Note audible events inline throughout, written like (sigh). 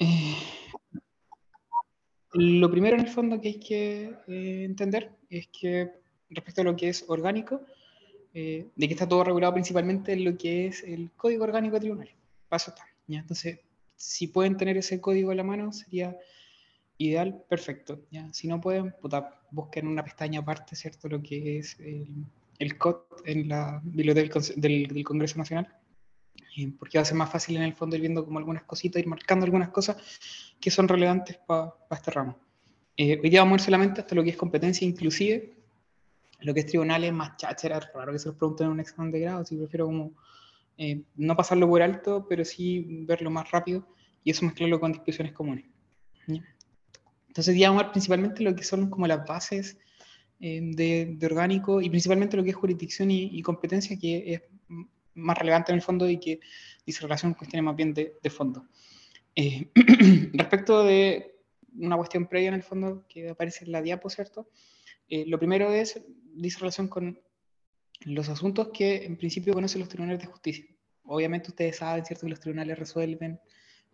Eh, lo primero en el fondo que hay que eh, entender es que respecto a lo que es orgánico, eh, de que está todo regulado principalmente en lo que es el código orgánico de tribunales. Paso está. ¿ya? Entonces, si pueden tener ese código a la mano, sería ideal, perfecto. ¿ya? Si no pueden, busquen una pestaña aparte, ¿cierto? Lo que es el, el COD en la biblioteca del, Congreso Nacional, porque va a ser más fácil en el fondo ir viendo como algunas cositas, ir marcando algunas cosas que son relevantes para este ramo. Eh, hoy día vamos a ir solamente hasta lo que es competencia inclusive, lo que es tribunales más cháchara, raro que se los pregunten en un examen de grado, así prefiero como eh, no pasarlo por alto, pero sí verlo más rápido y eso mezclarlo con discusiones comunes. Entonces, ya vamos a ver principalmente lo que son como las bases eh, de, orgánico y principalmente lo que es jurisdicción y, competencia, que es más relevante en el fondo y que dice relación con cuestiones más bien de, fondo. Eh, (clears throat) respecto de una cuestión previa en el fondo que aparece en la diapo, ¿cierto? lo primero es, dice relación con los asuntos que en principio conocen los tribunales de justicia. Obviamente ustedes saben, ¿cierto?, los tribunales resuelven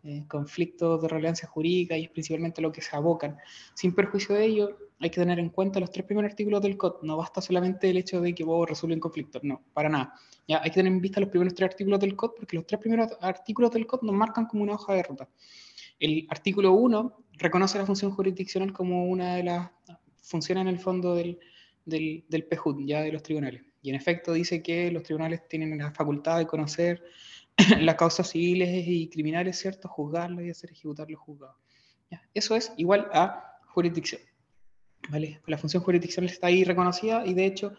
eh, conflictos de relevancia jurídica y es principalmente lo que se abocan. Sin perjuicio de ello, hay que tener en cuenta los tres primeros artículos del COD. No basta solamente el hecho de que vos resuelven conflictos, no, para nada. Ya hay que tener en vista los primeros tres artículos del COD porque los tres primeros artículos del COD nos marcan como una hoja de ruta. El artículo 1 reconoce la función jurisdiccional como una de las funciones en el fondo del, del, del PJUD, ya de los tribunales. Y en efecto dice que los tribunales tienen la facultad de conocer (laughs) las causas civiles y criminales, ¿cierto? Juzgarlas y hacer ejecutar los juzgados. Eso es igual a jurisdicción. ¿Vale? La función jurisdiccional está ahí reconocida y de hecho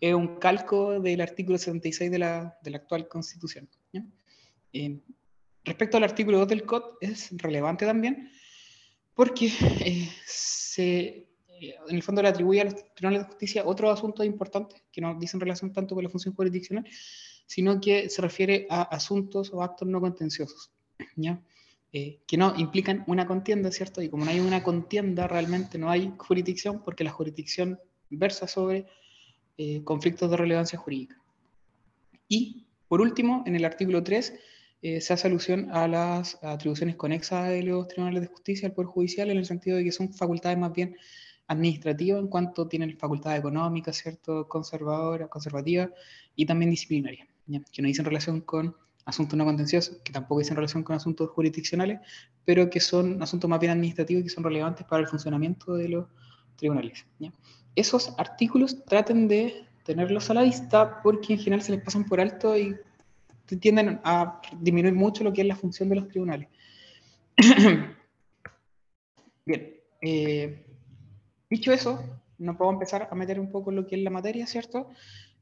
es un calco del artículo 76 de la, de la actual Constitución. Eh, respecto al artículo 2 del COD, es relevante también porque eh, se eh, en el fondo le atribuye a los tribunales de justicia otro asunto importante que no dicen relación tanto con la función jurisdiccional, sino que se refiere a asuntos o actos no contenciosos, ¿ya? Eh, que no implican una contienda, ¿cierto? Y como no hay una contienda, realmente no hay jurisdicción, porque la jurisdicción versa sobre eh, conflictos de relevancia jurídica. Y, por último, en el artículo 3 se hace alusión a las atribuciones conexas de los tribunales de justicia al Poder Judicial, en el sentido de que son facultades más bien administrativo en cuanto tienen facultad económica, ¿cierto? Conservadora, conservativa y también disciplinaria, que no dicen relación con asuntos no contenciosos, que tampoco dicen relación con asuntos jurisdiccionales, pero que son asuntos más bien administrativos y que son relevantes para el funcionamiento de los tribunales. Esos artículos traten de tenerlos a la vista porque en general se les pasan por alto y tienden a disminuir mucho lo que es la función de los tribunales. (coughs) Bien, eh, Dicho eso, nos podemos empezar a meter un poco lo que es la materia, ¿cierto?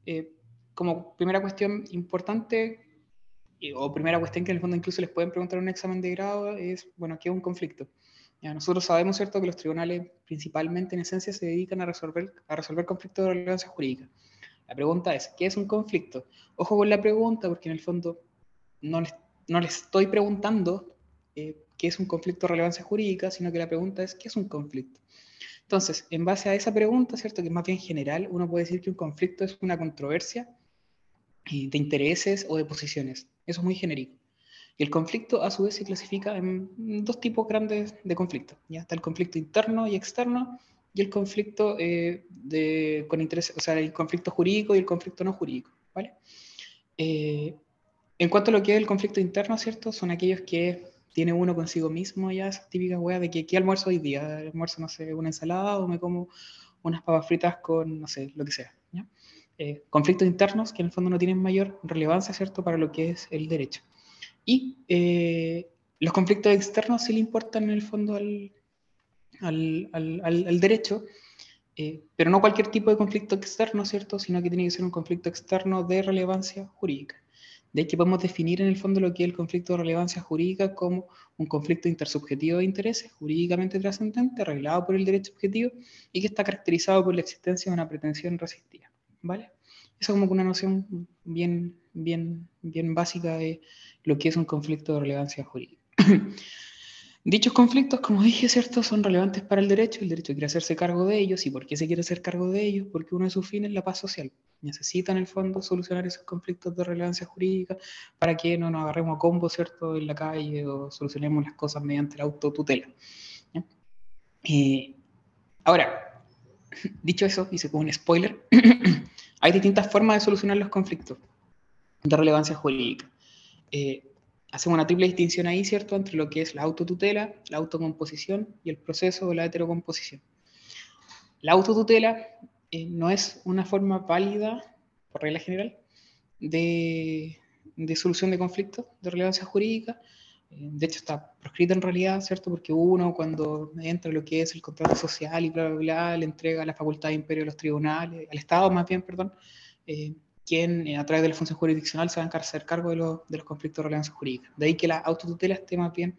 Eh, como primera cuestión importante, o primera cuestión que en el fondo incluso les pueden preguntar un examen de grado, es, bueno, ¿qué es un conflicto? Ya, nosotros sabemos, ¿cierto?, que los tribunales principalmente en esencia se dedican a resolver, a resolver conflictos de relevancia jurídica. La pregunta es, ¿qué es un conflicto? Ojo con la pregunta, porque en el fondo no les, no les estoy preguntando eh, qué es un conflicto de relevancia jurídica, sino que la pregunta es, ¿qué es un conflicto? Entonces, en base a esa pregunta, ¿cierto? Que es más bien general, uno puede decir que un conflicto es una controversia de intereses o de posiciones. Eso es muy genérico. Y el conflicto, a su vez, se clasifica en dos tipos grandes de conflicto. ¿ya? Está el conflicto interno y externo, y el conflicto eh, de, con interés, o sea, el conflicto jurídico y el conflicto no jurídico. ¿vale? Eh, en cuanto a lo que es el conflicto interno, ¿cierto? Son aquellos que tiene uno consigo mismo ya esa típica weá de que ¿qué almuerzo hoy día? Almuerzo, no sé, una ensalada o me como unas papas fritas con, no sé, lo que sea. Eh, conflictos internos que en el fondo no tienen mayor relevancia, ¿cierto?, para lo que es el derecho. Y eh, los conflictos externos sí le importan en el fondo al, al, al, derecho, eh, pero no cualquier tipo de conflicto externo, ¿cierto?, sino que tiene que ser un conflicto externo de relevancia jurídica. De que podemos definir en el fondo lo que es el conflicto de relevancia jurídica como un conflicto intersubjetivo de intereses jurídicamente trascendente, arreglado por el derecho objetivo y que está caracterizado por la existencia de una pretensión resistida. ¿Vale? Eso como una noción bien, bien, bien básica de lo que es un conflicto de relevancia jurídica. (clears throat) Dichos conflictos, como dije, ¿cierto? son relevantes para el derecho, el derecho quiere hacerse cargo de ellos, ¿y por qué se quiere hacer cargo de ellos? Porque uno de sus fines es la paz social. necesita en el fondo solucionar esos conflictos de relevancia jurídica para que no nos agarremos a combo, ¿cierto?, en la calle o solucionemos las cosas mediante la autotutela. Eh, ahora, dicho eso, hice como un spoiler, (clears throat) hay distintas formas de solucionar los conflictos de relevancia jurídica. Eh, hacemos una triple distinción ahí, ¿cierto?, entre lo que es la autotutela, la autocomposición y el proceso de la heterocomposición. La autotutela eh, no es una forma válida, por regla general, de, solución de conflictos de relevancia jurídica. Eh, de hecho, está proscrita en realidad, ¿cierto? Porque uno, cuando entra lo que es el contrato social y bla, bla, bla, le entrega la facultad de imperio a los tribunales, al Estado más bien, perdón, eh, quien eh, a través de la función jurisdiccional se va a hacer cargo de, de, los conflictos de relevancia jurídica. De ahí que la autotutela esté más bien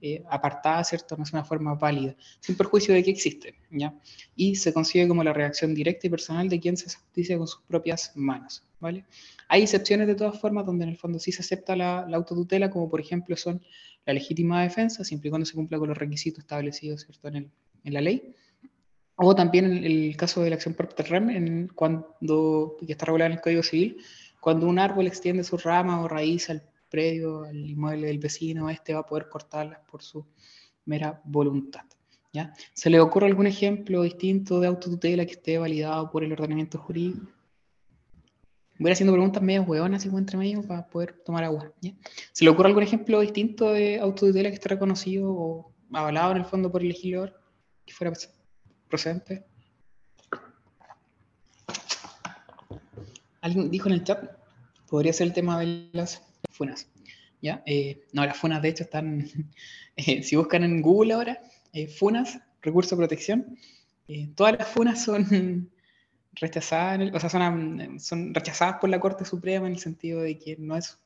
eh, apartada, ¿cierto? No es una forma válida, sin perjuicio de que existe, ¿ya? Y se consigue como la reacción directa y personal de quien se justicia con sus propias manos, ¿vale? Hay excepciones de todas formas donde en el fondo sí se acepta la, la autotutela, como por ejemplo son la legítima defensa, siempre y cuando se cumpla con los requisitos establecidos, ¿cierto? En, el, en la ley o también en el caso de la acción por rem, cuando, que está regulada en el Código Civil, cuando un árbol extiende su rama o raíz al predio, al inmueble del vecino, este va a poder cortarlas por su mera voluntad. ¿ya? ¿Se le ocurre algún ejemplo distinto de autotutela que esté validado por el ordenamiento jurídico? Voy haciendo preguntas medio hueonas y entre medio para poder tomar agua. ¿Se le ocurre algún ejemplo distinto de autotutela que esté reconocido o avalado en el fondo por el legislador que fuera procedente. Alguien dijo en el chat, podría ser el tema de las funas. ¿Ya? Eh, no, las funas de hecho están, (laughs) eh, si buscan en Google ahora, eh, funas, recurso de protección, todas las funas son (laughs) rechazadas, o sea, son, son rechazadas por la Corte Suprema en el sentido de que no es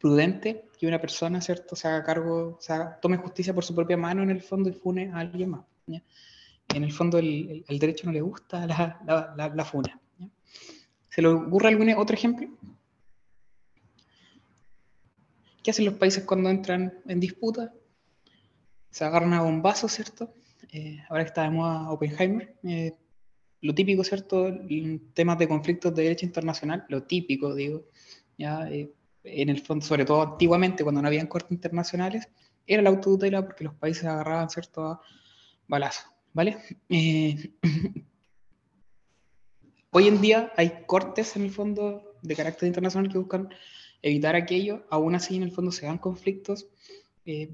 prudente que una persona, ¿cierto?, se haga cargo, o sea, tome justicia por su propia mano en el fondo y fune a alguien más. En el fondo el, derecho no le gusta la, la, funa. ¿Se le ocurre algún otro ejemplo? ¿Qué hacen los países cuando entran en disputa? Se agarran a bombazos, ¿cierto? Eh, ahora que está de moda Oppenheimer, eh, lo típico, ¿cierto? Temas de conflictos de derecho internacional, lo típico, digo, ya, eh, en el fondo, sobre todo antiguamente, cuando no habían cortes internacionales, era la autotutela porque los países agarraban, ¿cierto?, a balazo, ¿vale? Eh, (clears throat) hoy en día hay cortes en el fondo de carácter internacional que buscan evitar aquello, aún así en el fondo se dan conflictos, eh,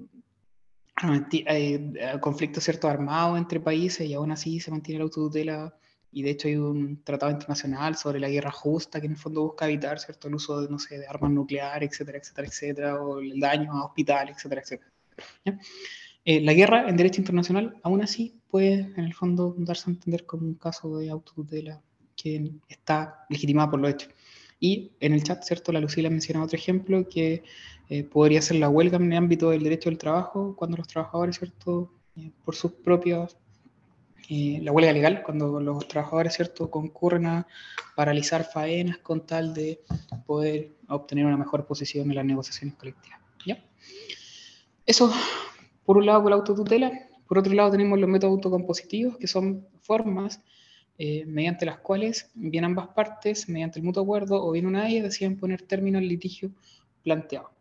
eh, conflictos cierto armados entre países y aún así se mantiene la autotutela. Y de hecho hay un tratado internacional sobre la guerra justa que en el fondo busca evitar cierto el uso de no sé de armas nucleares etcétera etcétera etcétera o el daño a hospitales etcétera etcétera eh, la guerra en derecho internacional aún así puede en el fondo darse a entender como un caso de autotutela que está legitimada por lo hecho. Y en el chat, ¿cierto? La Lucila menciona otro ejemplo que eh, podría ser la huelga en el ámbito del derecho del trabajo, cuando los trabajadores, ¿cierto? Eh, por sus propios, la huelga legal, cuando los trabajadores, ¿cierto? Concurren a paralizar faenas con tal de poder obtener una mejor posición en las negociaciones colectivas. ¿Ya? Eso por un lado con la autotutela, por otro lado tenemos los métodos autocompositivos, que son formas eh, mediante las cuales bien ambas partes, mediante el mutuo acuerdo o bien una de ellas, deciden poner término al litigio planteado.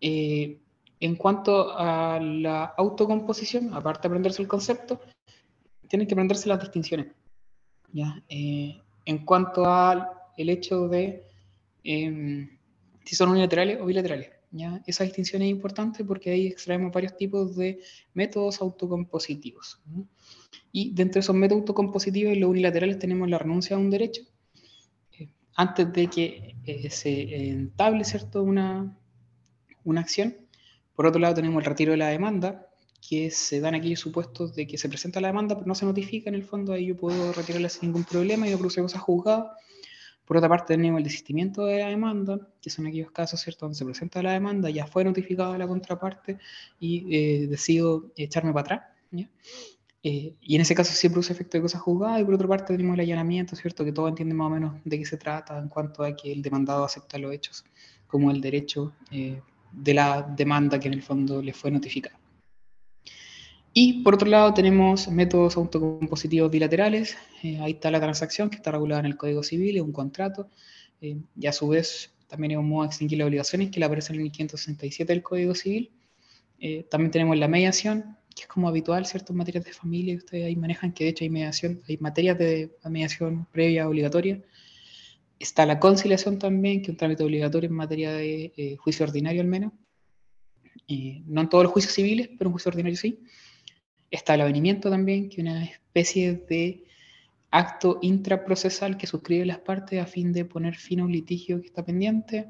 Eh, en cuanto a la autocomposición, aparte de aprenderse el concepto, tienen que aprenderse las distinciones. Eh, en cuanto al hecho de em, si son unilaterales o bilaterales. Esa distinción es importante porque ahí extraemos varios tipos de métodos autocompositivos. Y dentro de esos métodos autocompositivos y los unilaterales tenemos la renuncia a un derecho, eh, antes de que eh, se entable ¿cierto? Una, una acción. Por otro lado tenemos el retiro de la demanda, que se dan aquellos supuestos de que se presenta la demanda, pero no se notifica en el fondo, ahí yo puedo retirarla sin ningún problema y yo procedemos a juzgado por otra parte, tenemos el desistimiento de la demanda, que son aquellos casos ¿cierto? donde se presenta la demanda, ya fue notificada la contraparte y eh, decido echarme para atrás. Eh, y en ese caso sí produce efecto de cosas juzgadas, y por otra parte tenemos el allanamiento, ¿cierto? que todo entiende más o menos de qué se trata en cuanto a que el demandado acepta los hechos como el derecho eh, de la demanda que en el fondo le fue notificada. Y por otro lado tenemos métodos autocompositivos bilaterales. Eh, ahí está la transacción que está regulada en el Código Civil, es un contrato. Eh, y a su vez también es un modo de extinguir las obligaciones que le aparece en el 567 del Código Civil. Eh, también tenemos la mediación, que es como habitual, ciertas materias de familia ustedes ahí manejan, que de hecho hay mediación, hay materias de mediación previa obligatoria. Está la conciliación también, que es un trámite obligatorio en materia de juicio ordinario al menos. no en todos los juicios civiles, pero en juicio ordinario sí. Está el avenimiento también, que es una especie de acto intraprocesal que suscribe las partes a fin de poner fin a un litigio que está pendiente.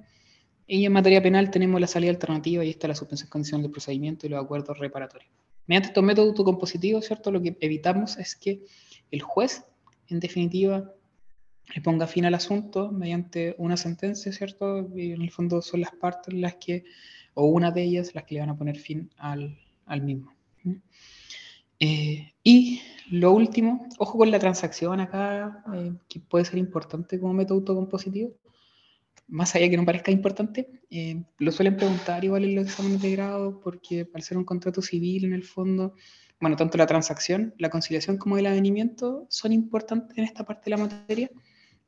Y en materia penal tenemos la salida alternativa y está la suspensión condicional del procedimiento y los acuerdos reparatorios. Mediante estos métodos autocompositivos, ¿cierto? Lo que evitamos es que el juez, en definitiva, le ponga fin al asunto mediante una sentencia, ¿cierto? Y en el fondo son las partes las que, o una de ellas, las que le van a poner fin al, al mismo. Eh, y lo último, ojo con la transacción acá, eh, que puede ser importante como método autocompositivo, más allá que no parezca importante, eh, lo suelen preguntar igual en los exámenes de grado, porque al ser un contrato civil en el fondo, bueno, tanto la transacción, la conciliación como el avenimiento son importantes en esta parte de la materia,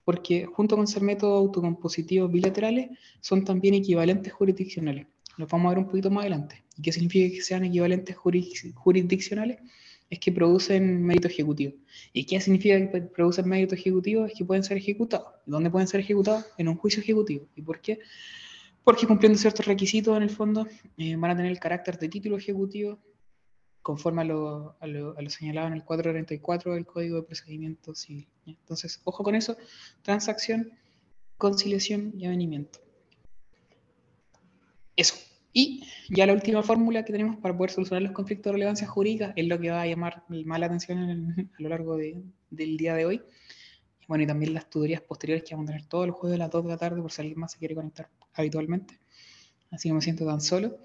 porque junto con ser métodos autocompositivos bilaterales, son también equivalentes jurisdiccionales. Lo vamos a ver un poquito más adelante. ¿Y qué significa que sean equivalentes jurisdiccionales? Es que producen mérito ejecutivo. ¿Y qué significa que producen mérito ejecutivo? Es que pueden ser ejecutados. ¿Y dónde pueden ser ejecutados? En un juicio ejecutivo. ¿Y por qué? Porque cumpliendo ciertos requisitos en el fondo eh, van a tener el carácter de título ejecutivo conforme a lo, a lo, señalado en el 434 del Código de Procedimiento Civil. Entonces, ojo con eso, transacción, conciliación y avenimiento. Eso. Y ya la última fórmula que tenemos para poder solucionar los conflictos de relevancia jurídica es lo que va a llamar más la atención a lo largo del día de hoy. Bueno, y también las tutorías posteriores que vamos a tener todos los jueves a las 2 de la tarde por si alguien más se quiere conectar habitualmente. Así que me siento tan solo.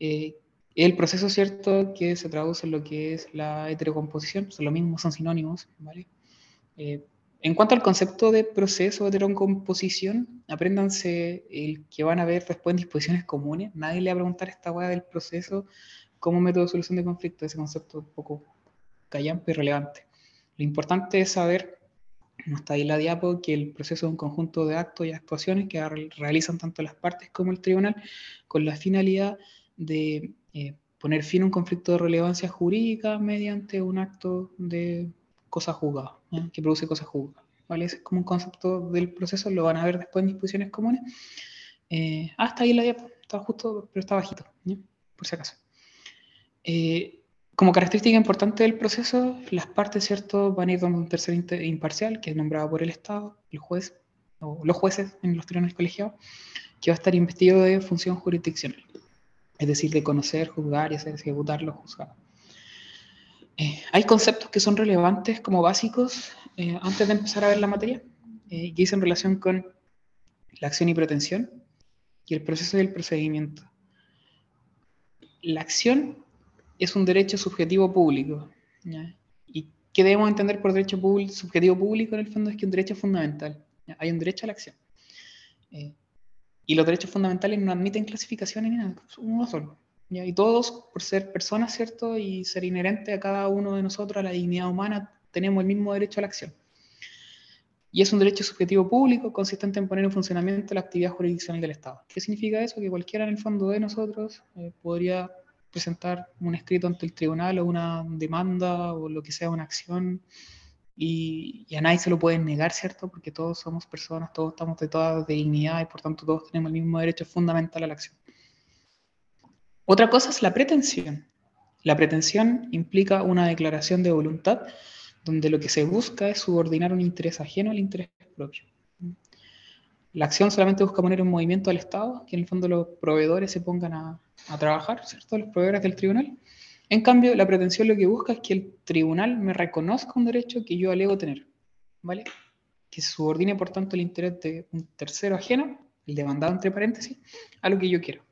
Eh, el proceso cierto que se traduce en lo que es la heterocomposición, son lo mismo, son sinónimos, ¿vale? Eh, en cuanto al concepto de proceso de heterocomposición, apréndanse el que van a ver después en disposiciones comunes. Nadie le va a preguntar esta hueá del proceso como método de solución de conflictos, ese concepto un poco callampe y relevante. Lo importante es saber, no está ahí la diapo, que el proceso es un conjunto de actos y actuaciones que realizan tanto las partes como el tribunal con la finalidad de eh, poner fin a un conflicto de relevancia jurídica mediante un acto de cosas jugadas, que produce cosas jugadas. ¿vale? es como un concepto del proceso, lo van a ver después en disposiciones comunes. Eh, ah, está ahí la diapo, está justo, pero está bajito, por si acaso. Eh, como característica importante del proceso, las partes, ¿cierto?, van a ir donde un tercer imparcial, que es nombrado por el Estado, el juez, o los jueces en los tribunales colegiados, que va a estar investido de función jurisdiccional, es decir, de conocer, juzgar y hacer ejecutar los juzgados. Eh, hay conceptos que son relevantes como básicos eh, antes de empezar a ver la materia, eh, que dicen relación con la acción y pretensión y el proceso y el procedimiento. La acción es un derecho subjetivo público. ¿Y qué debemos entender por derecho subjetivo público? En el fondo es que un derecho fundamental. Hay un derecho a la acción. y los derechos fundamentales no admiten clasificaciones ni nada, uno solo. Y todos, por ser personas, ¿cierto? Y ser inherente a cada uno de nosotros, a la dignidad humana, tenemos el mismo derecho a la acción. Y es un derecho subjetivo público consistente en poner en funcionamiento la actividad jurisdiccional del Estado. ¿Qué significa eso? Que cualquiera en el fondo de nosotros eh, podría presentar un escrito ante el tribunal o una demanda o lo que sea, una acción, y, y, a nadie se lo pueden negar, ¿cierto? Porque todos somos personas, todos estamos de toda dignidad y por tanto todos tenemos el mismo derecho fundamental a la acción. Otra cosa es la pretensión. La pretensión implica una declaración de voluntad donde lo que se busca es subordinar un interés ajeno al interés propio. La acción solamente busca poner en movimiento al Estado, que en el fondo los proveedores se pongan a, trabajar, ¿cierto? Los proveedores del tribunal. En cambio, la pretensión lo que busca es que el tribunal me reconozca un derecho que yo alego tener, ¿vale? Que subordine, por tanto, el interés de un tercero ajeno, el demandado entre paréntesis, a lo que yo quiero.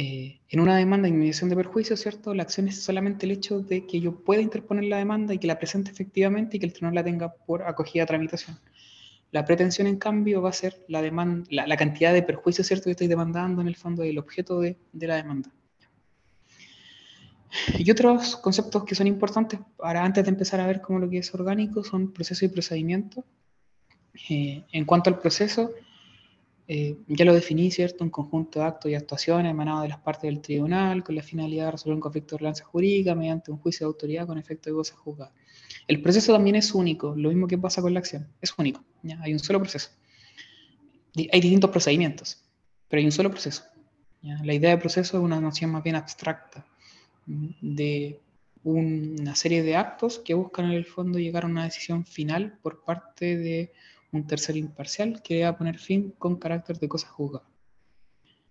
Eh, en una demanda de inmediación de perjuicio, ¿cierto? La acción es solamente el hecho de que yo pueda interponer la demanda y que la presente efectivamente y que el tribunal la tenga por acogida a tramitación. La pretensión, en cambio, va a ser la, demanda, la, cantidad de perjuicio, ¿cierto?, que estoy demandando en el fondo del objeto de, la demanda. Y otros conceptos que son importantes para antes de empezar a ver cómo lo que es orgánico son proceso y procedimiento. Eh, en cuanto al proceso, eh, ya lo definí, ¿cierto? Un conjunto de actos y actuaciones emanados de las partes del tribunal con la finalidad de resolver un conflicto de relevancia jurídica mediante un juicio de autoridad con efecto de cosa juzgada. El proceso también es único, lo mismo que pasa con la acción, es único, ¿ya? hay un solo proceso. Hay distintos procedimientos, pero hay un solo proceso. La idea de proceso es una noción más bien abstracta de una serie de actos que buscan en el fondo llegar a una decisión final por parte de un tercero imparcial que va a poner fin con carácter de cosa juzgada.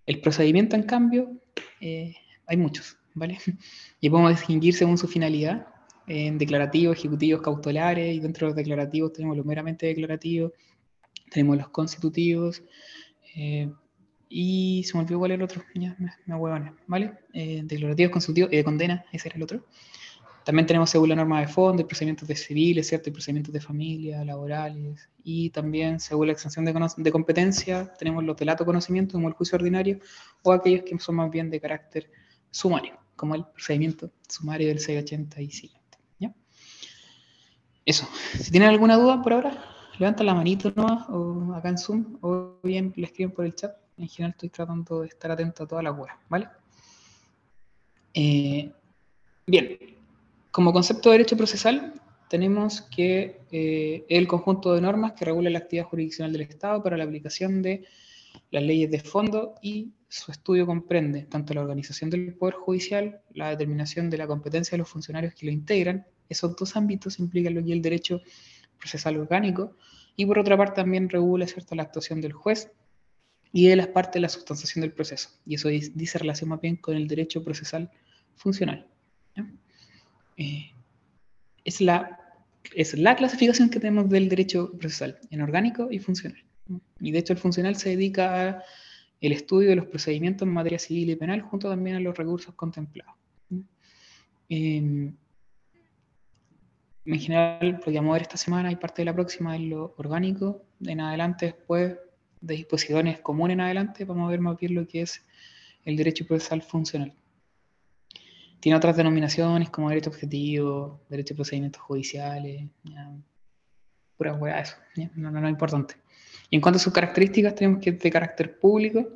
El procedimiento, en cambio, eh, hay muchos, ¿vale? (laughs) Y podemos distinguir según su finalidad en declarativos, ejecutivos, cautelares, y dentro de los declarativos tenemos los meramente declarativos, tenemos los constitutivos, eh, y se me olvidó cuál era el otro, ya me, me ¿vale? Eh, declarativos, constitutivos y de condena, ese era el otro. También tenemos según la norma de fondo, procedimientos de civiles, ¿cierto? Y procedimientos de familia, laborales. Y también según la extensión de, de competencia, tenemos los delatos conocimiento, como el juicio ordinario, o aquellos que son más bien de carácter sumario, como el procedimiento sumario del 680 y siguiente. ¿ya? Eso. Si tienen alguna duda por ahora, levantan la manito nomás, o acá en Zoom, o bien le escriben por el chat. En general estoy tratando de estar atento a todas las webs, ¿vale? Eh, bien, como concepto de derecho procesal, tenemos que eh, el conjunto de normas que regula la actividad jurisdiccional del Estado para la aplicación de las leyes de fondo y su estudio comprende tanto la organización del Poder Judicial, la determinación de la competencia de los funcionarios que lo integran, esos dos ámbitos implican lo que el derecho procesal orgánico, y por otra parte también regula la actuación del juez y de las partes de la sustanciación del proceso, y eso dice relación más bien con el derecho procesal funcional. Eh, es, la, es la clasificación que tenemos del derecho procesal en orgánico y funcional. Y de hecho el funcional se dedica al estudio de los procedimientos en materia civil y penal junto también a los recursos contemplados. Eh, en general, lo vamos a ver esta semana y parte de la próxima es lo orgánico. En adelante, después de disposiciones comunes en adelante, vamos a ver más bien lo que es el derecho procesal funcional. Tiene otras denominaciones como derecho objetivo, derecho de procedimientos judiciales, pura hueá eso, No, no, no, es importante. Y en cuanto a sus características, tenemos que es de carácter público,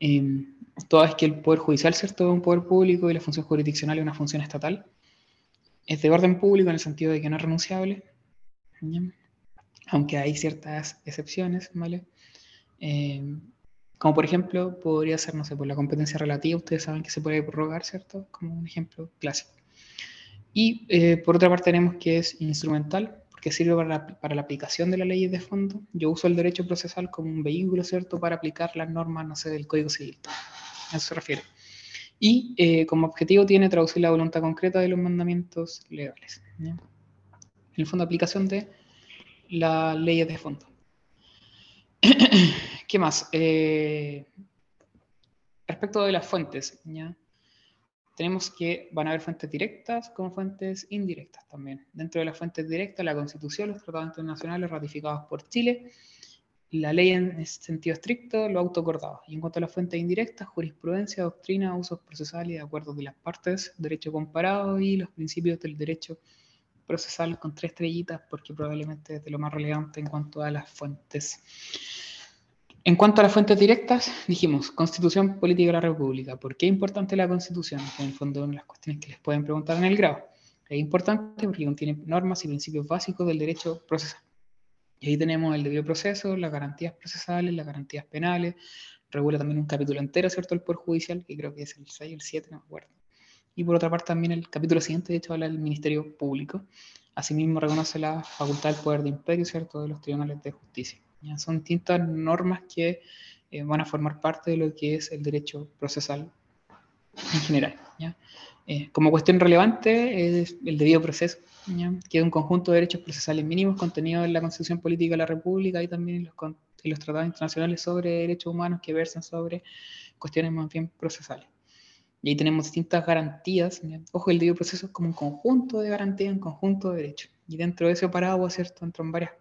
eh, toda vez que el poder judicial ¿cierto? es un poder público y la función jurisdiccional es una función estatal. Es de orden público en el sentido de que no es renunciable, aunque hay ciertas excepciones, ¿vale? Eh, como por ejemplo, podría ser, no sé, por la competencia relativa, ustedes saben que se puede prorrogar, ¿cierto? Como un ejemplo clásico. Y eh, por otra parte tenemos que es instrumental, porque sirve para la, para la, aplicación de las leyes de fondo. Yo uso el derecho procesal como un vehículo, ¿cierto?, para aplicar las normas, no sé, del Código Civil. A eso se refiere. Y eh, como objetivo tiene traducir la voluntad concreta de los mandamientos legales. En el fondo, aplicación de las leyes de fondo. (clears throat) ¿Qué más? Eh, respecto de las fuentes, ¿ya? tenemos que van a haber fuentes directas como fuentes indirectas también. Dentro de las fuentes directas, la Constitución, los tratados internacionales ratificados por Chile, la ley en sentido estricto, lo autocordado. Y en cuanto a las fuentes indirectas, jurisprudencia, doctrina, usos procesales y acuerdos de las partes, derecho comparado y los principios del derecho procesal con tres estrellitas, porque probablemente es de lo más relevante en cuanto a las fuentes en cuanto a las fuentes directas, dijimos Constitución Política de la República. ¿Por qué es importante la Constitución? En el fondo, una de las cuestiones que les pueden preguntar en el grado. Es importante porque contiene normas y principios básicos del derecho procesal. Y ahí tenemos el debido proceso, las garantías procesales, las garantías penales. Regula también un capítulo entero, ¿cierto?, el Poder Judicial, que creo que es el 6 o el 7, no me acuerdo. Y por otra parte, también el capítulo siguiente, de hecho, habla del Ministerio Público. Asimismo, reconoce la facultad del poder de imperio, ¿cierto?, de los tribunales de justicia. Son distintas normas que eh, van a formar parte de lo que es el derecho procesal en general. Eh, como cuestión relevante es el debido proceso, que es un conjunto de derechos procesales mínimos contenidos en la Constitución Política de la República y también en los, los tratados internacionales sobre derechos humanos que versan sobre cuestiones más bien procesales. Y ahí tenemos distintas garantías. Ojo, el debido proceso es como un conjunto de garantías, un conjunto de derechos. Y dentro de ese paraguas, ¿cierto? Entran varias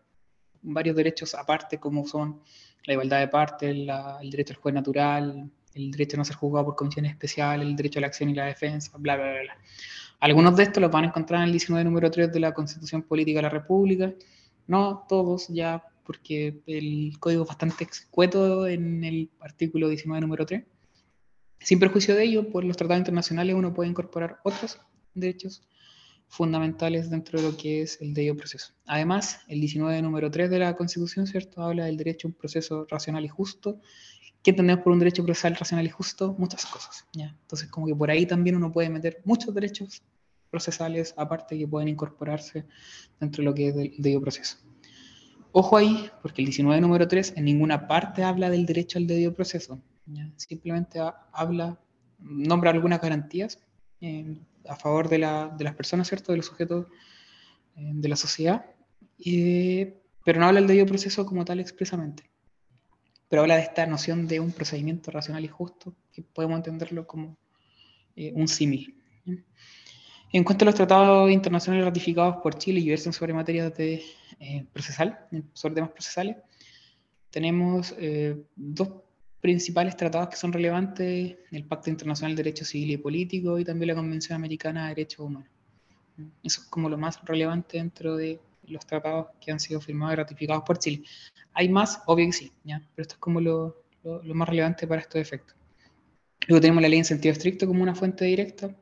varios derechos aparte, como son la igualdad de partes, el derecho al juez natural, el derecho a no ser juzgado por comisiones especiales, el derecho a la acción y la defensa, bla, bla, bla, bla. Algunos de estos los van a encontrar en el 19 número 3 de la Constitución Política de la República, no todos ya, porque el código es bastante excueto en el artículo 19 número 3. Sin perjuicio de ello, por los tratados internacionales uno puede incorporar otros derechos fundamentales dentro de lo que es el debido proceso. Además, el 19 número 3 de la Constitución, ¿cierto? Habla del derecho a un proceso racional y justo. ¿Qué entendemos por un derecho procesal racional y justo? Muchas cosas. ¿ya? Entonces, como que por ahí también uno puede meter muchos derechos procesales aparte que pueden incorporarse dentro de lo que es el debido proceso. Ojo ahí, porque el 19 número 3 en ninguna parte habla del derecho al debido proceso. Simplemente habla, nombra algunas garantías eh, a favor de, las personas, ¿cierto? De los sujetos eh, de la sociedad, pero no habla del debido proceso como tal expresamente. Pero habla de esta noción de un procedimiento racional y justo, que podemos entenderlo como eh, un símil. En cuanto a los tratados internacionales ratificados por Chile y versan sobre materias de procesal, sobre temas procesales, tenemos dos principales tratados que son relevantes, el Pacto Internacional de Derecho Civil y Político y también la Convención Americana de Derechos Humanos. Eso es como lo más relevante dentro de los tratados que han sido firmados y ratificados por Chile. Hay más, obvio que sí, pero esto es como lo, lo, más relevante para estos efectos. Luego tenemos la ley en sentido estricto como una fuente directa,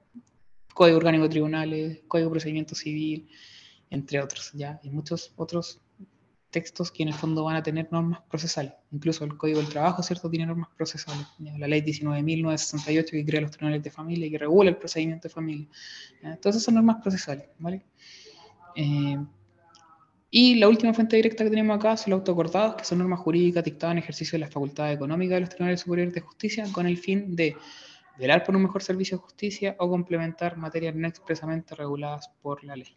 Código Orgánico de Tribunales, Código de Procedimiento Civil, entre otros, ¿ya? Y muchos otros textos que en el fondo van a tener normas procesales. Incluso el Código del Trabajo, ¿cierto?, tiene normas procesales. La ley 19.968 que crea los tribunales de familia y que regula el procedimiento de familia. Entonces son normas procesales, ¿vale? Eh, y la última fuente directa que tenemos acá son los autocordados, que son normas jurídicas dictadas en ejercicio de las facultades económicas de los tribunales superiores de justicia con el fin de velar por un mejor servicio de justicia o complementar materias no expresamente reguladas por la ley.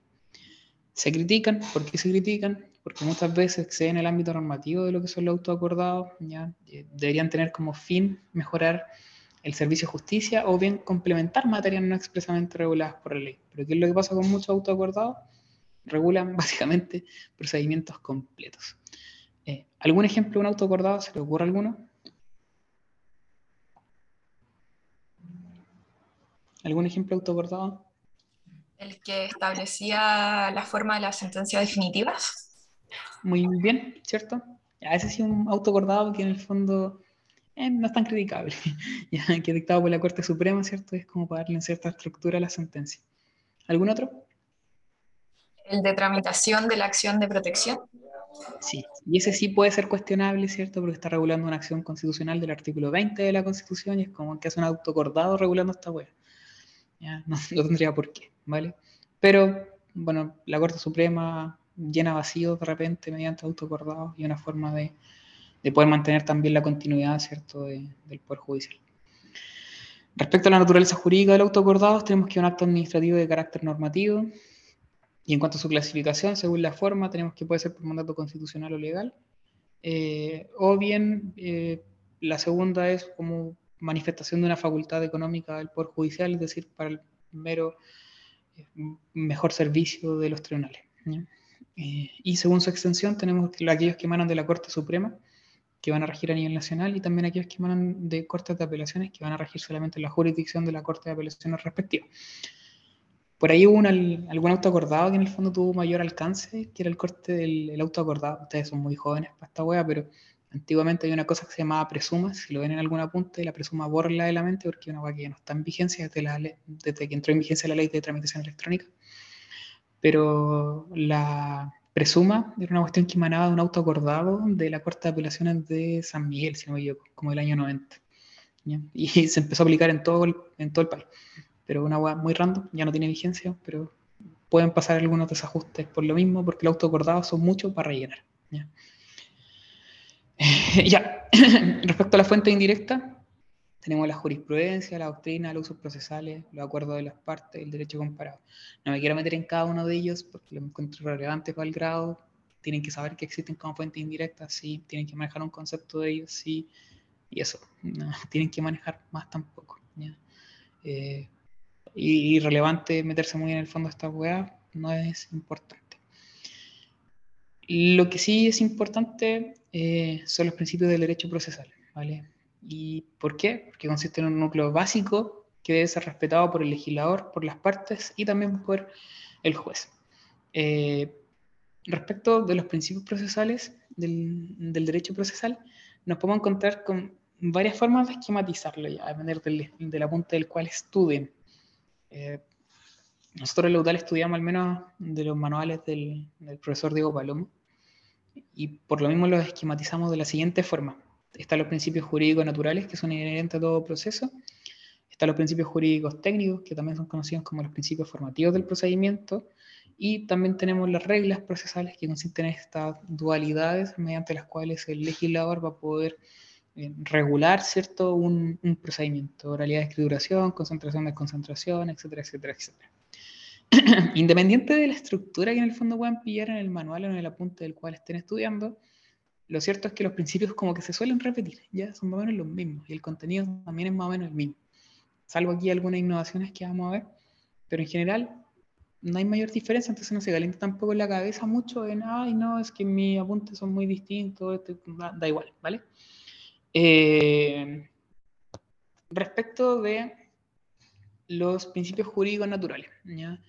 Se critican, ¿por qué se critican? Porque muchas veces exceden el ámbito normativo de lo que son los autoacordados, ¿ya? Deberían tener como fin mejorar el servicio de justicia o bien complementar materias no expresamente reguladas por la ley. Pero ¿qué es lo que pasa con muchos autoacordados? Regulan (laughs) básicamente procedimientos completos. Eh, ¿Algún ejemplo de un autoacordado? ¿Se le ocurre alguno? ¿Algún ejemplo de autoacordado? El que establecía la forma de las sentencias definitivas muy bien, ¿cierto? A ese sí un autocordado que en el fondo eh, no es tan criticable, (laughs) ya que dictado por la Corte Suprema, ¿cierto? Es como para darle cierta estructura a la sentencia. ¿Algún otro? El de tramitación de la acción de protección. Sí, y ese sí puede ser cuestionable, ¿cierto? Porque está regulando una acción constitucional del artículo 20 de la Constitución y es como que hace un autocordado regulando esta web. Ya, (laughs) no, no tendría por qué, ¿vale? Pero, bueno, la Corte Suprema llena vacíos de repente mediante autocordados y una forma de, poder mantener también la continuidad ¿cierto? del Poder Judicial. Respecto a la naturaleza jurídica del autocordado, tenemos que un acto administrativo de carácter normativo y en cuanto a su clasificación, según la forma, tenemos que puede ser por mandato constitucional o legal, eh, o bien eh, la segunda es como manifestación de una facultad económica del Poder Judicial, es decir, para el mero eh, mejor servicio de los tribunales. Eh, y según su extensión tenemos aquellos que emanan de la Corte Suprema, que van a regir a nivel nacional, y también aquellos que emanan de Cortes de Apelaciones, que van a regir solamente la jurisdicción de la Corte de Apelaciones respectiva. Por ahí hubo un, algún auto acordado que en el fondo tuvo mayor alcance, que era el corte del auto acordado. Ustedes son muy jóvenes para esta wea, pero antiguamente había una cosa que se llamaba presuma, si lo ven en alguna punta, y la presuma borra de la mente porque es una wea que ya no está en vigencia desde, la, desde que entró en vigencia la ley de tramitación electrónica pero la presuma era una cuestión que emanaba de un auto acordado de la Corte de Apelaciones de San Miguel, si no me equivoco, como del año 90. Y (laughs) se empezó a aplicar en todo el, en todo el país. Pero una agua muy random, ya no tiene vigencia, pero pueden pasar algunos desajustes por lo mismo, porque los autoacordados son muchos para rellenar. ¿ya? (laughs) ya. (laughs) Respecto a la fuente indirecta, tenemos la jurisprudencia, la doctrina, los usos procesales, los acuerdos de las partes, el derecho comparado. No me quiero meter en cada uno de ellos porque lo encuentro relevante para el grado. Tienen que saber que existen como fuentes indirectas, sí. Tienen que manejar un concepto de ellos, sí. Y eso, no (laughs) tienen que manejar más tampoco. Eh, y, relevante meterse muy en el fondo de esta weá no es importante. Lo que sí es importante eh, son los principios del derecho procesal, ¿vale? ¿Y por qué? Porque consiste en un núcleo básico que debe ser respetado por el legislador, por las partes y también por el juez. Eh, respecto de los principios procesales del, derecho procesal, nos podemos encontrar con varias formas de esquematizarlo, ya, a depender de la punta del cual estudien. Eh, nosotros en la UDAL estudiamos al menos de los manuales del, del, profesor Diego Palomo y por lo mismo los esquematizamos de la siguiente forma. Están los principios jurídicos naturales que son inherentes a todo proceso. Están los principios jurídicos técnicos que también son conocidos como los principios formativos del procedimiento. Y también tenemos las reglas procesales que consisten en estas dualidades mediante las cuales el legislador va a poder eh, regular cierto un, procedimiento, oralidad de escrituración, concentración de concentración, etcétera, etcétera, etcétera. (clears throat) Independiente de la estructura que en el fondo puedan pillar en el manual o en el apunte del cual estén estudiando, lo cierto es que los principios como que se suelen repetir, ya son más o menos los mismos y el contenido también es más o menos el mismo. Salvo aquí algunas innovaciones que vamos a ver, pero en general no hay mayor diferencia, entonces no se calienta tampoco la cabeza mucho en, ay, no, es que mis apuntes son muy distintos, este, da, igual, ¿vale? Eh, respecto de los principios jurídicos naturales, ¿ya?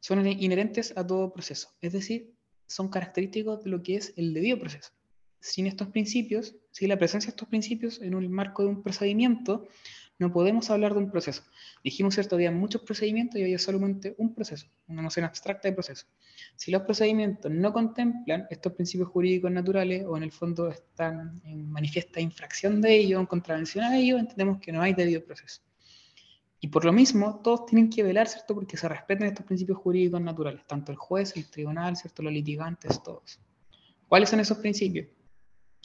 son inherentes a todo proceso, es decir, son característicos de lo que es el debido proceso. Sin estos principios, sin la presencia de estos principios en un marco de un procedimiento, no podemos hablar de un proceso. Dijimos cierto día muchos procedimientos y es solamente un proceso, una noción abstracta de proceso. Si los procedimientos no contemplan estos principios jurídicos naturales o en el fondo están en manifiesta infracción de ellos, en contravención a ellos, entendemos que no hay debido proceso. Y por lo mismo, todos tienen que velar, ¿cierto? Porque se respeten estos principios jurídicos naturales, tanto el juez, el tribunal, ¿cierto? Los litigantes, todos. ¿Cuáles son esos principios?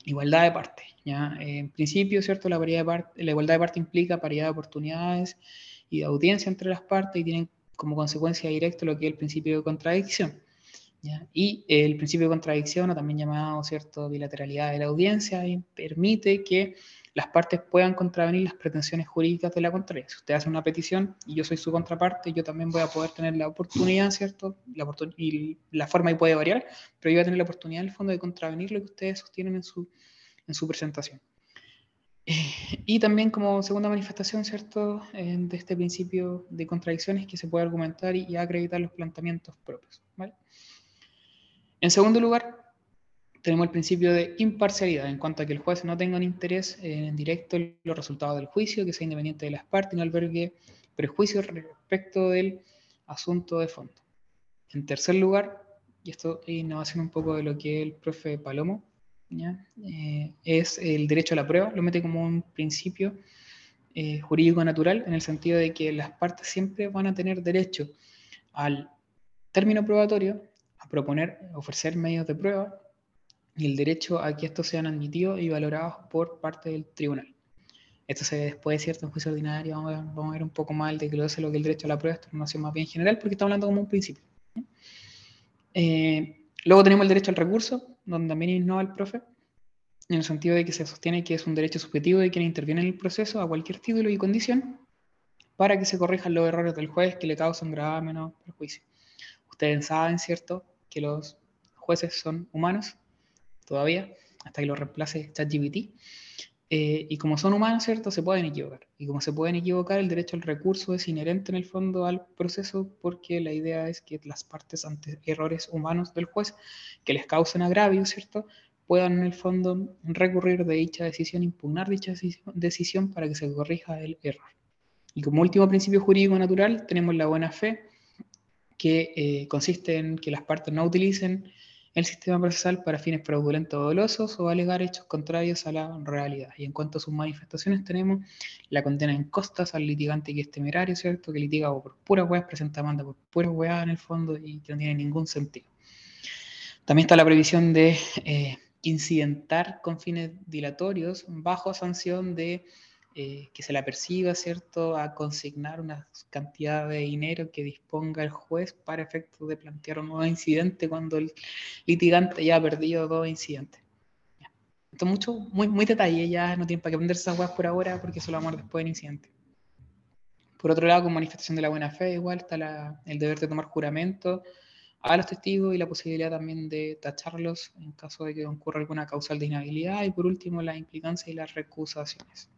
Igualdad de parte. ¿ya? En principio, ¿cierto? La, de parte, la igualdad de parte implica paridad de oportunidades y de audiencia entre las partes y tienen como consecuencia directa lo que es el principio de contradicción. ¿ya? Y el principio de contradicción, o también llamado ¿cierto? bilateralidad de la audiencia, permite que las partes puedan contravenir las pretensiones jurídicas de la contraria. Si usted hace una petición y yo soy su contraparte, yo también voy a poder tener la oportunidad, ¿cierto? La y la forma ahí puede variar, pero yo voy a tener la oportunidad en el fondo de contravenir lo que ustedes sostienen en su, en su presentación. Eh, y también como segunda manifestación, ¿cierto?, de este principio de contradicciones que se puede argumentar y, y acreditar los planteamientos propios, ¿vale? En segundo lugar, tenemos el principio de imparcialidad en cuanto a que el juez no tenga un interés en directo en los resultados del juicio, que sea independiente de las partes y no albergue prejuicios respecto del asunto de fondo. En tercer lugar, y esto es innovación un poco de lo que el profe Palomo, eh, es el derecho a la prueba, lo mete como un principio eh, jurídico natural en el sentido de que las partes siempre van a tener derecho al término probatorio, a proponer, ofrecer medios de prueba y el derecho a que estos sean admitidos y valorados por parte del tribunal. Esto se ve después, ¿cierto? En juicio ordinario vamos a, ver, vamos a ver un poco más el desglose lo que el derecho a la prueba, esto es una noción más bien general porque estamos hablando como un principio. Eh, luego tenemos el derecho al recurso, donde también innova el profe, en el sentido de que se sostiene que es un derecho subjetivo de quien interviene en el proceso a cualquier título y condición para que se corrijan los errores del juez que le causan grave o perjuicio. Ustedes saben, ¿cierto?, que los jueces son humanos todavía, hasta que lo reemplace ChatGPT. Eh, y como son humanos, ¿cierto? Se pueden equivocar. Y como se pueden equivocar, el derecho al recurso es inherente en el fondo al proceso porque la idea es que las partes ante errores humanos del juez que les causen agravio, ¿cierto? Puedan en el fondo recurrir de dicha decisión, impugnar dicha decisión para que se corrija el error. Y como último principio jurídico natural tenemos la buena fe, que eh, consiste en que las partes no utilicen el sistema procesal para fines fraudulentos o dolosos o alegar hechos contrarios a la realidad. Y en cuanto a sus manifestaciones, tenemos la condena en costas al litigante que es temerario, ¿cierto? Que litiga por puras weas, presenta manda por puras weas en el fondo y que no tiene ningún sentido. También está la previsión de eh, incidentar con fines dilatorios bajo sanción de eh, que se la persiga, ¿cierto?, a consignar una cantidad de dinero que disponga el juez para efectos de plantear un nuevo incidente cuando el litigante ya ha perdido dos incidentes. Esto mucho, muy, muy detalle, ya no tiene para que aprender esas cosas por ahora porque eso lo vamos a ver después del incidente. Por otro lado, con manifestación de la buena fe, igual está el deber de tomar juramento a los testigos y la posibilidad también de tacharlos en caso de que ocurra alguna causal de inhabilidad. Y por último, la implicancia y las recusaciones.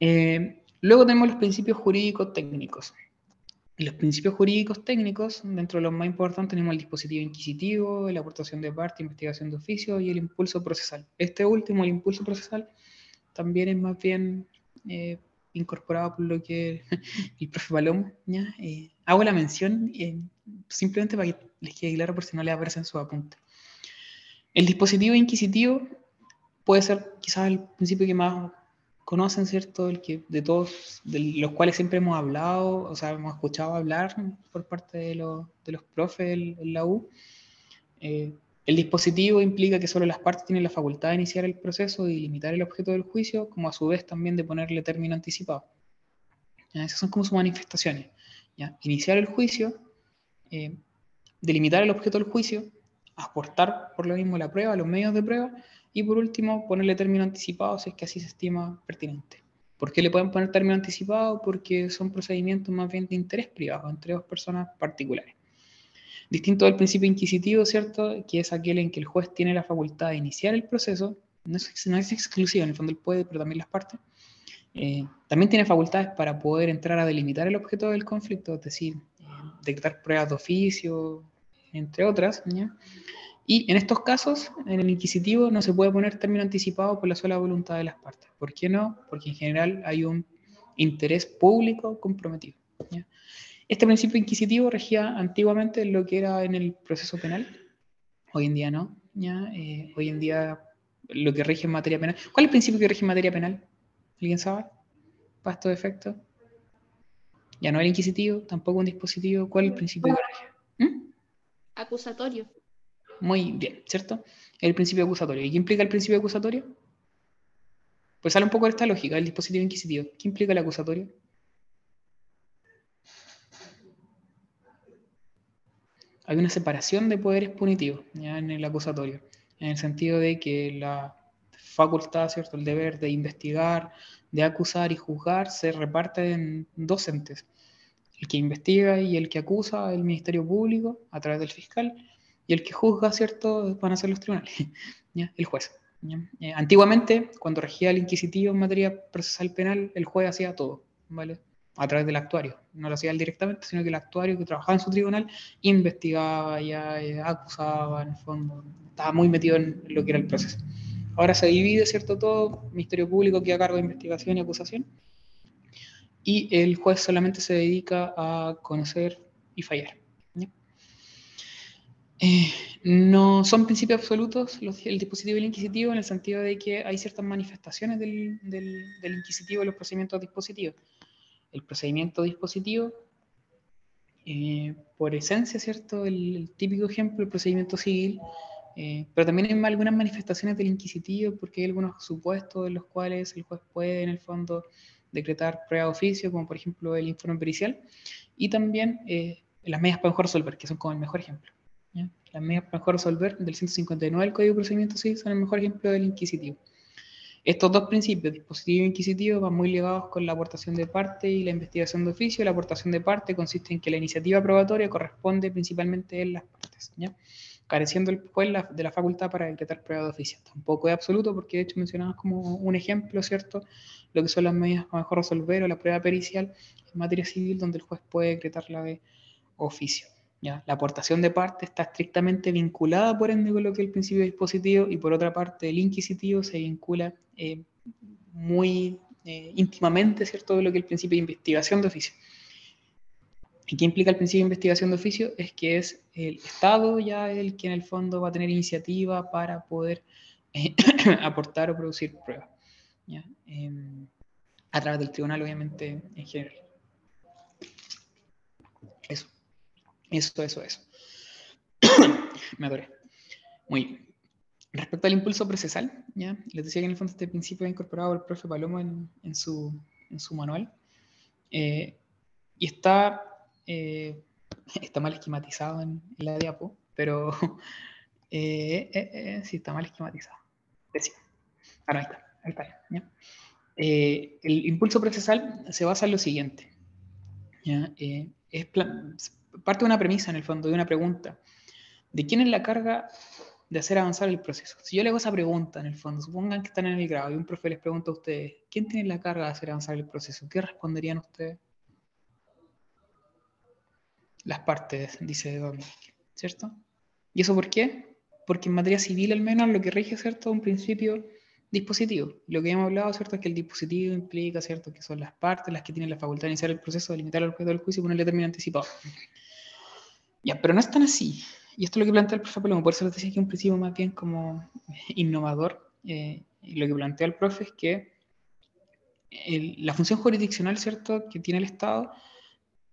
Eh, luego tenemos los principios jurídicos técnicos. Los principios jurídicos técnicos, dentro de los más importantes, tenemos el dispositivo inquisitivo, la aportación de parte, investigación de oficio y el impulso procesal. Este último, el impulso procesal, también es más bien eh, incorporado por lo que (laughs) el profe Palomo. Eh, hago la mención simplemente para que les quede claro por si no le aparece en su apunte. El dispositivo inquisitivo puede ser quizás el principio que más conocen, ¿cierto? El que, de todos, de los cuales siempre hemos hablado, o sea, hemos escuchado hablar por parte de, los, de los profes en, la. Eh, el dispositivo implica que solo las partes tienen la facultad de iniciar el proceso y limitar el objeto del juicio, como a su vez también de ponerle término anticipado. Esas son como sus manifestaciones. ¿ya? Iniciar el juicio, eh, delimitar el objeto del juicio, aportar por lo mismo la prueba, los medios de prueba, y por último, ponerle término anticipado si es que así se estima pertinente. ¿Por qué le pueden poner término anticipado? Porque son procedimientos más bien de interés privado entre dos personas particulares. Distinto del principio inquisitivo, ¿cierto? Que es aquel en que el juez tiene la facultad de iniciar el proceso, no es, no es exclusivo, en el fondo él puede, pero también las partes. Eh, también tiene facultades para poder entrar a delimitar el objeto del conflicto, es decir, eh, detectar pruebas de oficio, entre otras. Y en estos casos, en el inquisitivo no se puede poner término anticipado por la sola voluntad de las partes. ¿Por qué no? Porque en general hay un interés público comprometido. Este principio inquisitivo regía antiguamente lo que era en el proceso penal, hoy en día no. ¿ya? Eh, hoy en día lo que rige en materia penal. ¿Cuál es el principio que rige en materia penal? ¿Alguien sabe? Para estos efectos. Ya no el inquisitivo, tampoco un dispositivo. ¿Cuál es el principio que rige? ¿Mm? Acusatorio. Muy bien, ¿cierto? El principio acusatorio. ¿Y qué implica el principio acusatorio? Pues sale un poco de esta lógica, el dispositivo inquisitivo. ¿Qué implica el acusatorio? hay una separación de poderes punitivos en el acusatorio, en el sentido de que la facultad, ¿cierto? el deber de investigar, de acusar y juzgar se reparte en dos entes, el que investiga y el que acusa, el Ministerio Público a través del fiscal, y el que juzga, ¿cierto?, van a ser los tribunales, (laughs) el juez. Eh, antiguamente, cuando regía el inquisitivo en materia procesal penal, el juez hacía todo, ¿vale? a través del actuario. No lo hacía él directamente, sino que el actuario que trabajaba en su tribunal investigaba, ya eh, acusaba, en el fondo, estaba muy metido en lo que era el proceso. Ahora se divide, ¿cierto? Todo, Ministerio Público que a cargo de investigación y acusación, y el juez solamente se dedica a conocer y fallar. Eh, no son principios absolutos el dispositivo y el inquisitivo en el sentido de que hay ciertas manifestaciones del, inquisitivo en los procedimientos dispositivos el procedimiento dispositivo, eh, por esencia, ¿cierto? El, típico ejemplo, el procedimiento civil, eh, pero también hay algunas manifestaciones del inquisitivo porque hay algunos supuestos en los cuales el juez puede, en el fondo, decretar prueba oficio, como por ejemplo el informe pericial, y también eh, las medidas para mejor resolver, que son como el mejor ejemplo. Las medidas mejor resolver del 159 del Código de Procedimiento Civil son el mejor ejemplo del inquisitivo. Estos dos principios, dispositivo e inquisitivo, van muy ligados con la aportación de parte y la investigación de oficio. La aportación de parte consiste en que la iniciativa probatoria corresponde principalmente en las partes, ¿ya? careciendo el juez de la facultad para decretar prueba de oficio. Tampoco es absoluto porque de hecho mencionamos como un ejemplo, ¿cierto? Lo que son las medidas para mejor resolver o la prueba pericial en materia civil donde el juez puede decretarla de oficio. La aportación de parte está estrictamente vinculada, por ende, con lo que es el principio dispositivo, y por otra parte, el inquisitivo se vincula eh, muy eh, íntimamente, ¿cierto?, lo que es el principio de investigación de oficio. ¿Y qué implica el principio de investigación de oficio? Es que es el Estado ya el que en el fondo va a tener iniciativa para poder eh, (coughs) aportar o producir pruebas. Em, a través del tribunal, obviamente, en general. Eso. Eso, eso, eso. (clears throat) Me adoré. Muy bien. Respecto al impulso procesal, ¿ya? les decía que en el fondo este principio ha incorporado el profe Palomo en, en, su, en su, manual. Eh, y está, eh, (laughs) está mal esquematizado en, la diapo, pero (laughs) eh, sí está mal esquematizado. Decía. Ah, no, ahí está. Ahí está ¿ya? el impulso procesal se basa en lo siguiente. ¿ya? es parte de una premisa en el fondo, de una pregunta. ¿De quién es la carga de hacer avanzar el proceso. Si yo le hago esa pregunta en el fondo, supongan que están en el grado y un profe les pregunta a ustedes, ¿quién tiene la carga de hacer avanzar el proceso? ¿Qué responderían ustedes? Las partes, dice Don, ¿cierto? ¿Y eso por qué? Porque en materia civil al menos lo que rige, ¿cierto? Un principio dispositivo. Lo que hemos hablado, ¿cierto? Es que el dispositivo implica, ¿cierto? Que son las partes las que tienen la facultad de iniciar el proceso, de limitar el objeto del juicio y ponerle término anticipado. Ya, pero no es tan así. Y esto es lo que plantea el profe Palomo, por eso les decía que un principio más bien como innovador. Eh, lo que plantea el profe es que la función jurisdiccional, ¿cierto?, que tiene el Estado,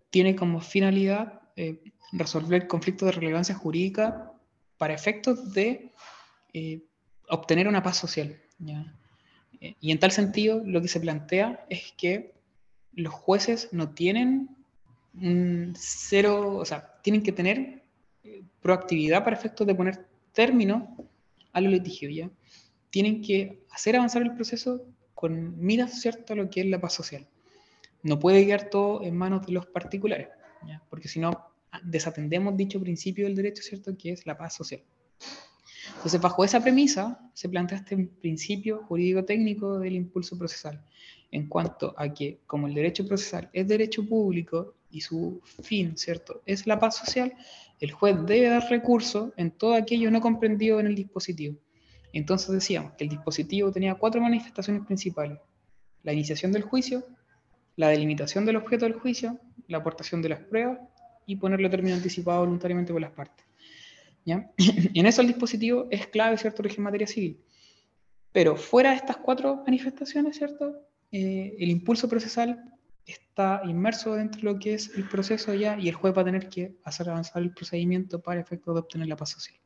tiene como finalidad eh, resolver conflictos de relevancia jurídica para efectos de eh, obtener una paz social. Y en tal sentido, lo que se plantea es que los jueces no tienen cero, o sea, tienen que tener eh, proactividad para efectos de poner término a los litigios. Tienen que hacer avanzar el proceso con miras, ¿cierto?, a lo que es la paz social. No puede quedar todo en manos de los particulares. Porque si no, desatendemos dicho principio del derecho, ¿cierto?, que es la paz social. Entonces, bajo esa premisa, se plantea este principio jurídico-técnico del impulso procesal, en cuanto a que, como el derecho procesal es derecho público y su fin, ¿cierto?, es la paz social, el juez debe dar recurso en todo aquello no comprendido en el dispositivo. Entonces decíamos que el dispositivo tenía cuatro manifestaciones principales. La iniciación del juicio, la delimitación del objeto del juicio, la aportación de las pruebas y ponerle término anticipado voluntariamente por las partes. ¿Ya? (laughs) En eso el dispositivo es clave, ¿cierto?, en materia civil. Pero fuera de estas cuatro manifestaciones, ¿cierto?, eh, el impulso procesal está inmerso dentro de lo que es el proceso ya y el juez va a tener que hacer avanzar el procedimiento para efecto de obtener la paz social.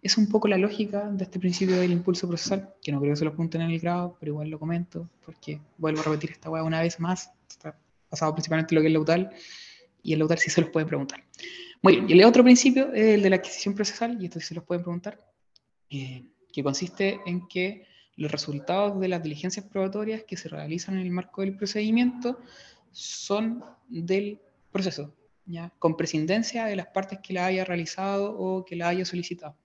Es un poco la lógica de este principio del impulso procesal, que no creo que se lo apunten en el grado, pero igual lo comento, porque vuelvo a repetir esta hueá una vez más, está basado principalmente en lo que es lautal, y el lautal sí se los pueden preguntar. Muy bien, y el otro principio es el de la adquisición procesal, y esto se los pueden preguntar, eh, que consiste en que los resultados de las diligencias probatorias que se realizan en el marco del procedimiento son del proceso, ¿ya? con prescindencia de las partes que la haya realizado o que la haya solicitado.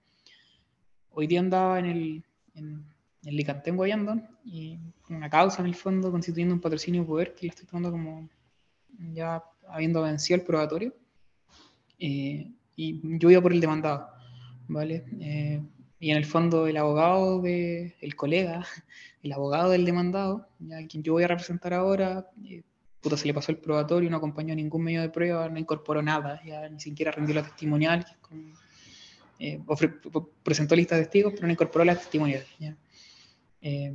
Hoy día andaba en el, en, el Licantén Guayandón y una causa en el fondo constituyendo un patrocinio poder que la estoy tomando como ya habiendo vencido el probatorio. Eh, y yo iba por el demandado, ¿vale? Eh, y en el fondo el abogado de, el colega, (laughs) el abogado del demandado, ya, quien yo voy a representar ahora, eh, puta, se le pasó el probatorio, no acompañó ningún medio de prueba, no incorporó nada, ya ni siquiera rindió la testimonial, eh, presentó lista de testigos, pero no incorporó la testimonial. Eh,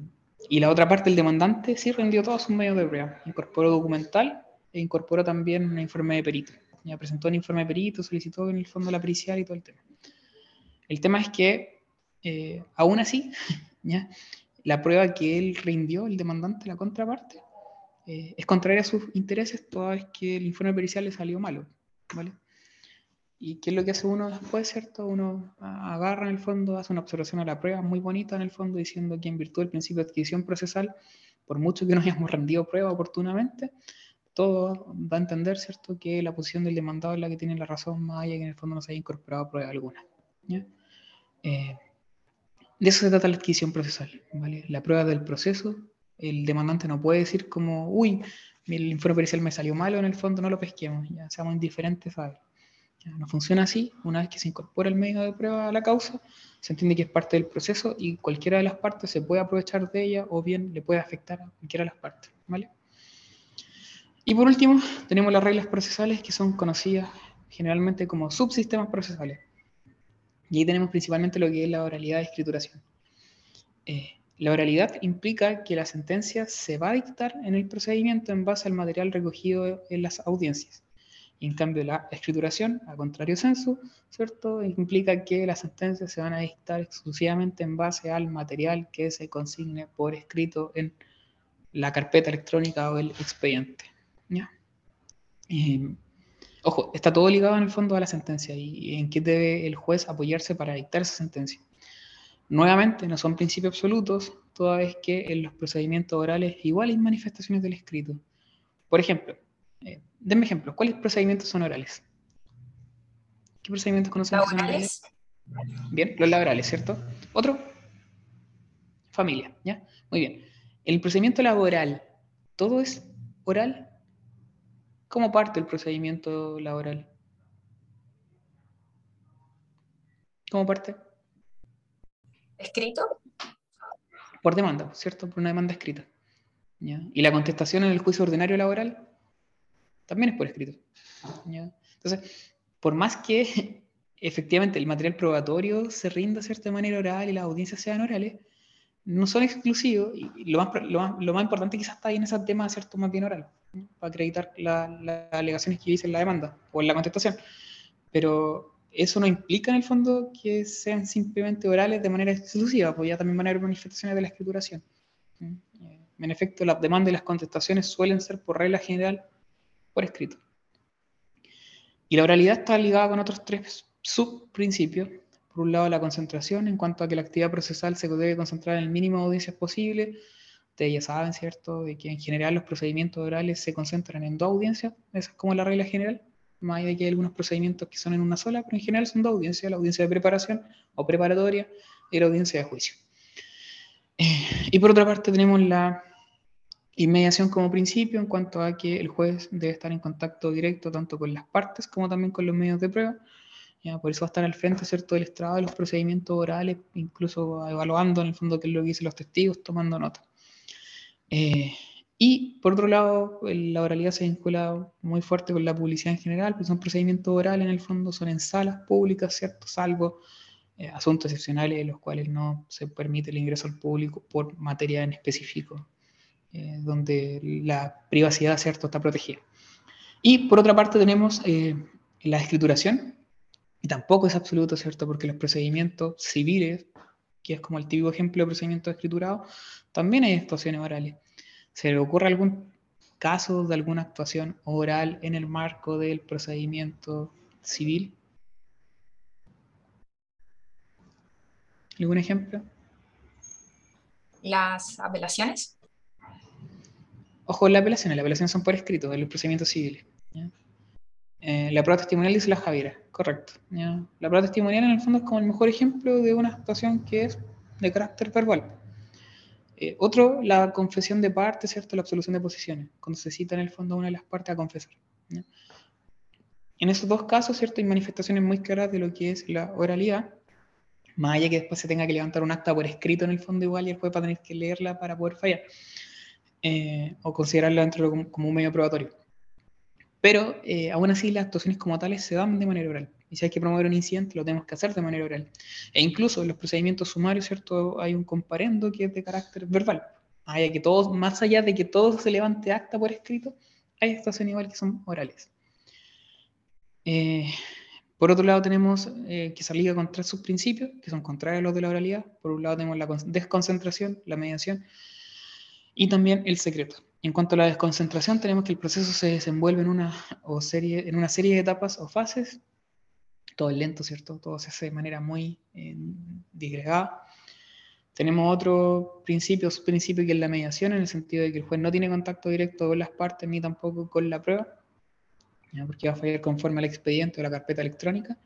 y la otra parte, el demandante, sí rindió todos sus medios de prueba, incorporó documental e incorporó también un informe de perito. Ya presentó un informe de perito, solicitó en el fondo la pericial y todo el tema. El tema es que eh, aún así, (laughs) la prueba que él rindió, el demandante, la contraparte, eh, es contraria a sus intereses toda vez que el informe pericial le salió malo. ¿vale? ¿Y qué es lo que hace uno después, cierto? Uno agarra en el fondo, hace una observación a la prueba muy bonita en el fondo, diciendo que en virtud del principio de adquisición procesal, por mucho que no hayamos (laughs) rendido prueba oportunamente, todo da a entender, ¿cierto?, que la posición del demandado es la que tiene la razón, más allá que en el fondo no se haya incorporado prueba alguna. Eh, de eso se trata la adquisición procesal, ¿vale? La prueba del proceso, el demandante no puede decir como, uy, el informe pericial me salió malo, en el fondo no lo pesquemos, ya seamos indiferentes a no funciona así, una vez que se incorpora el medio de prueba a la causa, se entiende que es parte del proceso y cualquiera de las partes se puede aprovechar de ella o bien le puede afectar a cualquiera de las partes, ¿vale? Y por último, tenemos las reglas procesales que son conocidas generalmente como subsistemas procesales. Y ahí tenemos principalmente lo que es la oralidad de escrituración. Eh, la oralidad implica que la sentencia se va a dictar en el procedimiento en base al material recogido en las audiencias. En cambio, la escrituración, a contrario censo, ¿cierto? implica que las sentencias se van a dictar exclusivamente en base al material que se consigne por escrito en la carpeta electrónica o el expediente. ¿Ya? Eh, Ojo, está todo ligado en el fondo a la sentencia y en qué debe el juez apoyarse para dictar esa sentencia. Nuevamente, no son principios absolutos, toda vez que en los procedimientos orales igual hay manifestaciones del escrito. Por ejemplo, eh, denme ejemplos, ¿cuáles procedimientos son orales? ¿Qué procedimientos conocen orales? Bien, los laborales, ¿cierto? Otro, familia, ¿ya? Muy bien. El procedimiento laboral, ¿todo es oral? ¿Cómo parte el procedimiento laboral? ¿Cómo parte? ¿Escrito? Por demanda, ¿cierto? Por una demanda escrita. Y la contestación en el juicio ordinario laboral también es por escrito. Entonces, por más que (laughs) efectivamente el material probatorio se rinda de cierta manera oral y las audiencias sean orales, no son exclusivos y lo más, lo más, importante quizás está ahí en ese tema, ¿cierto? Más bien oral, para acreditar las alegaciones que dice en la demanda o en la contestación. Pero eso no implica en el fondo que sean simplemente orales de manera exclusiva, pues ya también van a haber manifestaciones de la escrituración. En efecto, las demandas y las contestaciones suelen ser por regla general por escrito. Y la oralidad está ligada con otros tres subprincipios. Por un lado, la concentración, en cuanto a que la actividad procesal se debe concentrar en el mínimo de audiencias posible. Ustedes ya saben, ¿cierto?, de que en general los procedimientos orales se concentran en dos audiencias. Esa es como la regla general. Más allá de que hay algunos procedimientos que son en una sola, pero en general son dos audiencias: la audiencia de preparación o preparatoria y la audiencia de juicio. Eh, y por otra parte, tenemos la Inmediación como principio en cuanto a que el juez debe estar en contacto directo tanto con las partes como también con los medios de prueba. Por eso va a estar al frente ¿cierto? del estrado de los procedimientos orales, incluso evaluando en el fondo qué es lo que dicen los testigos, tomando nota. Eh, y por otro lado, la oralidad se vincula muy fuerte con la publicidad en general, pues son procedimientos orales en el fondo, son en salas públicas, ¿cierto? Salvo eh, asuntos excepcionales en los cuales no se permite el ingreso al público por materia en específico eh, donde la privacidad ¿cierto? está protegida. Y por otra parte tenemos la escrituración, y tampoco es absoluto, ¿cierto? Porque los procedimientos civiles, que es como el típico ejemplo de procedimiento escriturado, también hay actuaciones orales. ¿Se le ocurre algún caso de alguna actuación oral en el marco del procedimiento civil? ¿Algún ejemplo? Las apelaciones. Ojo, la apelación, la apelación son por escrito, en los procedimientos civiles. Eh, la prueba testimonial dice la Javiera, correcto. La prueba testimonial en el fondo es como el mejor ejemplo de una actuación que es de carácter verbal. Eh, otro, la confesión de parte, ¿cierto? La absolución de posiciones, cuando se cita en el fondo una de las partes a confesar. En esos dos casos, ¿cierto? Hay manifestaciones muy claras de lo que es la oralidad, más allá que después se tenga que levantar un acta por escrito en el fondo igual y el juez va a tener que leerla para poder fallar. Eh, o considerarla dentro como, un medio probatorio. Pero eh, aún así las actuaciones como tales se dan de manera oral. Y si hay que promover un incidente, lo tenemos que hacer de manera oral. E incluso en los procedimientos sumarios, ¿cierto? Hay un comparendo que es de carácter verbal. Hay que todos, más allá de que todo se levante acta por escrito, hay actuaciones igual que son orales. Eh, por otro lado, tenemos que se liga con tres subprincipios, que son contrarios a los de la oralidad. Por un lado, tenemos la desconcentración, la mediación y también el secreto. En cuanto a la desconcentración, tenemos que el proceso se desenvuelve en una, o serie, en una serie de etapas o fases. Todo es lento, ¿cierto? Todo se hace de manera muy eh, disgregada. Tenemos otro principio, principio que es la mediación, en el sentido de que el juez no tiene contacto directo con las partes ni tampoco con la prueba, porque va a fallar conforme al expediente o la carpeta electrónica.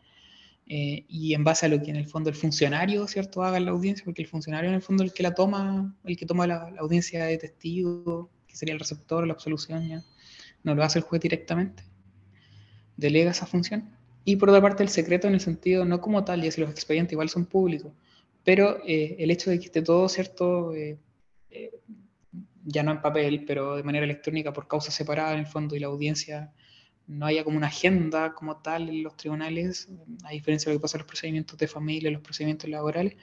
Eh, y en base a lo que en el fondo el funcionario, ¿cierto?, haga en la audiencia, porque el funcionario en el fondo es el que la toma, el que toma la, audiencia de testigo, sería el receptor, la absolución, ¿ya? no lo hace el juez directamente, delega esa función. Y por otra parte el secreto en el sentido, no como tal, ya si los expedientes igual son públicos, pero eh, el hecho de que esté todo, ¿cierto?, eh, ya no en papel, pero de manera electrónica por causa separada en el fondo y la audiencia no haya como una agenda como tal en los tribunales, a diferencia de lo que pasa en los procedimientos de familia, los procedimientos laborales,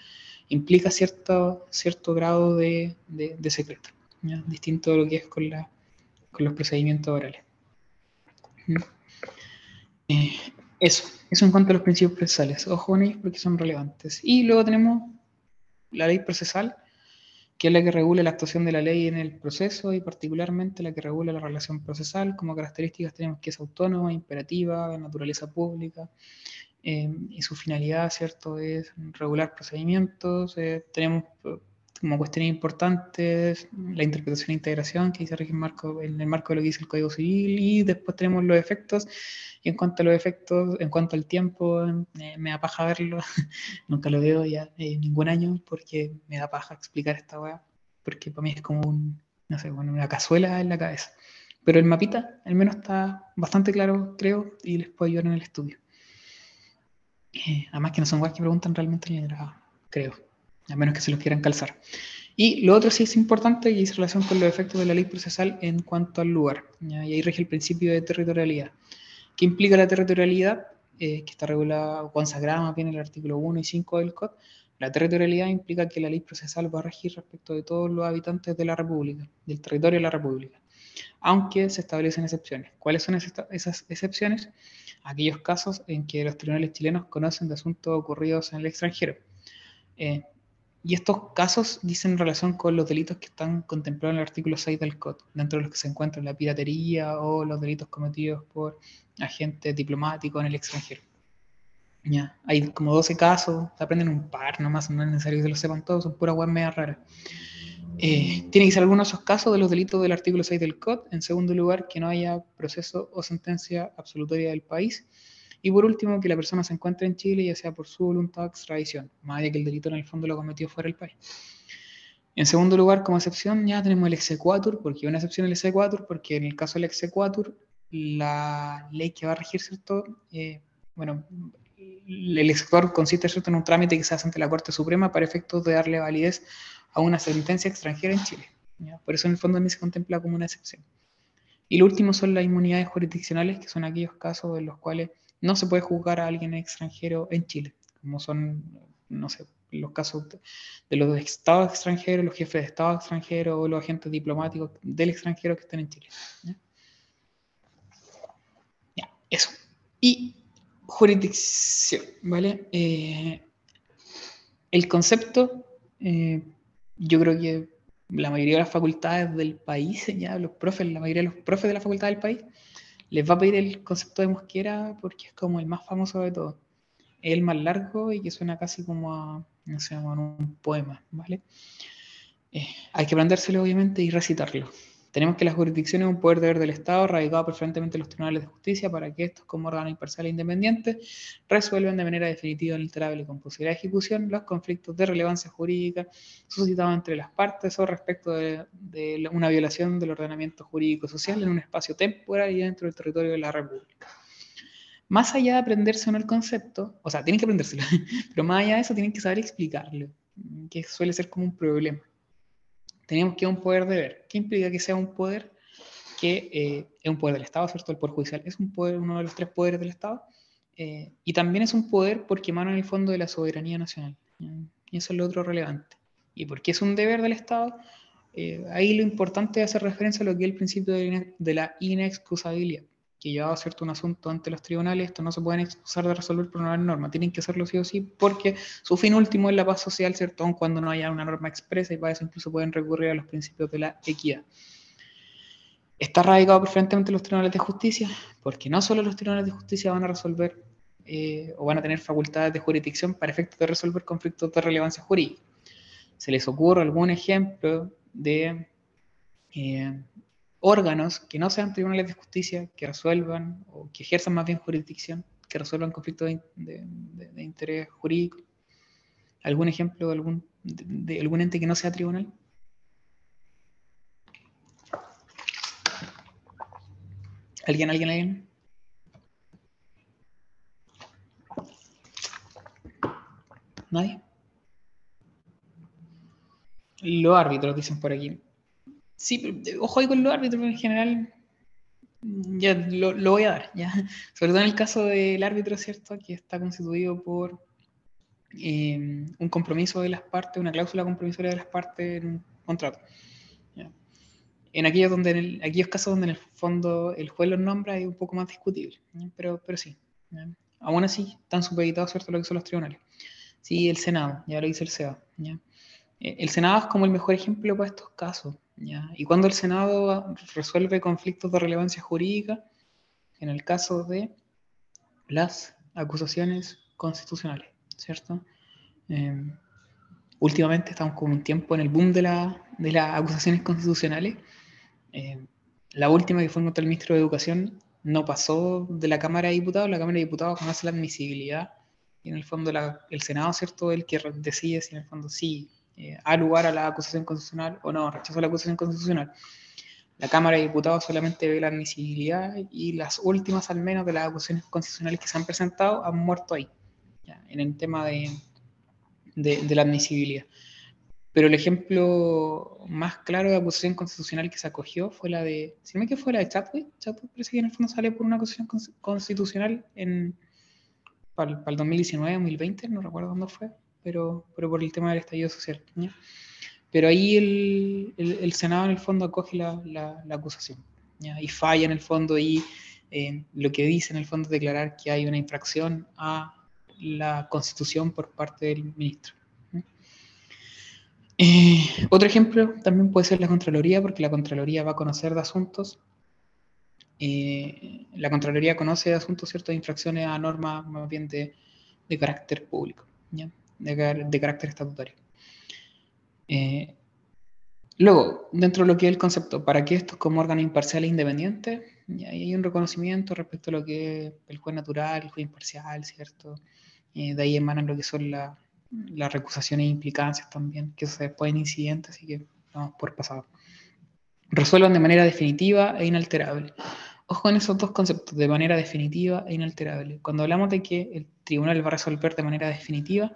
implica cierto, cierto grado de, secreto, distinto de lo que es con los procedimientos orales. Eh, eso, eso en cuanto a los principios procesales. Ojo con ellos porque son relevantes. Y luego tenemos la ley procesal, que es la que regula la actuación de la ley en el proceso y particularmente la que regula la relación procesal. Como características tenemos que es autónoma, imperativa, de naturaleza pública eh, y su finalidad, ¿cierto?, es regular procedimientos. Eh, tenemos como cuestiones importantes, la interpretación e integración que dice en, marco, en el marco de lo que dice el Código Civil, y después tenemos los efectos. Y en cuanto a los efectos, en cuanto al tiempo, eh, me da paja verlo, (laughs) nunca lo veo ya en ningún año, porque me da paja explicar esta weá, porque para mí es como un, no sé, una cazuela en la cabeza. Pero el mapita, al menos está bastante claro, creo, y les puedo ayudar en el estudio. Eh, además que no son weas que preguntan realmente ni creo a menos que se los quieran calzar. Y lo otro sí es importante y es relación con los efectos de la ley procesal en cuanto al lugar. Y ahí rige el principio de territorialidad. ¿Qué implica la territorialidad? Eh, que está regulada o consagrada más bien en el artículo 1 y 5 del COD. La territorialidad implica que la ley procesal va a regir respecto de todos los habitantes de la República, del territorio de la República, aunque se establecen excepciones. ¿Cuáles son esas excepciones? Aquellos casos en que los tribunales chilenos conocen de asuntos ocurridos en el extranjero. Eh, y estos casos dicen relación con los delitos que están contemplados en el artículo 6 del COD, dentro de los que se encuentran la piratería o los delitos cometidos por agentes diplomáticos en el extranjero. Ya, hay como 12 casos, aprenden un par nomás, no es necesario que se lo sepan todos, son pura web media rara. Eh, que ser alguno de esos casos de los delitos del artículo 6 del COD. En segundo lugar, que no haya proceso o sentencia absolutoria del país. Y por último, que la persona se encuentre en Chile, ya sea por su voluntad o extradición, más allá que el delito en el fondo lo cometió fuera del país. En segundo lugar, como excepción, ya tenemos el exequatur, porque una excepción el exequatur, porque en el caso del exequatur, la ley que va a regir, ¿cierto? Eh, bueno, el exequatur consiste, ¿cierto?, en un trámite que se hace ante la Corte Suprema para efectos de darle validez a una sentencia extranjera en Chile. Por eso en el fondo mí se contempla como una excepción. Y lo último son las inmunidades jurisdiccionales, que son aquellos casos en los cuales no se puede juzgar a alguien extranjero en Chile, como son, no sé, los casos de los estados extranjeros, los jefes de estado extranjeros o los agentes diplomáticos del extranjero que estén en Chile. ¿ya? eso. Y jurisdicción, ¿vale? Eh, el concepto, eh, yo creo que la mayoría de las facultades del país, ya los profes, la mayoría de los profes de la facultad del país, les va a pedir el concepto de Mosquera porque es como el más famoso de todos. Es el más largo y que suena casi como a, no sé, un poema, ¿vale? Eh, hay que aprendérselo obviamente y recitarlo. Tenemos que la jurisdicción es un poder deber del Estado radicado preferentemente en los tribunales de justicia para que estos, como órgano imparcial e independiente, resuelvan de manera definitiva, inalterable y con posibilidad de ejecución los conflictos de relevancia jurídica suscitados entre las partes o respecto de, una violación del ordenamiento jurídico social en un espacio temporal y dentro del territorio de la República. Más allá de aprenderse o el concepto, o sea, tienen que aprendérselo, (laughs) pero más allá de eso tienen que saber explicarlo, que suele ser como un problema tenemos que un poder deber. ¿Qué implica que sea un poder? Que eh, es un poder del Estado, ¿cierto? El poder judicial es un poder, uno de los tres poderes del Estado. Eh, y también es un poder porque emana en el fondo de la soberanía nacional. Y eso es lo otro relevante. ¿Y por qué es un deber del Estado? Eh, ahí lo importante es hacer referencia a lo que es el principio de la inexcusabilidad que llevaba cierto un asunto ante los tribunales, esto no se pueden excusar de resolver por una norma, tienen que hacerlo sí o sí, porque su fin último es la paz social, ¿cierto? Aun cuando no haya una norma expresa y para eso incluso pueden recurrir a los principios de la equidad. Está radicado preferentemente en los tribunales de justicia, porque no solo los tribunales de justicia van a resolver eh, o van a tener facultades de jurisdicción para efectos de resolver conflictos de relevancia jurídica. ¿Se les ocurre algún ejemplo de eh, órganos que no sean tribunales de justicia, que resuelvan o que ejerzan más bien jurisdicción, que resuelvan conflictos de, interés jurídico. ¿Algún ejemplo de algún, de, algún ente que no sea tribunal? ¿Alguien, alguien, alguien? ¿Nadie? Los árbitros dicen por aquí. Sí, ojo ahí con los árbitros en general. Ya lo, voy a dar, ya. (laughs) Sobre todo en el caso del árbitro, ¿cierto? Que está constituido por eh, un compromiso de las partes, una cláusula compromisoria de las partes en un contrato. En aquellos, donde en aquellos casos donde en el fondo el juez los nombra es un poco más discutible, pero, pero sí. Aún así, están supeditados, ¿cierto? Lo que son los tribunales. Sí, el Senado, ya lo dice el SEA. ¿ya? Eh, el Senado es como el mejor ejemplo para estos casos. Y cuando el Senado resuelve conflictos de relevancia jurídica, en el caso de las acusaciones constitucionales, ¿cierto? Em, últimamente estamos con un tiempo en el boom de, la, de las acusaciones constitucionales. Eh, la última que fue contra el ministro de Educación no pasó de la Cámara de Diputados. La Cámara de Diputados conoce la admisibilidad y en el fondo el Senado, ¿cierto?, el que decide si en el fondo sí eh, ha lugar a la acusación constitucional o no, rechazó la acusación constitucional. La Cámara de Diputados solamente ve la admisibilidad y las últimas, al menos, de las acusaciones constitucionales que se han presentado han muerto ahí, en el tema de, de, la admisibilidad. Pero el ejemplo más claro de acusación constitucional que se acogió fue la de, si me que fue la de Chadwick, Chadwick parece que en el fondo sale por una acusación constitucional en, para, el 2019, 2020, no recuerdo cuándo fue, pero, pero por el tema del estallido social. Pero ahí el, el, Senado en el fondo acoge la, la, acusación y falla en el fondo y eh, lo que dice en el fondo es declarar que hay una infracción a la constitución por parte del ministro. Eh, otro ejemplo también puede ser la Contraloría, porque la Contraloría va a conocer de asuntos. Eh, la Contraloría conoce de asuntos, ciertas infracciones a normas más bien de, de carácter público, De, carácter estatutario. Eh, luego, dentro de lo que es el concepto, ¿para qué esto es como órgano imparcial e independiente? Y ahí hay un reconocimiento respecto a lo que es el juez natural, el juez imparcial, ¿cierto? de ahí emanan lo que son las recusaciones e implicancias también, que se pueden incidentes, así que vamos por pasado. Resuelvan de manera definitiva e inalterable. Ojo en esos dos conceptos, de manera definitiva e inalterable. Cuando hablamos de que el tribunal va a resolver de manera definitiva,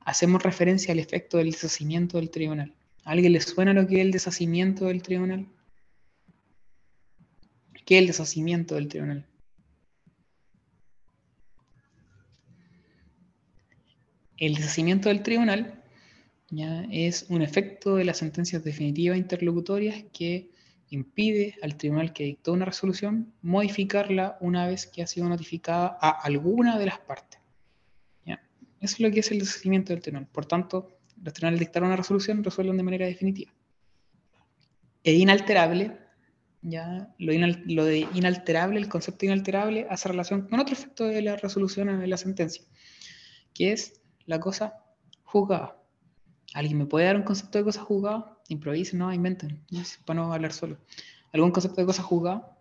hacemos referencia al efecto del deshacimiento del tribunal. ¿A alguien le suena lo que es el deshacimiento del tribunal? ¿Qué es el deshacimiento del tribunal? El deshacimiento del tribunal ¿ya? es un efecto de las sentencias definitivas interlocutorias que impide al tribunal que dictó una resolución modificarla una vez que ha sido notificada a alguna de las partes. Eso es lo que es el deshacimiento del tribunal. Por tanto, los tribunales dictaron una resolución, resuelven de manera definitiva. E inalterable, ya lo, de inalterable, el concepto inalterable, hace relación con otro efecto de la resolución de la sentencia, que es la cosa juzgada. ¿Alguien me puede dar un concepto de cosa juzgada? Improvisen, no, inventen, para no hablar solo. ¿Algún concepto de cosa juzgada?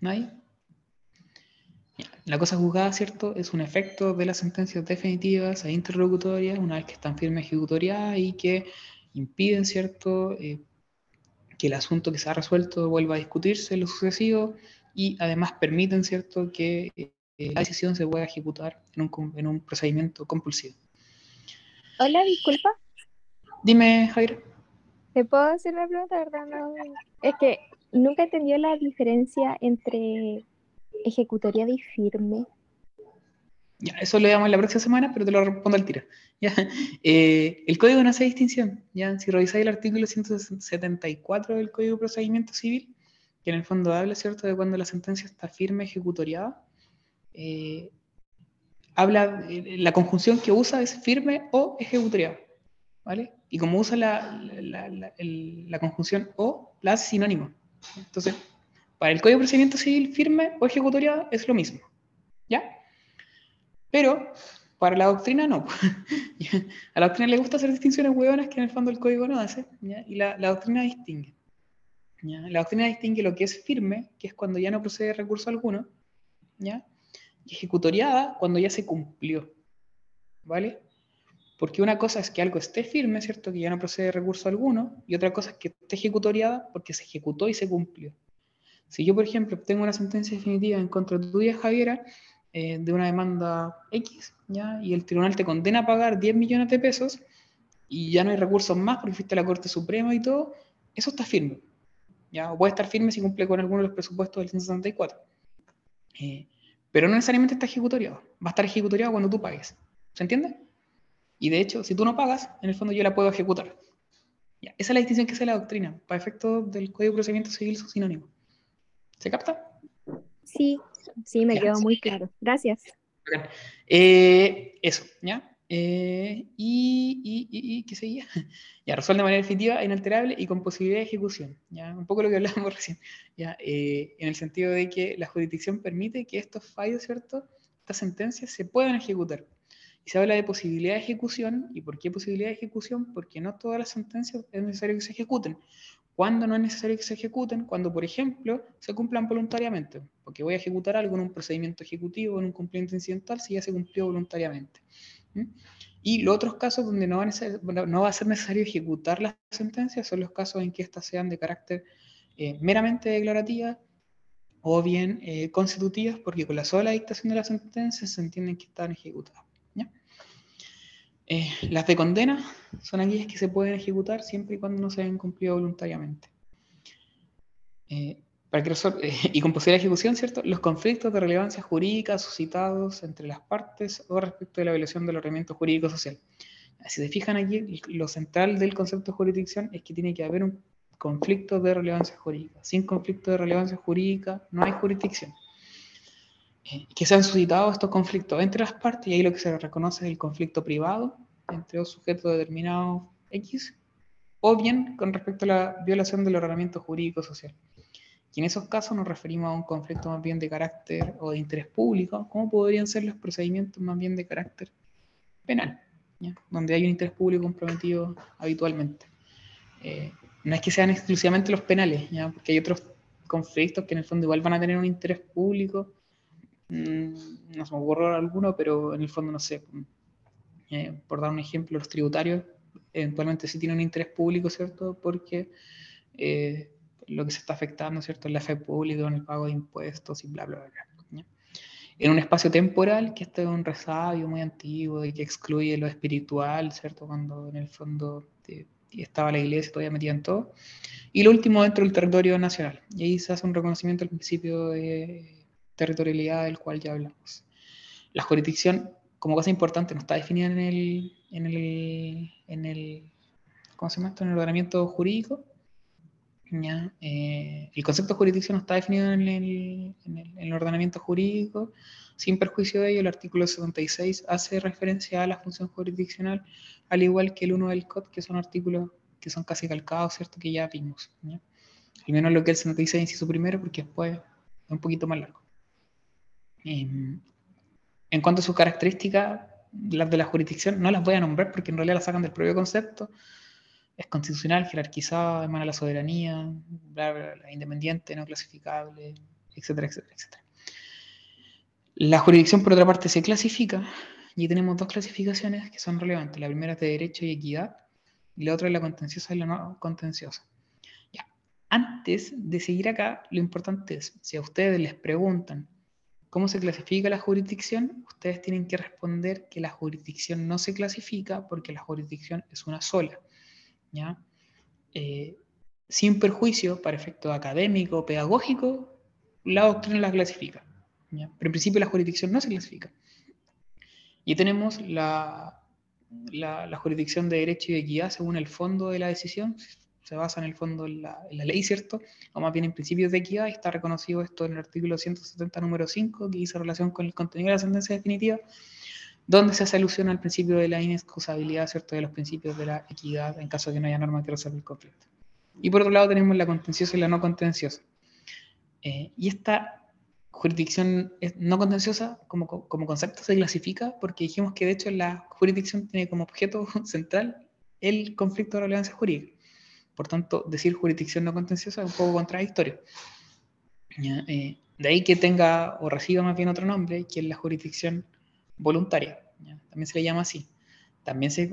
¿Nadie? La cosa juzgada, ¿cierto? Es un efecto de las sentencias definitivas e interlocutorias, una vez que están firmes ejecutoriadas y que impiden, ¿cierto?, eh, que el asunto que se ha resuelto vuelva a discutirse en lo sucesivo y además permiten, ¿cierto?, que eh, la decisión se pueda ejecutar en un, en un, procedimiento compulsivo. Hola, disculpa. Dime, Javier. ¿Te puedo hacer una pregunta, verdad? Es que nunca entendió la diferencia entre ejecutoria y firme. Ya, eso lo veamos la próxima semana, pero te lo respondo al tiro. (laughs) Eh, el código no hace distinción. ¿ya? Si revisáis el artículo 174 del Código de Procedimiento Civil, que en el fondo habla, ¿cierto?, de cuando la sentencia está firme, ejecutoriada. Eh, habla, eh, la conjunción que usa es firme o ejecutoriada, ¿vale? Y como usa la, la, conjunción o, la hace sinónimo. Entonces, para el Código de Procedimiento Civil, firme o ejecutoriada es lo mismo, ¿ya? Pero para la doctrina no. (laughs) a la doctrina le gusta hacer distinciones huevonas que en el fondo el código no hace, y la, la doctrina distingue. La doctrina distingue lo que es firme, que es cuando ya no procede recurso alguno, ¿ya? y ejecutoriada cuando ya se cumplió. ¿Vale? Porque una cosa es que algo esté firme, ¿cierto? Que ya no procede recurso alguno, y otra cosa es que esté ejecutoriada porque se ejecutó y se cumplió. Si yo, por ejemplo, tengo una sentencia definitiva en contra de tuya, Javiera, eh, de una demanda X, ¿ya? y el tribunal te condena a pagar 10 millones de pesos, y ya no hay recursos más porque fuiste a la Corte Suprema y todo, eso está firme. ¿ya? O puede estar firme si cumple con alguno de los presupuestos del 164. Eh, pero no necesariamente está ejecutoriado. Va a estar ejecutoriado cuando tú pagues. ¿Se entiende? Y de hecho, si tú no pagas, en el fondo yo la puedo ejecutar. esa es la distinción que hace la doctrina. Para efectos del Código de Procedimiento Civil son sinónimos. ¿Se capta? Sí, sí, me quedó muy claro. Gracias. Eh, eso, ¿ya? Eh, y, y, y, y, ¿qué seguía? (laughs) ya, resuelve de manera efectiva, inalterable y con posibilidad de ejecución. ¿ya? Un poco lo que hablábamos (laughs) recién. ¿ya? Eh, en el sentido de que la jurisdicción permite que estos fallos, ¿cierto? Estas sentencias se puedan ejecutar. Y se habla de posibilidad de ejecución. ¿Y por qué posibilidad de ejecución? Porque no todas las sentencias es necesario que se ejecuten. ¿Cuándo no es necesario que se ejecuten? Cuando, por ejemplo, se cumplan voluntariamente. Porque voy a ejecutar algo en un procedimiento ejecutivo, en un cumplimiento incidental, si ya se cumplió voluntariamente. Y los otros casos donde no va, a no va, a ser necesario ejecutar las sentencias son los casos en que éstas sean de carácter eh, meramente declarativa o bien eh, constitutivas, porque con la sola dictación de las sentencias se entienden que están ejecutadas. Eh, las de condena son aquellas que se pueden ejecutar siempre y cuando no se hayan cumplido voluntariamente. Para que eh, (laughs) y con posible ejecución, ¿cierto? Los conflictos de relevancia jurídica suscitados entre las partes o respecto de la violación del ordenamiento jurídico social. Si se fijan aquí, lo central del concepto de jurisdicción es que tiene que haber un conflicto de relevancia jurídica. Sin conflicto de relevancia jurídica no hay jurisdicción. Que se han suscitado estos conflictos entre las partes y ahí lo que se reconoce es el conflicto privado entre dos sujetos determinados X o bien con respecto a la violación del ordenamiento jurídico social. Y en esos casos nos referimos a un conflicto más bien de carácter o de interés público, como podrían ser los procedimientos más bien de carácter penal, donde hay un interés público comprometido habitualmente. Eh, no es que sean exclusivamente los penales, ¿ya? porque hay otros conflictos que en el fondo igual van a tener un interés público. Mm, no se me ocurre alguno, pero en el fondo no sé. Eh, por dar un ejemplo, los tributarios eventualmente sí tienen un interés público, ¿cierto? Porque eh, lo que se está afectando, ¿cierto? En la fe pública, en el pago de impuestos y bla, bla, bla. En un espacio temporal que este es un resabio muy antiguo y que excluye lo espiritual, ¿cierto? Cuando en el fondo estaba la iglesia todavía metida en todo. Y lo último dentro del territorio nacional. Y ahí se hace un reconocimiento del principio de territorialidad del cual ya hablamos. La jurisdicción, como cosa importante, no está definida en el, en el, en el ¿cómo se llama esto? En el ordenamiento jurídico, eh, el concepto de jurisdicción no está definido en el, ordenamiento jurídico. Sin perjuicio de ello, el artículo 76 hace referencia a la función jurisdiccional, al igual que el 1 del COD, que son artículos que son casi calcados, ¿cierto? Que ya vimos. Al menos lo que el 76 inciso primero, porque después es un poquito más largo. En cuanto a sus características, las de la jurisdicción no las voy a nombrar porque en realidad las sacan del propio concepto es constitucional, jerarquizado, emana la soberanía, independiente, no clasificable, etcétera, etcétera, etcétera. La jurisdicción, por otra parte, se clasifica y tenemos dos clasificaciones que son relevantes. La primera es de derecho y equidad y la otra es la contenciosa y la no contenciosa. Antes de seguir acá, lo importante es, si a ustedes les preguntan cómo se clasifica la jurisdicción, ustedes tienen que responder que la jurisdicción no se clasifica porque la jurisdicción es una sola. Eh, sin perjuicio para efecto académico, pedagógico, la doctrina la clasifica. Pero en principio la jurisdicción no se clasifica. Y tenemos la, la, jurisdicción de derecho y de equidad según el fondo de la decisión, se basa en el fondo en la, ley, ¿cierto? O más bien en principios de equidad, está reconocido esto en el artículo 170, número 5, que dice relación con el contenido de la sentencia definitiva, donde se hace alusión al principio de la inexcusabilidad, ¿cierto? De los principios de la equidad en caso de que no haya norma que resuelva el conflicto. Y por otro lado tenemos la contenciosa y la no contenciosa. Eh, y esta jurisdicción no contenciosa como, como concepto se clasifica porque dijimos que de hecho la jurisdicción tiene como objeto (laughs) central el conflicto de relevancia jurídica. Por tanto, decir jurisdicción no contenciosa es un poco contradictorio. Eh, de ahí que tenga o reciba más bien otro nombre, que es la jurisdicción voluntaria, también se le llama así. También se,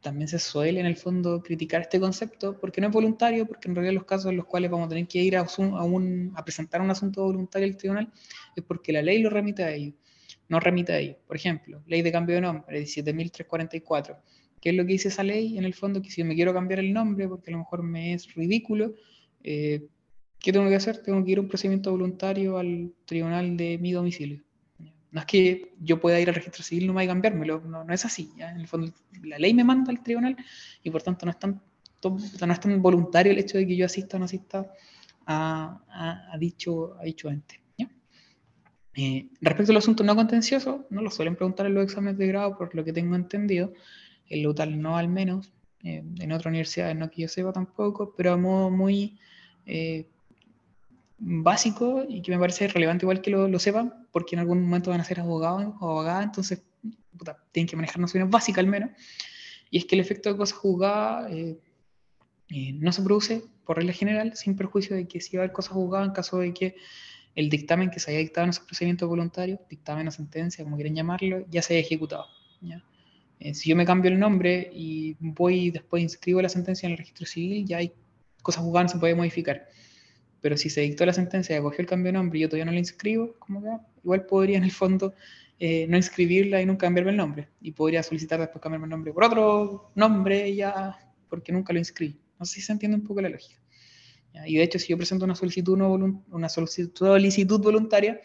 también se suele en el fondo criticar este concepto porque no es voluntario, porque en realidad los casos en los cuales vamos a tener que ir a, un, a presentar un asunto voluntario al tribunal es porque la ley lo remite a ello, no remite a ello. Por ejemplo, ley de cambio de nombre, 17.344. ¿Qué es lo que dice esa ley? En el fondo, que si me quiero cambiar el nombre porque a lo mejor me es ridículo, eh, ¿qué tengo que hacer? Tengo que ir a un procedimiento voluntario al tribunal de mi domicilio. No es que yo pueda ir al registro civil no me a cambiármelo, no, no es así. En el fondo, la ley me manda al tribunal y por tanto no es tan, no es tan voluntario el hecho de que yo asista o no asista a, a, dicho, a dicho ente. Eh, respecto a los asuntos no contenciosos, no lo suelen preguntar en los exámenes de grado, por lo que tengo entendido. En UTAL no al menos, eh, en otras universidades no que yo sepa tampoco, pero a modo muy eh, básico y que me parece relevante igual que lo, lo, sepan, porque en algún momento van a ser abogados o abogadas, entonces puta, tienen que manejar nociones básicas al menos. Y es que el efecto de cosas juzgadas no se produce por regla general, sin perjuicio de que si va a haber cosas juzgadas en caso de que el dictamen que se haya dictado en esos procedimientos voluntarios, dictamen o sentencia, como quieren llamarlo, ya se haya ejecutado. Eh, si yo me cambio el nombre y voy después inscribo la sentencia en el registro civil, ya hay cosas juzgadas, no se puede modificar. Pero si se dictó la sentencia y acogió el cambio de nombre y yo todavía no la inscribo, igual podría en el fondo eh, no inscribirla y nunca cambiarme el nombre. Y podría solicitar después cambiarme el nombre por otro nombre ya, porque nunca lo inscribí. No sé si se entiende un poco la lógica. Y de hecho, si yo presento una solicitud, voluntaria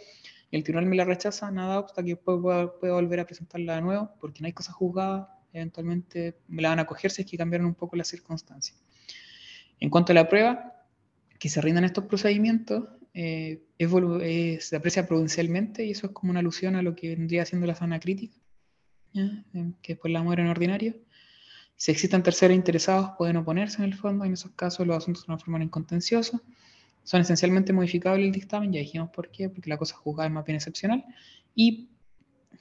el tribunal me la rechaza, nada obsta que después pueda, volver a presentarla de nuevo, porque no hay cosas juzgadas, eventualmente me la van a coger si es que cambiaron un poco las circunstancias. En cuanto a la prueba, que se rindan estos procedimientos, eh, se aprecia provincialmente y eso es como una alusión a lo que vendría siendo la zona crítica, que después la mueren ordinaria. Si existen terceros interesados, pueden oponerse en el fondo, en esos casos los asuntos se transforman en contencioso. Son esencialmente modificables el dictamen, ya dijimos por qué, porque la cosa juzgada es más bien excepcional, y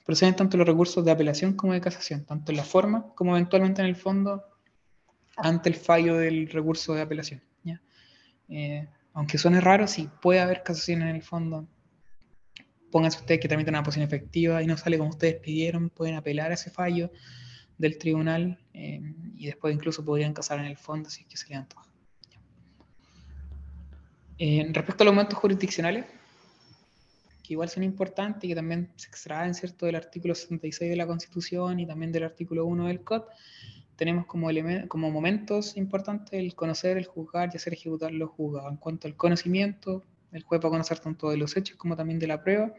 proceden tanto los recursos de apelación como de casación, tanto en la forma como eventualmente en el fondo ante el fallo del recurso de apelación. Eh, aunque suene raro, si puede haber casación en el fondo. Pónganse ustedes que tramitan una posición efectiva y no sale como ustedes pidieron, pueden apelar a ese fallo del tribunal eh, y después incluso podrían casar en el fondo si es que se le antoja. Eh, respecto a los momentos jurisdiccionales, que igual son importantes y que también se extraen ¿cierto? del artículo 66 de la Constitución y también del artículo 1 del COD, tenemos como, como momentos importantes el conocer, el juzgar y hacer ejecutar lo juzgado. En cuanto al conocimiento, el juez va a conocer tanto de los hechos como también de la prueba,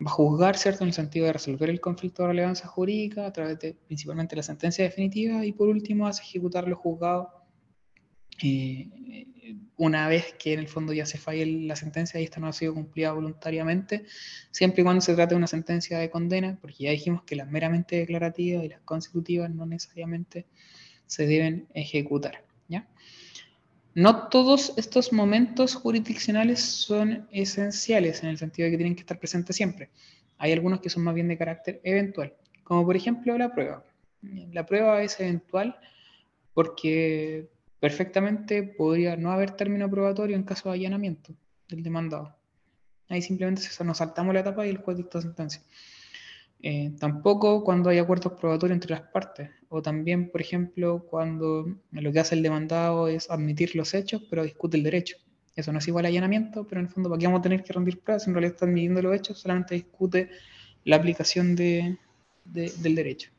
va a juzgar, ¿cierto? En el sentido de resolver el conflicto de relevancia jurídica a través de principalmente la sentencia definitiva y por último hace ejecutar lo juzgado eh, una vez que en el fondo ya se falle la sentencia y esta no ha sido cumplida voluntariamente, siempre y cuando se trate de una sentencia de condena, porque ya dijimos que las meramente declarativas y las constitutivas no necesariamente se deben ejecutar. ¿ya? No todos estos momentos jurisdiccionales son esenciales en el sentido de que tienen que estar presentes siempre. Hay algunos que son más bien de carácter eventual, como por ejemplo la prueba. La prueba es eventual porque perfectamente podría no haber término probatorio en caso de allanamiento del demandado. Ahí simplemente nos saltamos la etapa y el juez dicta sentencia. Eh, tampoco cuando hay acuerdos probatorios entre las partes, o también, por ejemplo, cuando lo que hace el demandado es admitir los hechos, pero discute el derecho. Eso no es igual a allanamiento, pero en el fondo, ¿para qué vamos a tener que rendir pruebas? En realidad está admitiendo los hechos, solamente discute la aplicación de, del derecho.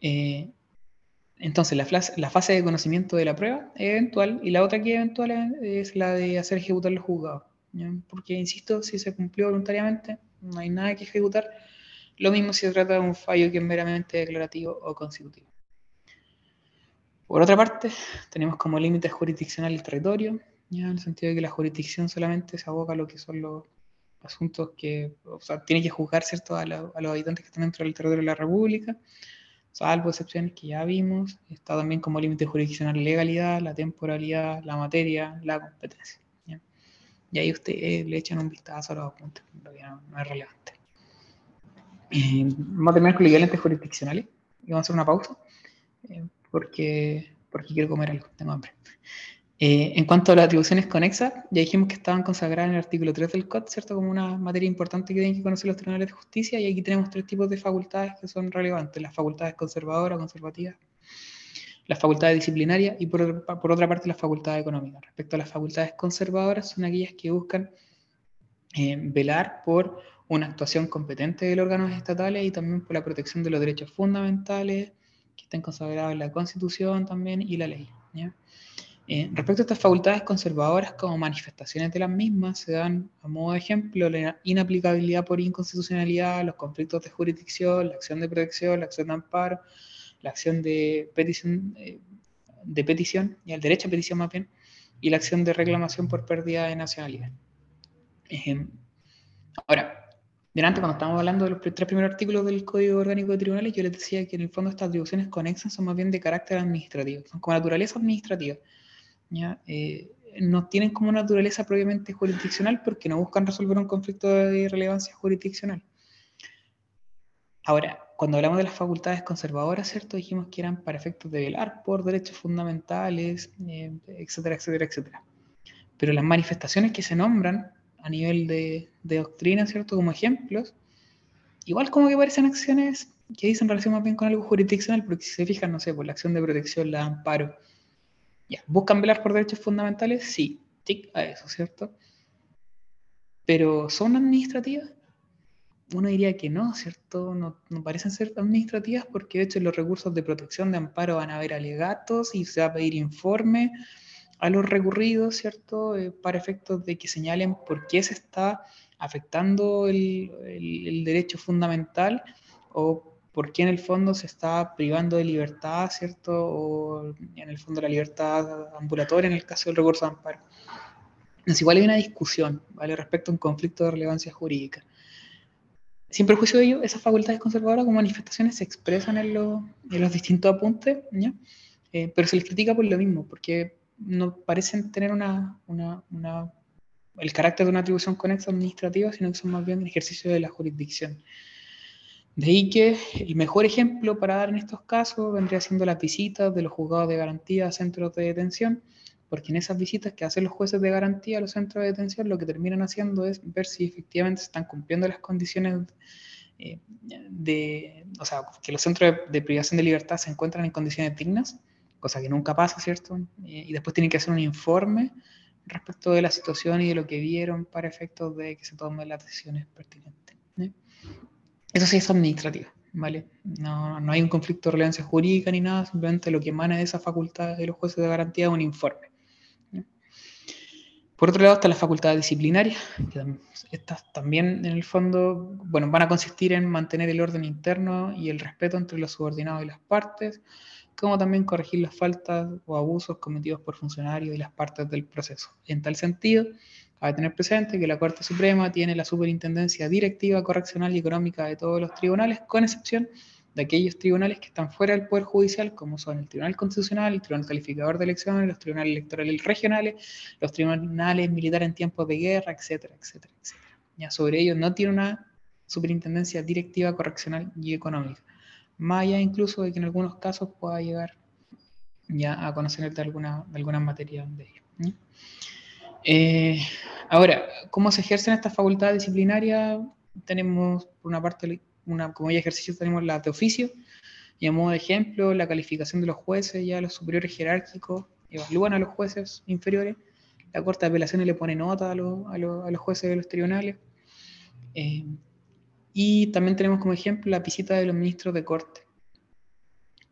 Eh, entonces, la, la, fase de conocimiento de la prueba es eventual y la otra que es eventual es la de hacer ejecutar los juzgados. Porque, insisto, si se cumplió voluntariamente, no hay nada que ejecutar. Lo mismo si se trata de un fallo que es meramente declarativo o constitutivo. Por otra parte, tenemos como límite jurisdiccional el territorio, ¿ya? en el sentido de que la jurisdicción solamente se aboca a lo que son los asuntos que, o sea, tiene que juzgar ¿cierto? A, los habitantes que están dentro del territorio de la República, salvo excepciones que ya vimos. Está también como límite jurisdiccional legalidad, la temporalidad, la materia, la competencia. Y ahí ustedes le echan un vistazo a los apuntes, no, no es relevante. Eh, vamos a terminar con los equivalentes jurisdiccionales y vamos a hacer una pausa eh, porque, porque quiero comer algo, tengo hambre. Eh, en cuanto a las atribuciones conexas, ya dijimos que estaban consagradas en el artículo 3 del COD, ¿cierto? Como una materia importante que tienen que conocer los tribunales de justicia, y aquí tenemos tres tipos de facultades que son relevantes: las facultades conservadoras, conservativas, las facultades disciplinarias y por, otra parte las facultades económicas. Respecto a las facultades conservadoras, son aquellas que buscan eh, velar por una actuación competente de los órganos estatales y también por la protección de los derechos fundamentales que estén consagrados en la Constitución también y la ley. Eh, respecto a estas facultades conservadoras, como manifestaciones de las mismas, se dan a modo de ejemplo la inaplicabilidad por inconstitucionalidad, los conflictos de jurisdicción, la acción de protección, la acción de amparo, la acción de petición, eh, de petición y el derecho a petición más bien, y la acción de reclamación por pérdida de nacionalidad. Eh, ahora, delante cuando estábamos hablando de los tres primeros artículos del Código Orgánico de Tribunales, yo les decía que en el fondo estas atribuciones conexas son más bien de carácter administrativo, son como naturaleza administrativa. Eh, no tienen como naturaleza propiamente jurisdiccional porque no buscan resolver un conflicto de relevancia jurisdiccional. Ahora, cuando hablamos de las facultades conservadoras, ¿cierto? Dijimos que eran para efectos de velar por derechos fundamentales, eh, etcétera, etcétera, etcétera. Pero las manifestaciones que se nombran a nivel de, doctrina, ¿cierto? Como ejemplos, igual como que parecen acciones que dicen relación más bien con algo jurisdiccional, porque si se fijan, no sé, por la acción de protección, la amparo, ya, ¿buscan velar por derechos fundamentales? Sí, tic a eso, ¿cierto? Pero ¿son administrativas? Uno diría que no, ¿cierto? No, no, parecen ser administrativas porque de hecho los recursos de protección de amparo van a haber alegatos y se va a pedir informe a los recurridos, ¿cierto? Eh, para efectos de que señalen por qué se está afectando el, el, derecho fundamental o por qué en el fondo se está privando de libertad, ¿cierto? O en el fondo la libertad ambulatoria en el caso del recurso de amparo. Es igual hay una discusión, ¿vale? Respecto a un conflicto de relevancia jurídica. Sin perjuicio de ello, esas facultades conservadoras como manifestaciones se expresan en, en los distintos apuntes, ¿ya? Eh, pero se les critica por lo mismo, porque no parecen tener una, el carácter de una atribución conexa administrativa, sino que son más bien ejercicio de la jurisdicción. De ahí que el mejor ejemplo para dar en estos casos vendría siendo las visitas de los juzgados de garantía a centros de detención, porque en esas visitas que hacen los jueces de garantía a los centros de detención, lo que terminan haciendo es ver si efectivamente están cumpliendo las condiciones eh, de, o sea, que los centros de privación de libertad se encuentran en condiciones dignas cosa que nunca pasa, ¿cierto? Y, después tienen que hacer un informe respecto de la situación y de lo que vieron para efectos de que se tomen las decisiones pertinentes. Eso sí es administrativo, ¿vale? No, no, hay un conflicto de relevancia jurídica ni nada, simplemente lo que emana de esa facultad de los jueces de garantía es un informe. Por otro lado está la facultad disciplinaria, que estas también en el fondo, bueno, van a consistir en mantener el orden interno y el respeto entre los subordinados y las partes, como también corregir las faltas o abusos cometidos por funcionarios y las partes del proceso. En tal sentido, cabe tener presente que la Corte Suprema tiene la superintendencia directiva, correccional y económica de todos los tribunales, con excepción de aquellos tribunales que están fuera del Poder Judicial, como son el Tribunal Constitucional, el Tribunal Calificador de Elecciones, los tribunales electorales regionales, los tribunales militares en tiempos de guerra, etcétera, etcétera, etcétera. Ya sobre ellos no tiene una superintendencia directiva, correccional y económica más allá incluso de que en algunos casos pueda llegar ya a conocer de alguna, de alguna materia de ellos. Eh, ahora, ¿cómo se ejercen estas facultades disciplinarias? Tenemos, por una parte, una, como ya ejercicios, tenemos la de oficio, y a modo de ejemplo, la calificación de los jueces, ya los superiores jerárquicos evalúan a los jueces inferiores, la Corte de Apelaciones le pone nota a, a, los jueces de los tribunales. Eh, y también tenemos como ejemplo la visita de los ministros de corte.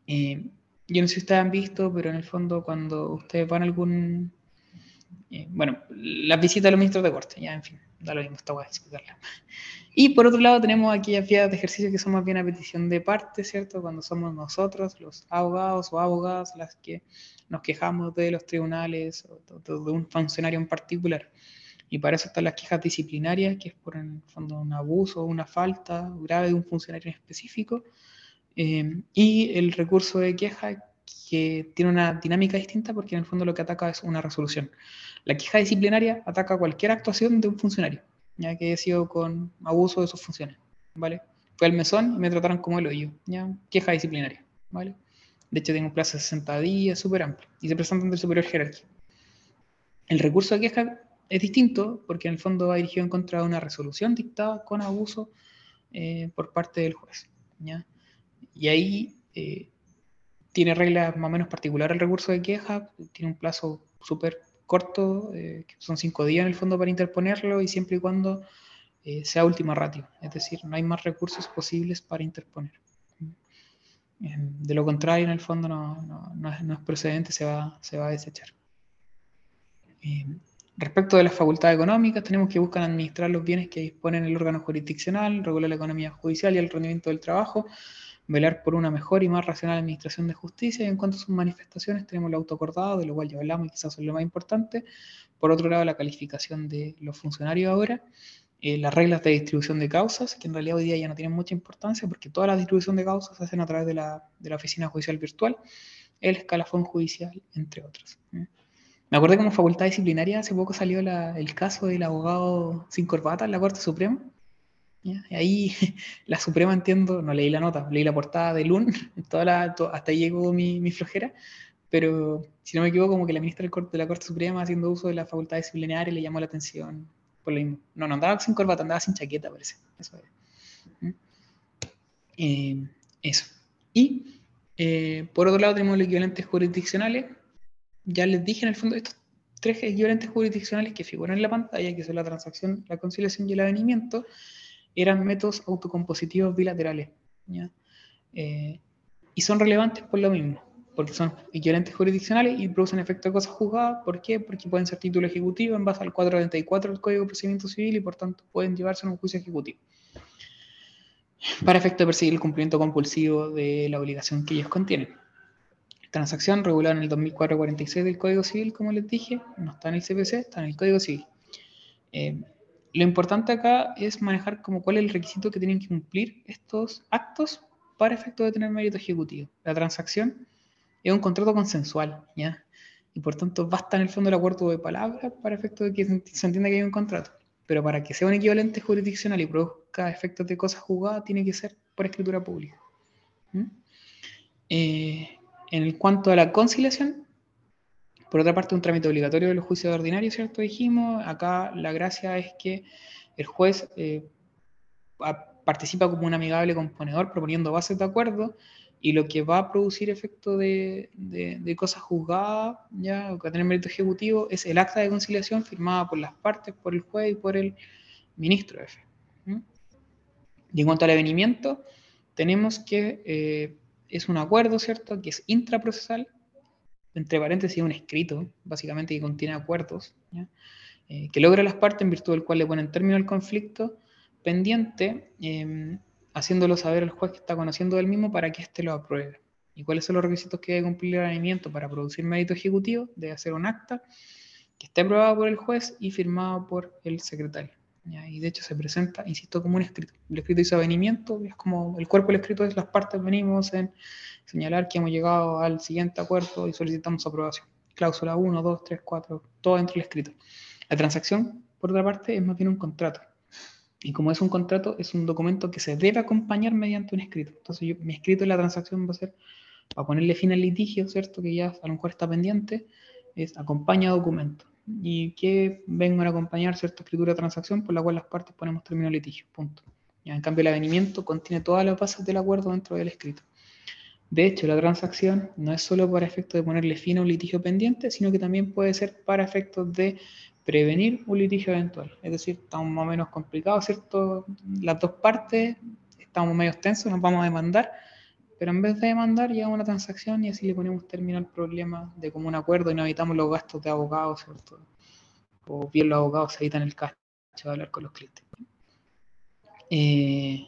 Eh, yo no sé si ustedes han visto, pero en el fondo cuando ustedes van a algún... Eh, bueno, la visita de los ministros de corte, ya en fin, da lo mismo, está guay explicarla. Y por otro lado tenemos aquellas vías de ejercicio que son más bien a petición de parte, ¿cierto? Cuando somos nosotros, los abogados o abogadas, las que nos quejamos de los tribunales o de un funcionario en particular. Y para eso están las quejas disciplinarias, que es por en el fondo un abuso o una falta grave de un funcionario específico. Eh, y el recurso de queja, que tiene una dinámica distinta porque en el fondo lo que ataca es una resolución. La queja disciplinaria ataca cualquier actuación de un funcionario, ya que he sido con abuso de sus funciones. ¿vale? Fue al mesón y me trataron como el hoyo. ¿ya? Queja disciplinaria. ¿vale? De hecho, tengo un plazo de 60 días, súper amplio, y se presenta ante el superior jerárquico. El recurso de queja es distinto porque en el fondo va dirigido en contra de una resolución dictada con abuso eh, por parte del juez. Y ahí eh, tiene reglas más o menos particulares el recurso de queja, tiene un plazo súper corto, eh, son cinco días en el fondo para interponerlo y siempre y cuando sea última ratio, es decir, no hay más recursos posibles para interponer. De lo contrario, en el fondo no, no, es, procedente, se va, a desechar. Respecto de las facultades económicas, tenemos que buscar administrar los bienes que disponen el órgano jurisdiccional, regular la economía judicial y el rendimiento del trabajo, velar por una mejor y más racional administración de justicia. Y en cuanto a sus manifestaciones, tenemos el autoacordado, de lo cual ya hablamos y quizás es lo más importante. Por otro lado, la calificación de los funcionarios ahora. Eh, las reglas de distribución de causas, que en realidad hoy día ya no tienen mucha importancia porque toda la distribución de causas se hacen a través de la, de la oficina judicial virtual, el escalafón judicial, entre otros. ¿eh? Me acuerdo que como facultad disciplinaria hace poco salió la, el caso del abogado sin corbata en la Corte Suprema. ¿Ya? Y ahí (laughs) la Suprema entiendo, no leí la nota, leí la portada de LUN, (laughs) toda la, to- hasta ahí llegó mi, mi flojera, pero si no me equivoco, como que la ministra de la Corte Suprema haciendo uso de la facultad disciplinaria le llamó la atención por lo mismo. No, no andaba sin corbata, andaba sin chaqueta, parece. Eso era. ¿Mm? Eh, eso. Y eh, por otro lado tenemos los equivalentes jurisdiccionales. Ya les dije en el fondo estos tres equivalentes jurisdiccionales que figuran en la pantalla, que son la transacción, la conciliación y el avenimiento, eran métodos autocompositivos bilaterales. ¿ya? Eh, y son relevantes por lo mismo, porque son equivalentes jurisdiccionales y producen efecto de cosas juzgadas. ¿Por qué? Porque pueden ser título ejecutivo en base al 434 del Código de Procedimiento Civil y por tanto pueden llevarse a un juicio ejecutivo. Para efecto de perseguir el cumplimiento compulsivo de la obligación que ellos contienen. Transacción regulada en el 2004-46 del Código Civil, como les dije, no está en el CPC, está en el Código Civil. Eh, lo importante acá es manejar como cuál es el requisito que tienen que cumplir estos actos para efecto de tener mérito ejecutivo. La transacción es un contrato consensual, ¿ya? Y por tanto basta en el fondo el acuerdo de palabra para efecto de que se entienda que hay un contrato. Pero para que sea un equivalente jurisdiccional y produzca efectos de cosas jugadas, tiene que ser por escritura pública. Eh, en cuanto a la conciliación, por otra parte, un trámite obligatorio de los juicios ordinarios, ¿cierto? Dijimos, acá la gracia es que el juez eh, participa como un amigable componedor proponiendo bases de acuerdo y lo que va a producir efecto de, de- de cosas juzgadas, ya, o que va a tener mérito ejecutivo, es el acta de conciliación firmada por las partes, por el juez y por el ministro fe. ¿Mm? Y en cuanto al avenimiento, tenemos que eh, es un acuerdo, ¿cierto? Que es intraprocesal, entre paréntesis un escrito, básicamente que contiene acuerdos. Eh, que logra las partes en virtud del cual le ponen término al conflicto pendiente, eh, haciéndolo saber al juez que está conociendo del mismo para que éste lo apruebe. ¿Y cuáles son los requisitos que debe cumplir el avenimiento para producir mérito ejecutivo? Debe hacer un acta que esté aprobado por el juez y firmado por el secretario. Y de hecho se presenta, insisto, como un escrito. El escrito dice avenimiento, es como el cuerpo del escrito es las partes venimos en señalar que hemos llegado al siguiente acuerdo y solicitamos aprobación. Cláusula 1, 2, 3, 4, todo dentro del escrito. La transacción, por otra parte, es más bien un contrato. Y como es un contrato, es un documento que se debe acompañar mediante un escrito. Entonces, yo, mi escrito en la transacción va a ser, para ponerle fin al litigio, ¿cierto? Que ya a lo mejor está pendiente, es acompaña documento. Y que vengan a acompañar cierta escritura de transacción por la cual las partes ponemos término litigio. Punto. Ya, en cambio, el avenimiento contiene todas las bases del acuerdo dentro del escrito. De hecho, la transacción no es solo para efectos de ponerle fin a un litigio pendiente, sino que también puede ser para efectos de prevenir un litigio eventual. Es decir, estamos más o menos complicados, ¿cierto? Las dos partes estamos medio tensos, nos vamos a demandar, pero en vez de demandar, llegamos una transacción y así le ponemos término al problema de común acuerdo y no evitamos los gastos de abogados, ¿cierto? O bien los abogados se evitan el cacho de hablar con los clientes. Eh,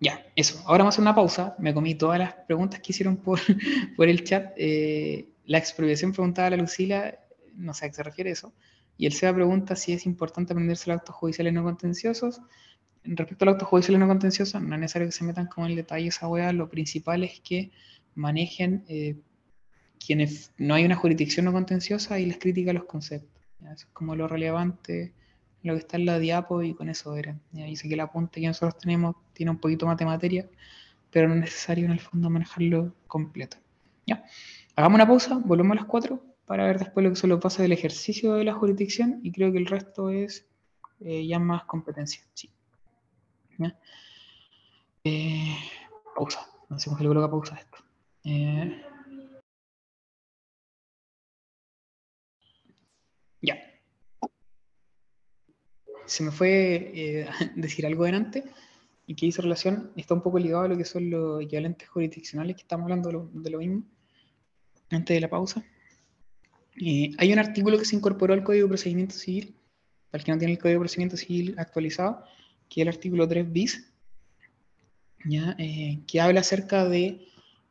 ya, eso. Ahora vamos a hacer una pausa. Me comí todas las preguntas que hicieron por, (laughs) por el chat. Eh, la expropiación preguntaba a la Lucila, no sé a qué se refiere eso. Y el SEBA pregunta si es importante aprenderse los actos judiciales no contenciosos. Respecto al acto judicial no contencioso, no es necesario que se metan como en el detalle esa weá. Lo principal es que manejen eh, quienes no hay una jurisdicción no contenciosa y les critica los conceptos. Eso es como lo relevante lo que está en la diapo y con eso era. Y ahí sé que el apunte que nosotros tenemos tiene un poquito más de materia, pero no es necesario en el fondo manejarlo completo. ¿Ya? Hagamos una pausa, volvemos a las 4 para ver después lo que solo pasa del ejercicio de la jurisdicción y creo que el resto es eh, ya más competencia. Sí. ¿Ya? Eh, pausa, no sé cómo le coloca pausa esto. Eh, ya se me fue eh, (laughs) decir algo delante y que hizo relación, está un poco ligado a lo que son los equivalentes jurisdiccionales, que estamos hablando de lo, de lo mismo antes de la pausa. Eh, hay un artículo que se incorporó al Código de Procedimiento Civil, para el que no tiene el Código de Procedimiento Civil actualizado, que es el artículo 3 bis, ¿ya? Eh, que habla acerca de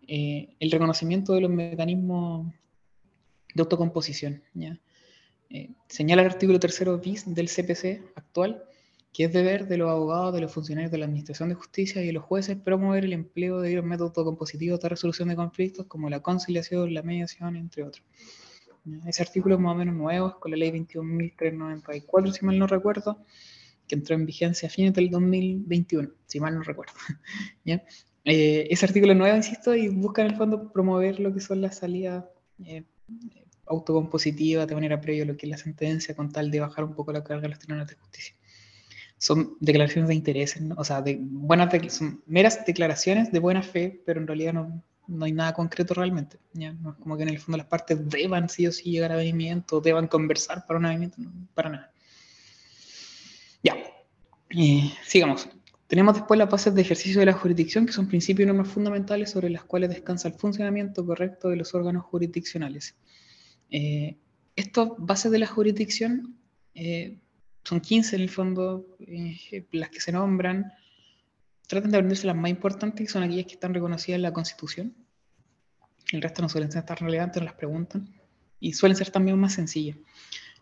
eh, el reconocimiento de los mecanismos de autocomposición. ¿ya? Eh, señala el artículo tercero bis del CPC actual que es deber de los abogados, de los funcionarios de la Administración de Justicia y de los jueces promover el empleo de métodos autocompositivos de resolución de conflictos como la conciliación, la mediación, entre otros. Ese artículo es más o menos nuevo, es con la ley 21.394, si mal no recuerdo, que entró en vigencia a fines del 2021, si mal no recuerdo. (laughs) ¿Ya? Eh, ese artículo nuevo, insisto, y busca en el fondo promover lo que son las salidas eh, autocompositivas de manera previa a lo que es la sentencia, con tal de bajar un poco la carga de los tribunales de justicia. Son declaraciones de interés, o sea, de buenas son meras declaraciones de buena fe, pero en realidad no, no hay nada concreto realmente. ¿ya? No es como que en el fondo las partes deban sí o sí llegar a avenimiento, deban conversar para un avenimiento, no, para nada. Ya, eh, sigamos. Tenemos después las bases de ejercicio de la jurisdicción, que son principios y normas fundamentales sobre las cuales descansa el funcionamiento correcto de los órganos jurisdiccionales. Eh, estas bases de la jurisdicción eh, son 15 en el fondo, eh, las que se nombran. Traten de aprenderse las más importantes, que son aquellas que están reconocidas en la Constitución. El resto no suelen ser tan relevantes, no las preguntan. Y suelen ser también más sencillas.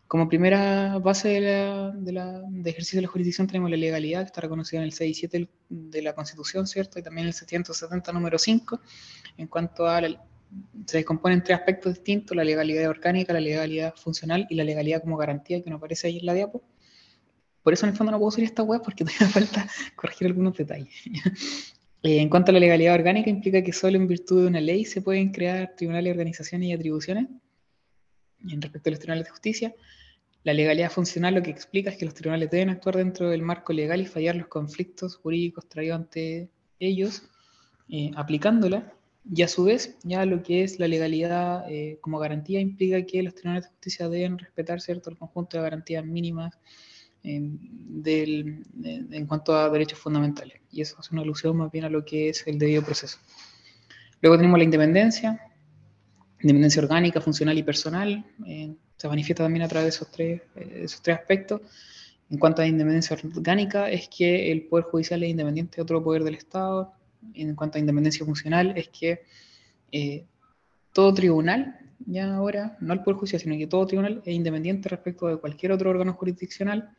Como primera base de, ejercicio de la jurisdicción tenemos la legalidad, que está reconocida en el 6 y 7 de la Constitución, ¿cierto? Y también el 770 número 5. En cuanto a la, se descompone en tres aspectos distintos, la legalidad orgánica, la legalidad funcional y la legalidad como garantía que nos aparece ahí en la diapo. Por eso en el fondo no puedo subir esta web porque (laughs) todavía falta corregir algunos detalles. (laughs) Eh, en cuanto a la legalidad orgánica, implica que solo en virtud de una ley se pueden crear tribunales, organizaciones y atribuciones. En respecto a los tribunales de justicia, la legalidad funcional lo que explica es que los tribunales deben actuar dentro del marco legal y fallar los conflictos jurídicos traídos ante ellos, eh, aplicándola. Y a su vez, ya lo que es la legalidad eh, como garantía implica que los tribunales de justicia deben respetar cierto el conjunto de garantías mínimas eh, en cuanto a derechos fundamentales. Y eso es una alusión más bien a lo que es el debido proceso. Luego tenemos la independencia, independencia orgánica, funcional y personal. Eh, se manifiesta también a través de esos tres, eh, esos tres aspectos. En cuanto a independencia orgánica, es que el Poder Judicial es independiente de otro poder del Estado. En cuanto a independencia funcional, es que eh, todo tribunal, ya ahora, no el Poder Judicial, sino que todo tribunal es independiente respecto de cualquier otro órgano jurisdiccional,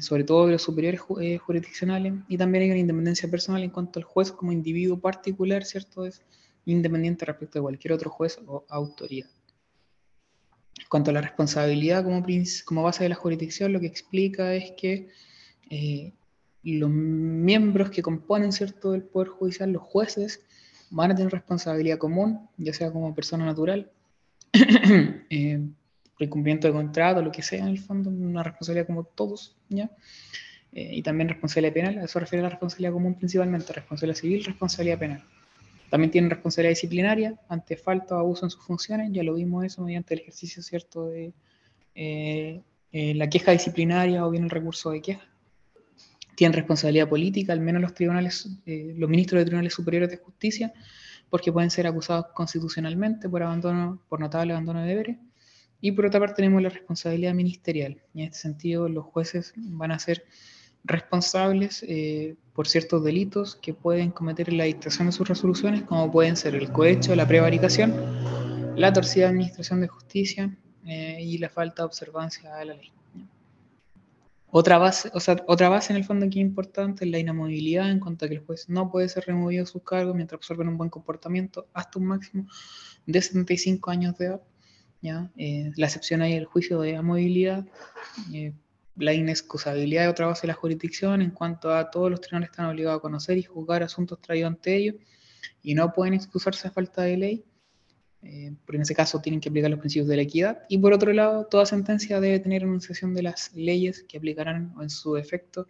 sobre todo de los superiores jurisdiccionales, y también hay una independencia personal en cuanto al juez como individuo particular, ¿cierto? Es, independiente respecto de cualquier otro juez o autoridad. En cuanto a la responsabilidad como, base de la jurisdicción, lo que explica es que eh, los miembros que componen cierto el Poder Judicial, los jueces, van a tener responsabilidad común, ya sea como persona natural, (clears throat) eh, el cumplimiento de contrato, lo que sea, en el fondo, una responsabilidad como todos, ¿ya? Eh, y también responsabilidad penal, a eso refiere a la responsabilidad común principalmente, responsabilidad civil, responsabilidad penal. También tienen responsabilidad disciplinaria ante falta o abuso en sus funciones, ya lo vimos eso mediante el ejercicio cierto de eh, eh, la queja disciplinaria o bien el recurso de queja. Tienen responsabilidad política, al menos los tribunales, eh, los ministros de tribunales superiores de justicia, porque pueden ser acusados constitucionalmente por abandono, por notable abandono de deberes. Y por otra parte tenemos la responsabilidad ministerial. Y en este sentido los jueces van a ser responsables eh, por ciertos delitos que pueden cometer en la dictación de sus resoluciones, como pueden ser el cohecho, la prevaricación, la torcida administración de justicia eh, y la falta de observancia de la ley. Otra base, o sea, otra base en el fondo que es importante es la inamovilidad en cuanto a que el juez no puede ser removido de sus cargos mientras absorben un buen comportamiento hasta un máximo de 75 años de edad. ¿ya? Eh, la excepción hay el juicio de amovilidad, la inexcusabilidad de otra base de la jurisdicción en cuanto a todos los tribunales están obligados a conocer y juzgar asuntos traídos ante ellos y no pueden excusarse a falta de ley, eh, porque en ese caso tienen que aplicar los principios de la equidad. Y por otro lado, toda sentencia debe tener enunciación de las leyes que aplicarán en su efecto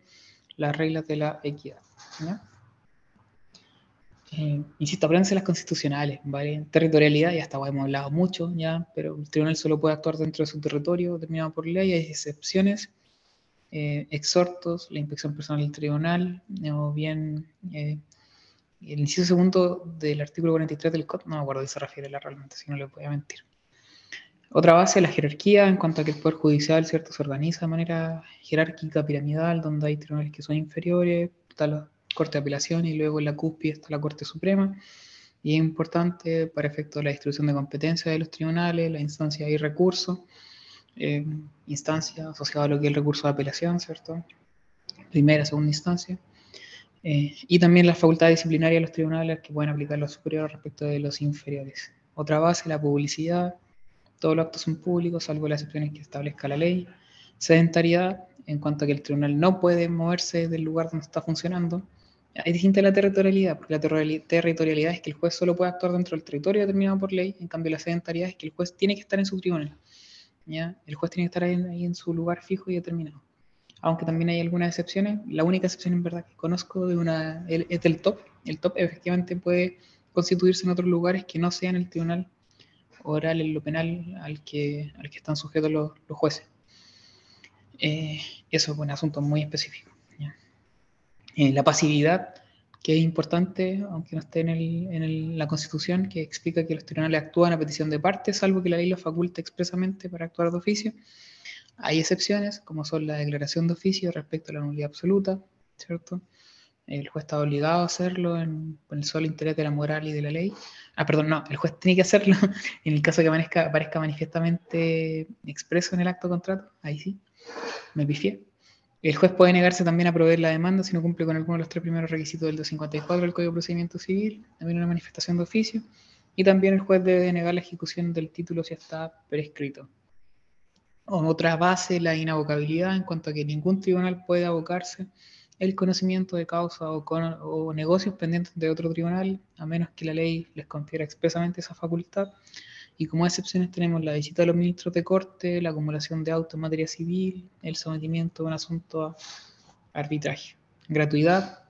las reglas de la equidad. Eh, insisto, apréndanse las constitucionales, ¿vale? Territorialidad, ya hasta hemos hablado mucho, ya, pero el tribunal solo puede actuar dentro de su territorio determinado por ley, hay excepciones eh, exhortos, la inspección personal del tribunal, o bien eh, el inciso segundo del artículo 43 del COD, no me acuerdo si se refiere la realmente, si no le voy a mentir. Otra base, la jerarquía, en cuanto a que el Poder Judicial ¿cierto? se organiza de manera jerárquica, piramidal, donde hay tribunales que son inferiores, tal, Corte de Apelación y luego en la cúspide está la Corte Suprema. Y es importante para efecto de la distribución de competencias de los tribunales, la instancia y recurso, eh, instancia asociada a lo que es el recurso de apelación, ¿cierto? Primera, segunda instancia. Eh, y también la facultad disciplinaria de los tribunales que pueden aplicar los superiores respecto de los inferiores. Otra base, la publicidad. Todos los actos son públicos, salvo las excepciones que establezca la ley. Sedentariedad, en cuanto a que el tribunal no puede moverse del lugar donde está funcionando. Es distinta la territorialidad, porque la territorialidad es que el juez solo puede actuar dentro del territorio determinado por ley, en cambio la sedentariedad es que el juez tiene que estar en su tribunal. ¿ya? El juez tiene que estar ahí, en su lugar fijo y determinado. Aunque también hay algunas excepciones, la única excepción en verdad que conozco de una, es del top. El top efectivamente puede constituirse en otros lugares que no sean el tribunal oral en lo penal al que, al que están sujetos los, jueces. Eh, eso es un asunto muy específico. Eh, la pasividad, que es importante, aunque no esté en, en la Constitución, que explica que los tribunales actúan a petición de parte, salvo que la ley lo faculte expresamente para actuar de oficio. Hay excepciones, como son la declaración de oficio respecto a la nulidad absoluta, ¿cierto? El juez está obligado a hacerlo en, el solo interés de la moral y de la ley. Ah, perdón, no, el juez tiene que hacerlo (laughs) en el caso que aparezca, aparezca manifiestamente expreso en el acto de contrato. Ahí sí, me pifié. El juez puede negarse también a proveer la demanda si no cumple con alguno de los tres primeros requisitos del 254 del Código de Procedimiento Civil, también una manifestación de oficio, y también el juez debe denegar la ejecución del título si está prescrito. Otra base, la inabocabilidad, en cuanto a que ningún tribunal puede abocarse el conocimiento de causa o, o negocios pendientes de otro tribunal, a menos que la ley les confiera expresamente esa facultad. Y como excepciones tenemos la visita de los ministros de corte, la acumulación de autos en materia civil, el sometimiento de un asunto a arbitraje. Gratuidad,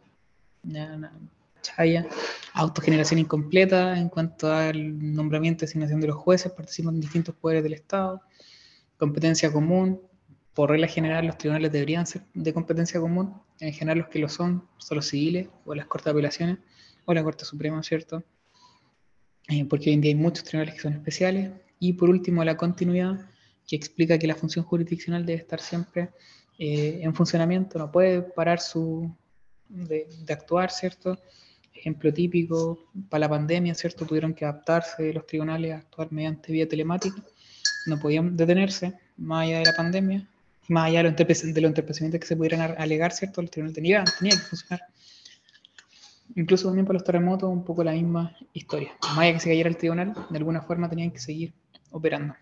chaya, autogeneración incompleta en cuanto al nombramiento y asignación de los jueces, participan en distintos poderes del Estado, competencia común, por regla general los tribunales deberían ser de competencia común, en general los que lo son son los civiles o las cortes de apelaciones o la Corte Suprema, ¿cierto? Eh, porque hoy en día hay muchos tribunales que son especiales. Y por último, la continuidad, que explica que la función jurisdiccional debe estar siempre eh, en funcionamiento, no puede parar su, de, actuar, ¿cierto? Ejemplo típico, para la pandemia, ¿cierto? Tuvieron que adaptarse los tribunales a actuar mediante vía telemática, no podían detenerse más allá de la pandemia, y más allá de los, de que se pudieran alegar, ¿cierto? Los tribunales tenían, tenían que funcionar. Incluso también para los terremotos, un poco la misma historia. Más allá que se cayera el tribunal, de alguna forma tenían que seguir operando.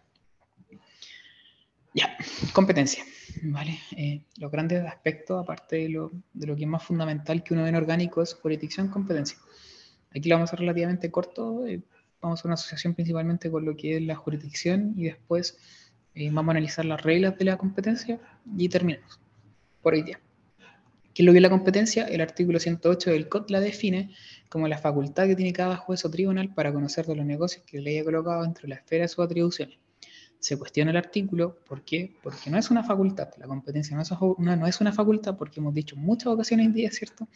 Ya, competencia. ¿vale? Eh, los grandes aspectos, aparte de lo, de lo que es más fundamental que uno ve en orgánico, es jurisdicción, competencia. Aquí lo vamos a hacer relativamente corto. Eh, vamos a una asociación principalmente con lo que es la jurisdicción y después eh, vamos a analizar las reglas de la competencia y terminamos por hoy día. ¿Qué es lo que es la competencia? El artículo 108 del COD la define como la facultad que tiene cada juez o tribunal para conocer de los negocios que le haya colocado dentro de la esfera de sus atribuciones. Se cuestiona el artículo, ¿por qué? Porque no es una facultad, la competencia no es una, no es una facultad porque hemos dicho en muchas ocasiones en día, ¿cierto?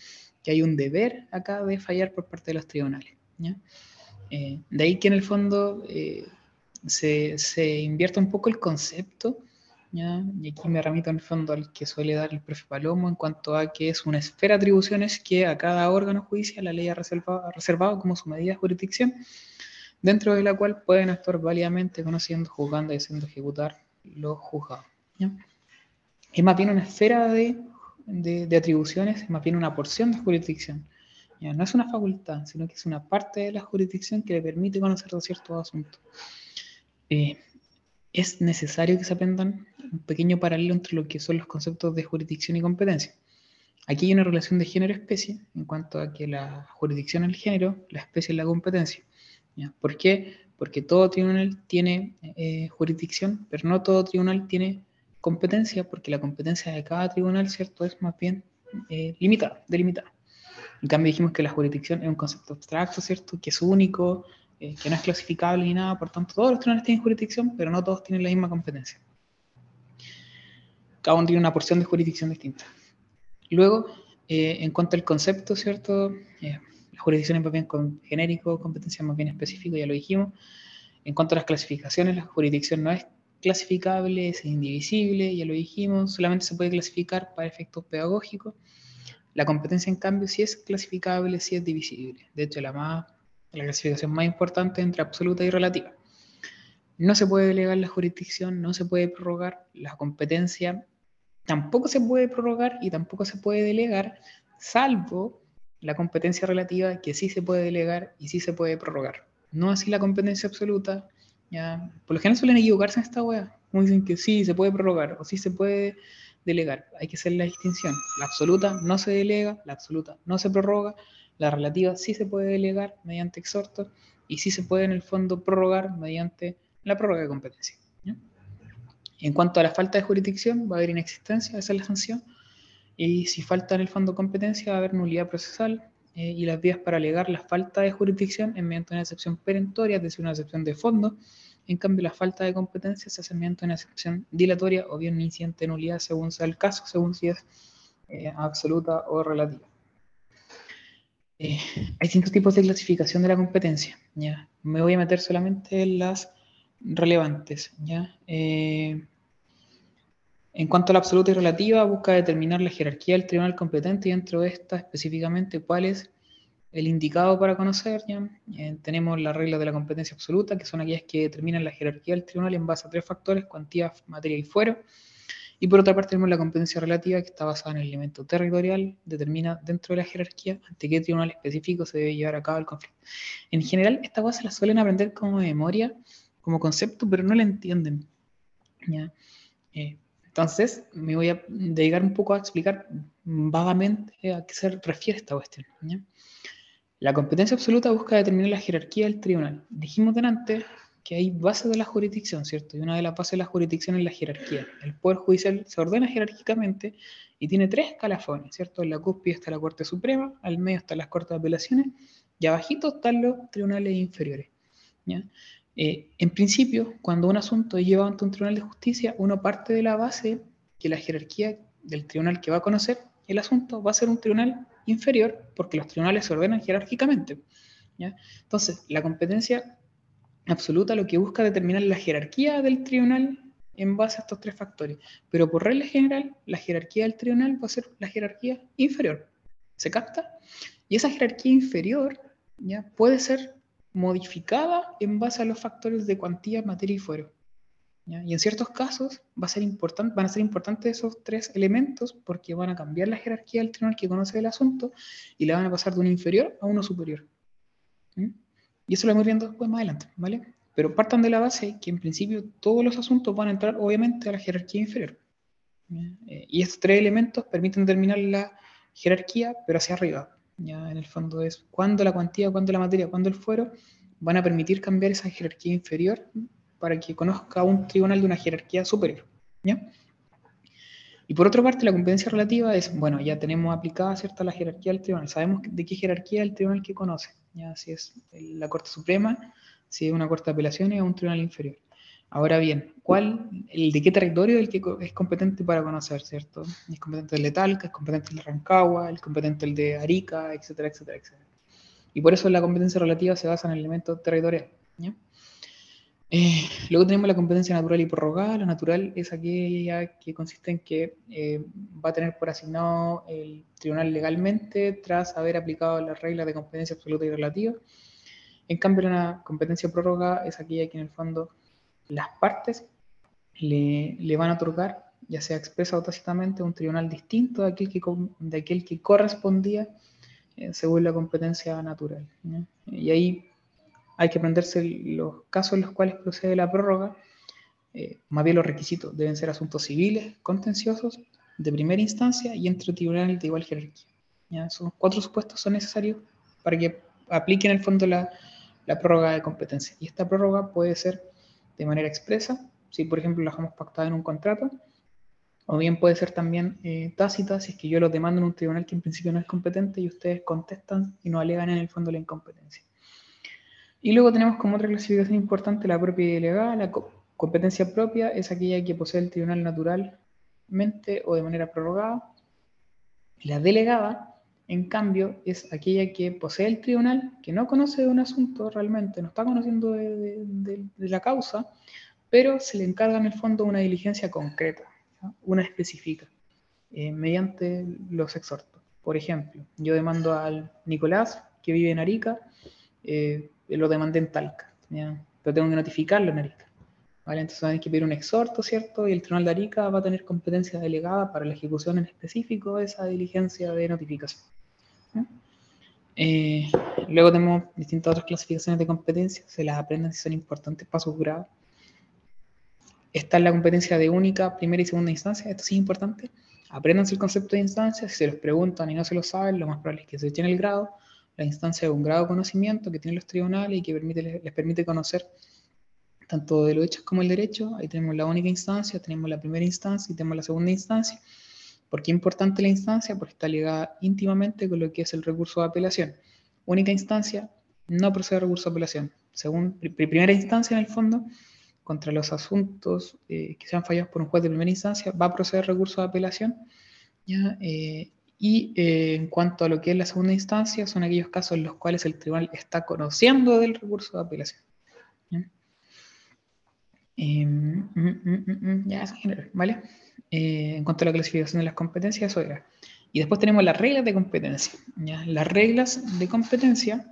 Que hay un deber acá de fallar por parte de los tribunales. Eh, de ahí que en el fondo eh, se, se invierta un poco el concepto y aquí me remito en el fondo al que suele dar el profe Palomo en cuanto a que es una esfera de atribuciones que a cada órgano judicial la ley ha reservado, como su medida de jurisdicción, dentro de la cual pueden actuar válidamente conociendo, juzgando y haciendo ejecutar los juzgados. Es más bien una esfera de, de, atribuciones, es más bien una porción de jurisdicción. No es una facultad, sino que es una parte de la jurisdicción que le permite conocer de ciertos asuntos. Eh, es necesario que se aprendan un pequeño paralelo entre lo que son los conceptos de jurisdicción y competencia. Aquí hay una relación de género-especie en cuanto a que la jurisdicción es el género, la especie es la competencia. ¿Por qué? Porque todo tribunal tiene eh, jurisdicción, pero no todo tribunal tiene competencia, porque la competencia de cada tribunal, ¿cierto?, es más bien eh, limitada, delimitada. En cambio dijimos que la jurisdicción es un concepto abstracto, ¿cierto?, que es único, eh, que no es clasificable ni nada, por tanto todos los tribunales tienen jurisdicción, pero no todos tienen la misma competencia. Cada uno tiene una porción de jurisdicción distinta. Luego, eh, en cuanto al concepto, ¿cierto? Eh, la jurisdicción es más bien con genérico, competencia más bien específico, ya lo dijimos. En cuanto a las clasificaciones, la jurisdicción no es clasificable, es indivisible, ya lo dijimos, solamente se puede clasificar para efectos pedagógicos. La competencia, en cambio, sí es clasificable, sí es divisible. De hecho, la, más, la clasificación más importante entre absoluta y relativa. No se puede delegar la jurisdicción, no se puede prorrogar la competencia, tampoco se puede prorrogar y tampoco se puede delegar, salvo la competencia relativa que sí se puede delegar y sí se puede prorrogar. No así la competencia absoluta. ¿ya? Por lo general suelen equivocarse en esta wea. Dicen que sí se puede prorrogar o sí se puede delegar. Hay que hacer la distinción. La absoluta no se delega, la absoluta no se prorroga, la relativa sí se puede delegar mediante exhorto y sí se puede en el fondo prorrogar mediante la prórroga de competencia. En cuanto a la falta de jurisdicción, va a haber inexistencia, esa es la sanción. Y si falta en el fondo competencia, va a haber nulidad procesal. Eh, y las vías para alegar la falta de jurisdicción es mediante una excepción perentoria, es decir, una excepción de fondo. En cambio, la falta de competencia se hace mediante una excepción dilatoria o bien un incidente de nulidad según sea el caso, según si es eh, absoluta o relativa. Eh, hay distintos tipos de clasificación de la competencia. ¿ya? Me voy a meter solamente en las relevantes. ¿ya? Eh, en cuanto a la absoluta y relativa, busca determinar la jerarquía del tribunal competente y dentro de esta específicamente cuál es el indicado para conocer. ¿ya? Eh, tenemos las reglas de la competencia absoluta, que son aquellas que determinan la jerarquía del tribunal en base a tres factores, cuantía, materia y fuero. Y por otra parte tenemos la competencia relativa, que está basada en el elemento territorial, determina dentro de la jerarquía ante qué tribunal específico se debe llevar a cabo el conflicto. En general, estas cosas las suelen aprender como memoria, como concepto, pero no la entienden. Eh, entonces, me voy a dedicar un poco a explicar vagamente a qué se refiere esta cuestión. La competencia absoluta busca determinar la jerarquía del tribunal. Dijimos delante que hay bases de la jurisdicción, ¿cierto? Y una de las bases de la jurisdicción es la jerarquía. El Poder Judicial se ordena jerárquicamente y tiene tres escalafones, ¿cierto? En la cúspide está la Corte Suprema, al medio están las Cortes de Apelaciones y abajito están los tribunales inferiores. Eh, en principio, cuando un asunto es llevado ante un tribunal de justicia, uno parte de la base que la jerarquía del tribunal que va a conocer el asunto va a ser un tribunal inferior porque los tribunales se ordenan jerárquicamente. Entonces, la competencia absoluta lo que busca determinar la jerarquía del tribunal en base a estos tres factores. Pero por regla general, la jerarquía del tribunal va a ser la jerarquía inferior. ¿Se capta? Y esa jerarquía inferior ¿ya? puede ser modificada en base a los factores de cuantía, materia y fuero. Y en ciertos casos va a ser van a ser importantes esos tres elementos porque van a cambiar la jerarquía del tribunal que conoce el asunto y le van a pasar de uno inferior a uno superior. Y eso lo vamos viendo después más adelante, ¿vale? Pero partan de la base que en principio todos los asuntos van a entrar obviamente a la jerarquía inferior. Eh, y estos tres elementos permiten determinar la jerarquía, pero hacia arriba, ya en el fondo es cuándo la cuantía, cuándo la materia, cuándo el fuero van a permitir cambiar esa jerarquía inferior para que conozca un tribunal de una jerarquía superior. ¿ya? Y por otra parte, la competencia relativa es, bueno, ya tenemos aplicada cierta la jerarquía del tribunal, sabemos de qué jerarquía el tribunal que conoce, ya si es la Corte Suprema, si es una Corte de Apelaciones o un tribunal inferior. Ahora bien, ¿cuál, el de qué territorio el es competente para conocer, ¿cierto? Es competente el de Talca, es competente el de Rancagua, es competente el de Arica, etcétera, etcétera, etcétera. Y por eso la competencia relativa se basa en el elemento territorial. Eh, luego tenemos la competencia natural y prorrogada. La natural es aquella que consiste en que eh, va a tener por asignado el tribunal legalmente tras haber aplicado las reglas de competencia absoluta y relativa. En cambio, la competencia prorrogada es aquella que en el fondo las partes le, van a otorgar, ya sea expresa o tácitamente, un tribunal distinto de aquel que, de aquel que correspondía eh, según la competencia natural. Y ahí hay que aprenderse los casos en los cuales procede la prórroga, eh, más bien los requisitos deben ser asuntos civiles, contenciosos, de primera instancia y entre tribunales de igual jerarquía. ¿ya? Esos cuatro supuestos son necesarios para que apliquen en el fondo la, prórroga de competencia. Y esta prórroga puede ser de manera expresa, si por ejemplo la dejamos pactada en un contrato, o bien puede ser también eh, tácita, si es que yo lo demando en un tribunal que en principio no es competente y ustedes contestan y no alegan en el fondo la incompetencia. Y luego tenemos como otra clasificación importante la propia y delegada. La competencia propia es aquella que posee el tribunal naturalmente o de manera prorrogada. La delegada en cambio, es aquella que posee el tribunal, que no conoce de un asunto realmente, no está conociendo de, la causa, pero se le encarga en el fondo una diligencia concreta, una específica, eh, mediante los exhortos. Por ejemplo, yo demando al Nicolás, que vive en Arica, eh, lo demandé en Talca, ¿ya? pero tengo que notificarlo en Arica. ¿vale? Entonces hay que pedir un exhorto, ¿cierto? Y el Tribunal de Arica va a tener competencia delegada para la ejecución en específico de esa diligencia de notificación. Eh, luego tenemos distintas otras clasificaciones de competencias, se las aprenden si son importantes para sus grados. Está en la competencia de única, primera y segunda instancia, esto sí es importante. Apréndanse el concepto de instancia, si se los preguntan y no se lo saben, lo más probable es que se echen el grado. La instancia es un grado de conocimiento que tienen los tribunales y que les permite conocer tanto de los hechos como el derecho. Ahí tenemos la única instancia, tenemos la primera instancia y tenemos la segunda instancia. ¿Por qué es importante la instancia? Porque está ligada íntimamente con lo que es el recurso de apelación. Única instancia, no procede recurso de apelación. Según primera instancia, en el fondo, contra los asuntos eh, que sean fallados por un juez de primera instancia, va a proceder recurso de apelación. ¿ya? Eh, y eh, en cuanto a lo que es la segunda instancia, son aquellos casos en los cuales el tribunal está conociendo del recurso de apelación. ¿ya? Mm, mm, mm, eso en ¿vale? en cuanto a la clasificación de las competencias, eso era. Y después tenemos las reglas de competencia. Las reglas de competencia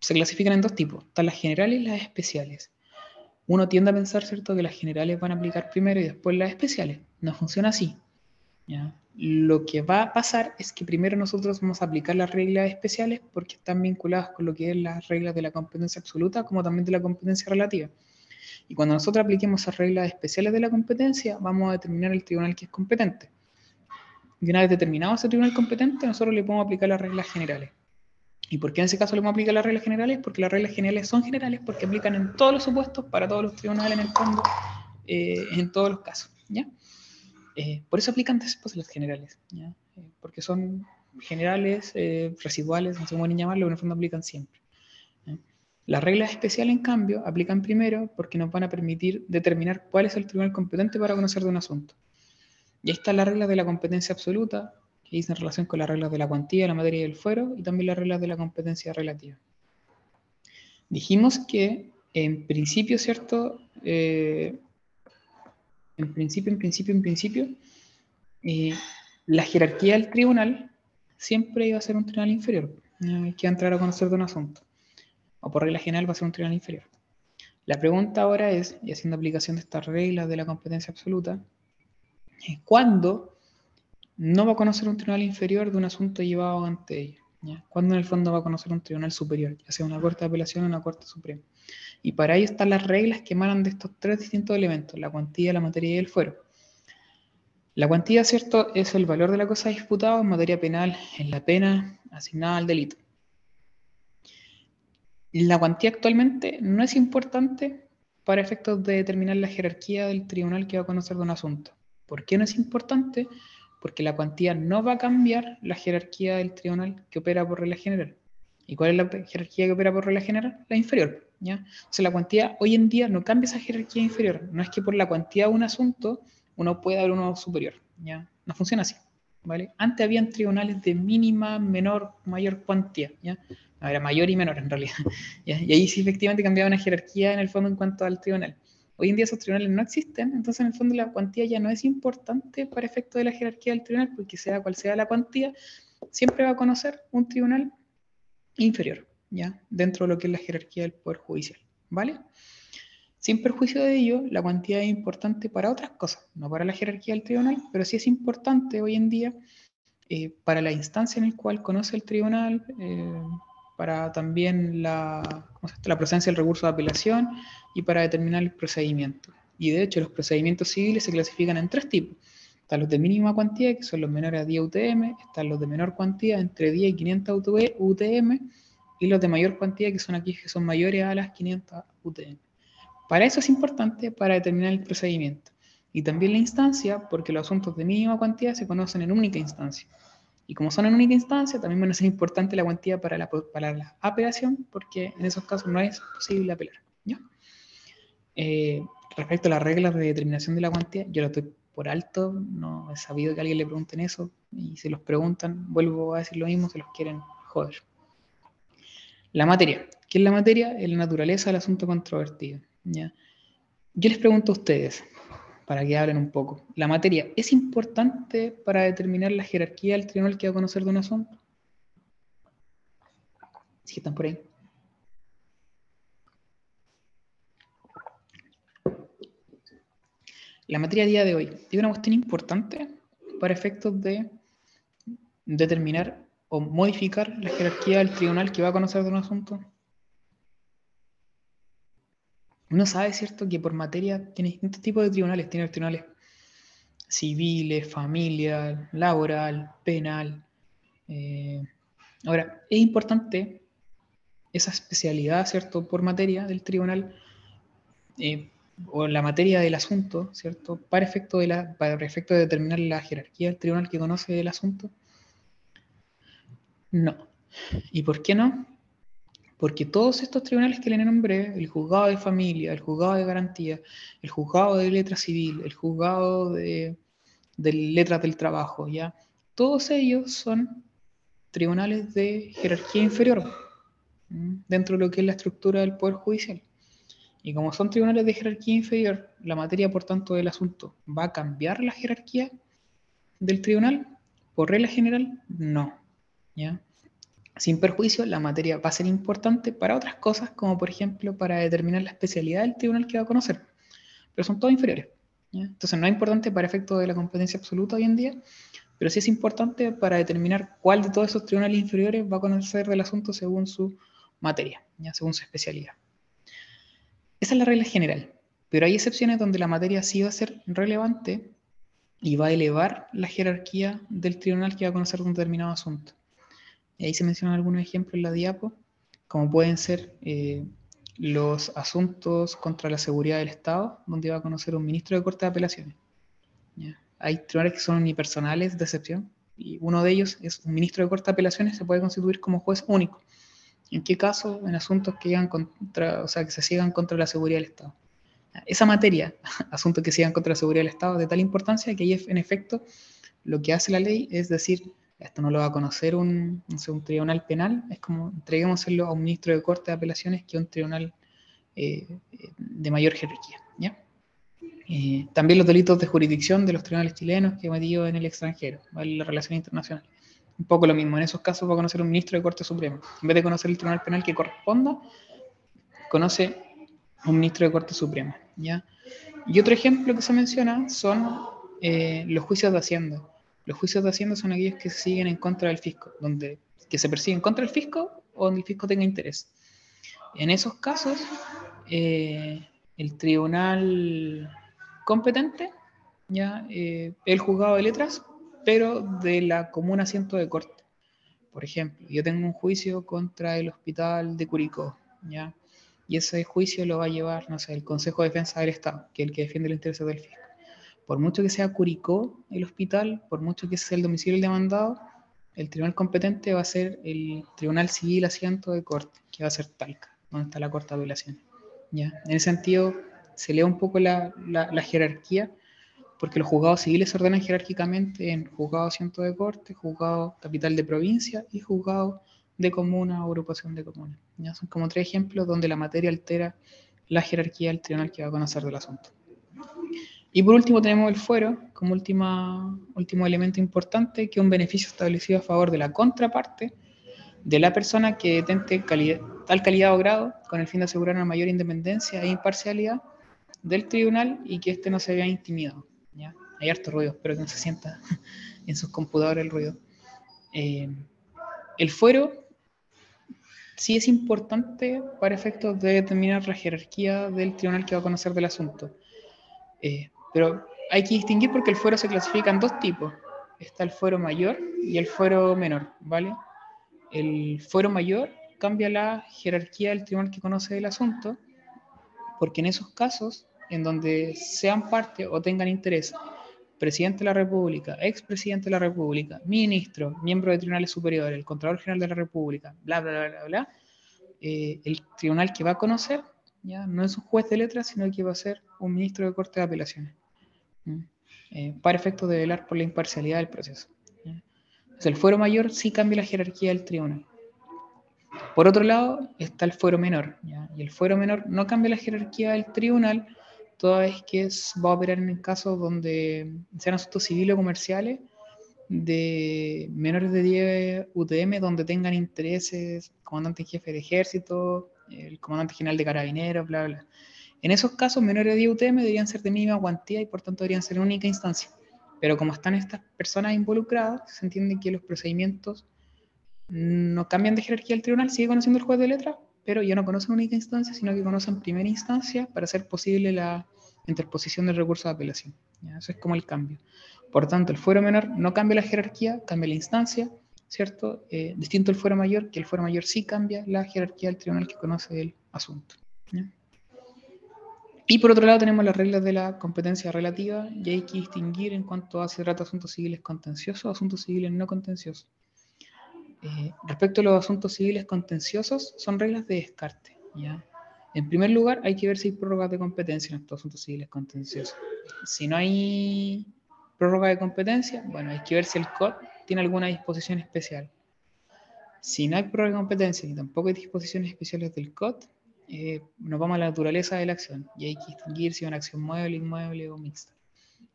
se clasifican en dos tipos, están las generales y las especiales uno tiende a pensar, ¿cierto?, que las generales van a aplicar primero y después las especiales. No funciona así. Lo que va a pasar es que primero nosotros vamos a aplicar las reglas especiales porque están vinculadas con lo que es las reglas de la competencia absoluta como también de la competencia relativa. Y cuando nosotros apliquemos esas reglas especiales de la competencia, vamos a determinar el tribunal que es competente. Y una vez determinado ese tribunal competente, nosotros le podemos aplicar las reglas generales. ¿Y por qué en ese caso le vamos a aplicar las reglas generales? Porque las reglas generales son generales porque aplican en todos los supuestos, para todos los tribunales en el fondo, eh, en todos los casos. ¿ya? Eh, por eso aplican después las generales, ¿ya? Eh, porque son generales, residuales, no sé cómo ni llamarlo, pero en el fondo aplican siempre. Las reglas especiales, en cambio, aplican primero porque nos van a permitir determinar cuál es el tribunal competente para conocer de un asunto. Y ahí está la regla de la competencia absoluta, que dice en relación con las reglas de la cuantía, la materia y el fuero, y también las reglas de la competencia relativa. Dijimos que en principio, ¿cierto? Eh, en principio, en principio, en principio, eh, la jerarquía del tribunal siempre iba a ser un tribunal inferior, hay que entrar a conocer de un asunto, o por regla general va a ser un tribunal inferior. La pregunta ahora es, y haciendo aplicación de estas reglas de la competencia absoluta, ¿cuándo no va a conocer un tribunal inferior de un asunto llevado ante ella. ¿Ya? Cuando en el fondo va a conocer un tribunal superior, ya sea una corte de apelación o una corte suprema. Y para ello están las reglas que emanan de estos tres distintos elementos, la cuantía, la materia y el fuero. La cuantía, ¿cierto?, es el valor de la cosa disputada en materia penal, en la pena asignada al delito. La cuantía actualmente no es importante para efectos de determinar la jerarquía del tribunal que va a conocer de un asunto. ¿Por qué no es importante? Porque la cuantía no va a cambiar la jerarquía del tribunal que opera por regla general. ¿Y cuál es la jerarquía que opera por regla general? La inferior. ¿ya? O sea, la cuantía hoy en día no cambia esa jerarquía inferior. No es que por la cuantía de un asunto uno pueda dar uno superior. ¿ya? No funciona así. ¿vale? Antes habían tribunales de mínima, menor, mayor cuantía. ¿ya? era mayor y menor en realidad. (laughs) Y ahí sí efectivamente cambiaba una jerarquía en el fondo en cuanto al tribunal. Hoy en día esos tribunales no existen, entonces en el fondo la cuantía ya no es importante para efecto de la jerarquía del tribunal, porque sea cual sea la cuantía, siempre va a conocer un tribunal inferior, ¿ya? Dentro de lo que es la jerarquía del Poder Judicial, ¿vale? Sin perjuicio de ello, la cuantía es importante para otras cosas, no para la jerarquía del tribunal, pero sí es importante hoy en día eh, para la instancia en la cual conoce el tribunal, eh, para también la, la presencia del recurso de apelación y para determinar el procedimiento. Y de hecho los procedimientos civiles se clasifican en tres tipos. Están los de mínima cuantía, que son los menores a 10 UTM, están los de menor cuantía, entre 10 y 500 UTM, y los de mayor cuantía, que son aquellos que son mayores a las 500 UTM. Para eso es importante para determinar el procedimiento. Y también la instancia, porque los asuntos de mínima cuantía se conocen en única instancia. Y como son en única instancia, también van a ser importante la cuantía para la, para la apelación, porque en esos casos no es posible apelar. ¿ya? Eh, respecto a las reglas de determinación de la cuantía, yo lo estoy por alto, no he sabido que alguien le pregunten eso, y si los preguntan, vuelvo a decir lo mismo, se los quieren joder. La materia. ¿Qué es la materia? Es la naturaleza del asunto controvertido. ¿ya? Yo les pregunto a ustedes, para que hablen un poco. La materia es importante para determinar la jerarquía del tribunal que va a conocer de un asunto. Si están por ahí. La materia a día de hoy tiene una cuestión importante para efectos de determinar o modificar la jerarquía del tribunal que va a conocer de un asunto. Uno sabe, ¿cierto?, que por materia tiene distintos tipos de tribunales. Tiene tribunales civiles, familiar, laboral, penal. Eh, ahora, es importante esa especialidad, ¿cierto?, por materia del tribunal eh, o la materia del asunto, ¿cierto?, para efecto, de para efecto de determinar la jerarquía del tribunal que conoce el asunto. No. ¿Y por qué no? Porque todos estos tribunales que le nombré, el juzgado de familia, el juzgado de garantía, el juzgado de letra civil, el juzgado de, letras del trabajo, ¿ya? Todos ellos son tribunales de jerarquía inferior dentro de lo que es la estructura del Poder Judicial. Y como son tribunales de jerarquía inferior, la materia, por tanto, del asunto, ¿va a cambiar la jerarquía del tribunal? Por regla general, no. ¿ya? Sin perjuicio, la materia va a ser importante para otras cosas, como por ejemplo para determinar la especialidad del tribunal que va a conocer, pero son todos inferiores. Entonces no es importante para efecto de la competencia absoluta hoy en día, pero sí es importante para determinar cuál de todos esos tribunales inferiores va a conocer del asunto según su materia, ¿ya? según su especialidad. Esa es la regla general, pero hay excepciones donde la materia sí va a ser relevante y va a elevar la jerarquía del tribunal que va a conocer un determinado asunto. Ahí se mencionan algunos ejemplos en la diapo, como pueden ser eh, los asuntos contra la seguridad del Estado, donde va a conocer un ministro de Corte de Apelaciones. Hay tribunales que son unipersonales de excepción, y uno de ellos es un ministro de Corte de Apelaciones, se puede constituir como juez único. ¿En qué caso? En asuntos que, contra, o sea, que se sigan contra la seguridad del Estado. Esa materia, (laughs) asuntos que sigan contra la seguridad del Estado, es de tal importancia que ahí, en efecto, lo que hace la ley es decir, esto no lo va a conocer un, un tribunal penal, es como entreguémoselo a un ministro de corte de apelaciones que a un tribunal eh, de mayor jerarquía. ¿ya? Eh, también los delitos de jurisdicción de los tribunales chilenos que he metido en el extranjero, la relación internacional. Un poco lo mismo, en esos casos va a conocer un ministro de Corte Suprema. En vez de conocer el tribunal penal que corresponda, conoce un ministro de Corte Suprema. ¿ya? Y otro ejemplo que se menciona son eh, los juicios de Hacienda. Los juicios de Hacienda son aquellos que siguen en contra del fisco, donde que se persiguen contra el fisco o donde el fisco tenga interés. En esos casos, eh, el tribunal competente, ya eh, el juzgado de letras, pero de la común asiento de corte. Por ejemplo, yo tengo un juicio contra el hospital de Curicó, ¿ya? y ese juicio lo va a llevar, no sé, el Consejo de Defensa del Estado, que es el que defiende los intereses del fisco por mucho que sea Curicó el hospital, por mucho que sea el domicilio del demandado, el tribunal competente va a ser el tribunal civil asiento de corte, que va a ser Talca, donde está la corte de apelaciones. ¿ya? En ese sentido, se lee un poco la, jerarquía, porque los juzgados civiles se ordenan jerárquicamente en juzgado asiento de corte, juzgado capital de provincia y juzgado de comuna o agrupación de comunas. ¿ya? Son como tres ejemplos donde la materia altera la jerarquía del tribunal que va a conocer del asunto. Y por último tenemos el fuero como última, último elemento importante, que es un beneficio establecido a favor de la contraparte de la persona que detente tal calidad o grado con el fin de asegurar una mayor independencia e imparcialidad del tribunal y que éste no se vea intimidado. ¿ya? Hay harto ruido, espero que no se sienta (laughs) en sus computadores el ruido. Eh, el fuero sí es importante para efectos de determinar la jerarquía del tribunal que va a conocer del asunto. Eh, pero hay que distinguir porque el fuero se clasifica en dos tipos. Está el fuero mayor y el fuero menor, ¿vale? El fuero mayor cambia la jerarquía del tribunal que conoce el asunto, porque en esos casos, en donde sean parte o tengan interés presidente de la República, expresidente de la República, ministro, miembro de tribunales superiores, el Contralor General de la República, bla, bla, bla, bla, bla, eh, el tribunal que va a conocer ya no es un juez de letras, sino que va a ser un ministro de Corte de Apelaciones. Eh, para efecto de velar por la imparcialidad del proceso. el fuero mayor sí cambia la jerarquía del tribunal. Por otro lado, está el fuero menor, y el fuero menor no cambia la jerarquía del tribunal, toda vez que va a operar en casos donde sean asuntos civiles o comerciales de menores de 10 UTM donde tengan intereses, comandante jefe del ejército, el comandante general de carabineros, bla, bla. En esos casos, menores de 10 UTM deberían ser de mínima cuantía y por tanto deberían ser única instancia. Pero como están estas personas involucradas, se entiende que los procedimientos no cambian de jerarquía el tribunal, sigue conociendo el juez de letra, pero ya no conocen única instancia, sino que conocen primera instancia para hacer posible la interposición del recurso de apelación. ¿ya? Eso es como el cambio. Por tanto, el fuero menor no cambia la jerarquía, cambia la instancia, ¿cierto? Eh, distinto al fuero mayor, que el fuero mayor sí cambia la jerarquía del tribunal que conoce el asunto. ¿ya? Y por otro lado tenemos las reglas de la competencia relativa y hay que distinguir en cuanto a se trata asuntos civiles contenciosos asuntos civiles no contenciosos. Eh, respecto a los asuntos civiles contenciosos, son reglas de descarte. En primer lugar, hay que ver si hay prórrogas de competencia en estos asuntos civiles contenciosos. Si no hay prórroga de competencia, bueno, hay que ver si el COD tiene alguna disposición especial. Si no hay prórroga de competencia ni tampoco hay disposiciones especiales del COD, eh, nos vamos a la naturaleza de la acción y hay que distinguir si es una acción mueble, inmueble o mixta.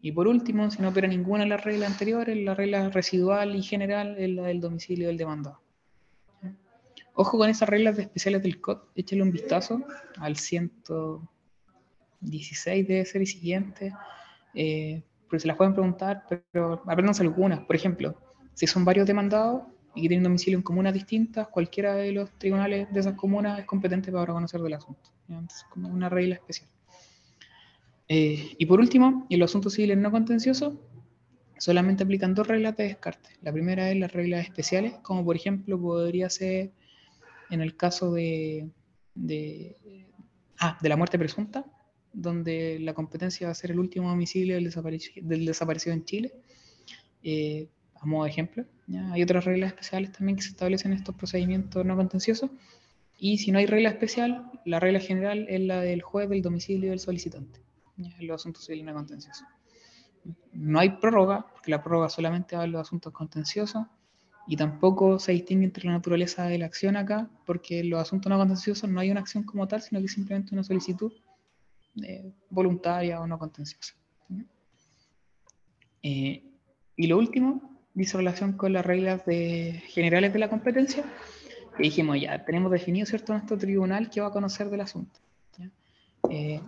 Y por último, si no opera ninguna de las reglas anteriores, la regla residual y general es la del domicilio del demandado. Ojo con esas reglas especiales del COD, échale un vistazo al 116 debe ser y siguiente, eh, porque se las pueden preguntar, pero apréndanse algunas. Por ejemplo, si son varios demandados y que tienen domicilio en comunas distintas, cualquiera de los tribunales de esas comunas es competente para conocer del asunto. Entonces, como una regla especial. Eh, y por último, en los asuntos civiles no contenciosos, solamente aplican dos reglas de descarte. La primera es las reglas especiales, como por ejemplo podría ser en el caso de, de, ah, de la muerte presunta, donde la competencia va a ser el último domicilio del, desapareci- del desaparecido en Chile, eh, a ejemplo. Hay otras reglas especiales también que se establecen en estos procedimientos no contenciosos. Y si no hay regla especial, la regla general es la del juez del domicilio del solicitante, en los asuntos civiles no contenciosos. No hay prórroga, porque la prórroga solamente va a los asuntos contenciosos, y tampoco se distingue entre la naturaleza de la acción acá, porque en los asuntos no contenciosos no hay una acción como tal, sino que simplemente una solicitud eh, voluntaria o no contenciosa. Eh, y lo último, dice relación con las reglas generales de la competencia, que dijimos ya, tenemos definido, ¿cierto?, nuestro tribunal que va a conocer del asunto. ¿ya? Eh,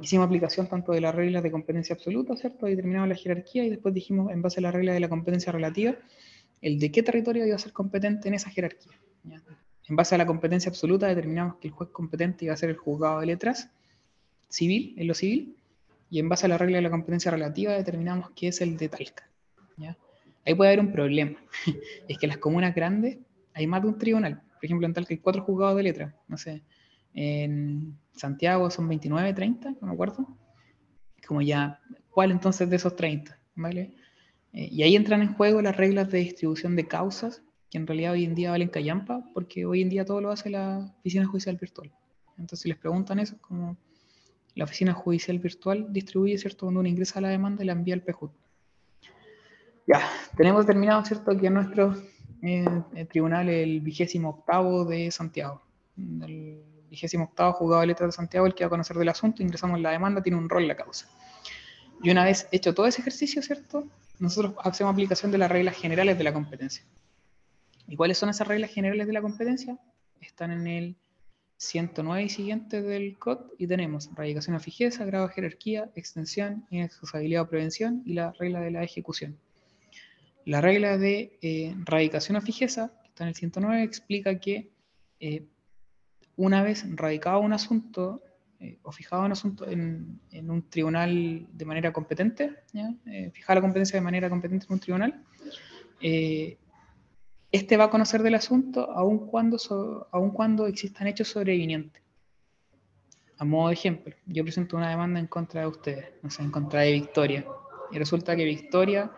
hicimos aplicación tanto de las reglas de competencia absoluta, ¿cierto? Y determinamos la jerarquía y después dijimos, en base a la regla de la competencia relativa, el de qué territorio iba a ser competente en esa jerarquía. ¿ya? En base a la competencia absoluta determinamos que el juez competente iba a ser el juzgado de letras civil, en lo civil, y en base a la regla de la competencia relativa determinamos que es el de Talca. Ahí puede haber un problema, (laughs) es que las comunas grandes hay más de un tribunal. Por ejemplo, en Talca hay cuatro juzgados de letras, no sé, en Santiago son 29, 30, no me acuerdo. Como ya, ¿cuál entonces de esos 30? ¿Vale? Eh, y ahí entran en juego las reglas de distribución de causas, que en realidad hoy en día valen callampa, porque hoy en día todo lo hace la oficina judicial virtual. Entonces, si les preguntan eso, es como la oficina judicial virtual distribuye, ¿cierto? Cuando uno ingresa a la demanda y la envía al PJUT. Ya, tenemos terminado, ¿cierto? Que nuestro eh, el tribunal, el vigésimo octavo de Santiago, el vigésimo octavo juzgado de letras de Santiago, el que va a conocer del asunto, ingresamos en la demanda, tiene un rol en la causa. Y una vez hecho todo ese ejercicio, ¿cierto? Nosotros hacemos aplicación de las reglas generales de la competencia. ¿Y cuáles son esas reglas generales de la competencia? Están en el 109 y siguiente del COD y tenemos radicación a fijeza, grado de jerarquía, extensión, inexcusabilidad o prevención y la regla de la ejecución. La regla de eh, radicación a fijeza, que está en el 109, explica que eh, una vez radicado un asunto eh, o fijado un asunto en, un tribunal de manera competente, fijada la competencia de manera competente en un tribunal, este va a conocer del asunto aun cuando, aun cuando existan hechos sobrevinientes. A modo de ejemplo, yo presento una demanda en contra de ustedes, no sé, en contra de Victoria, y resulta que Victoria,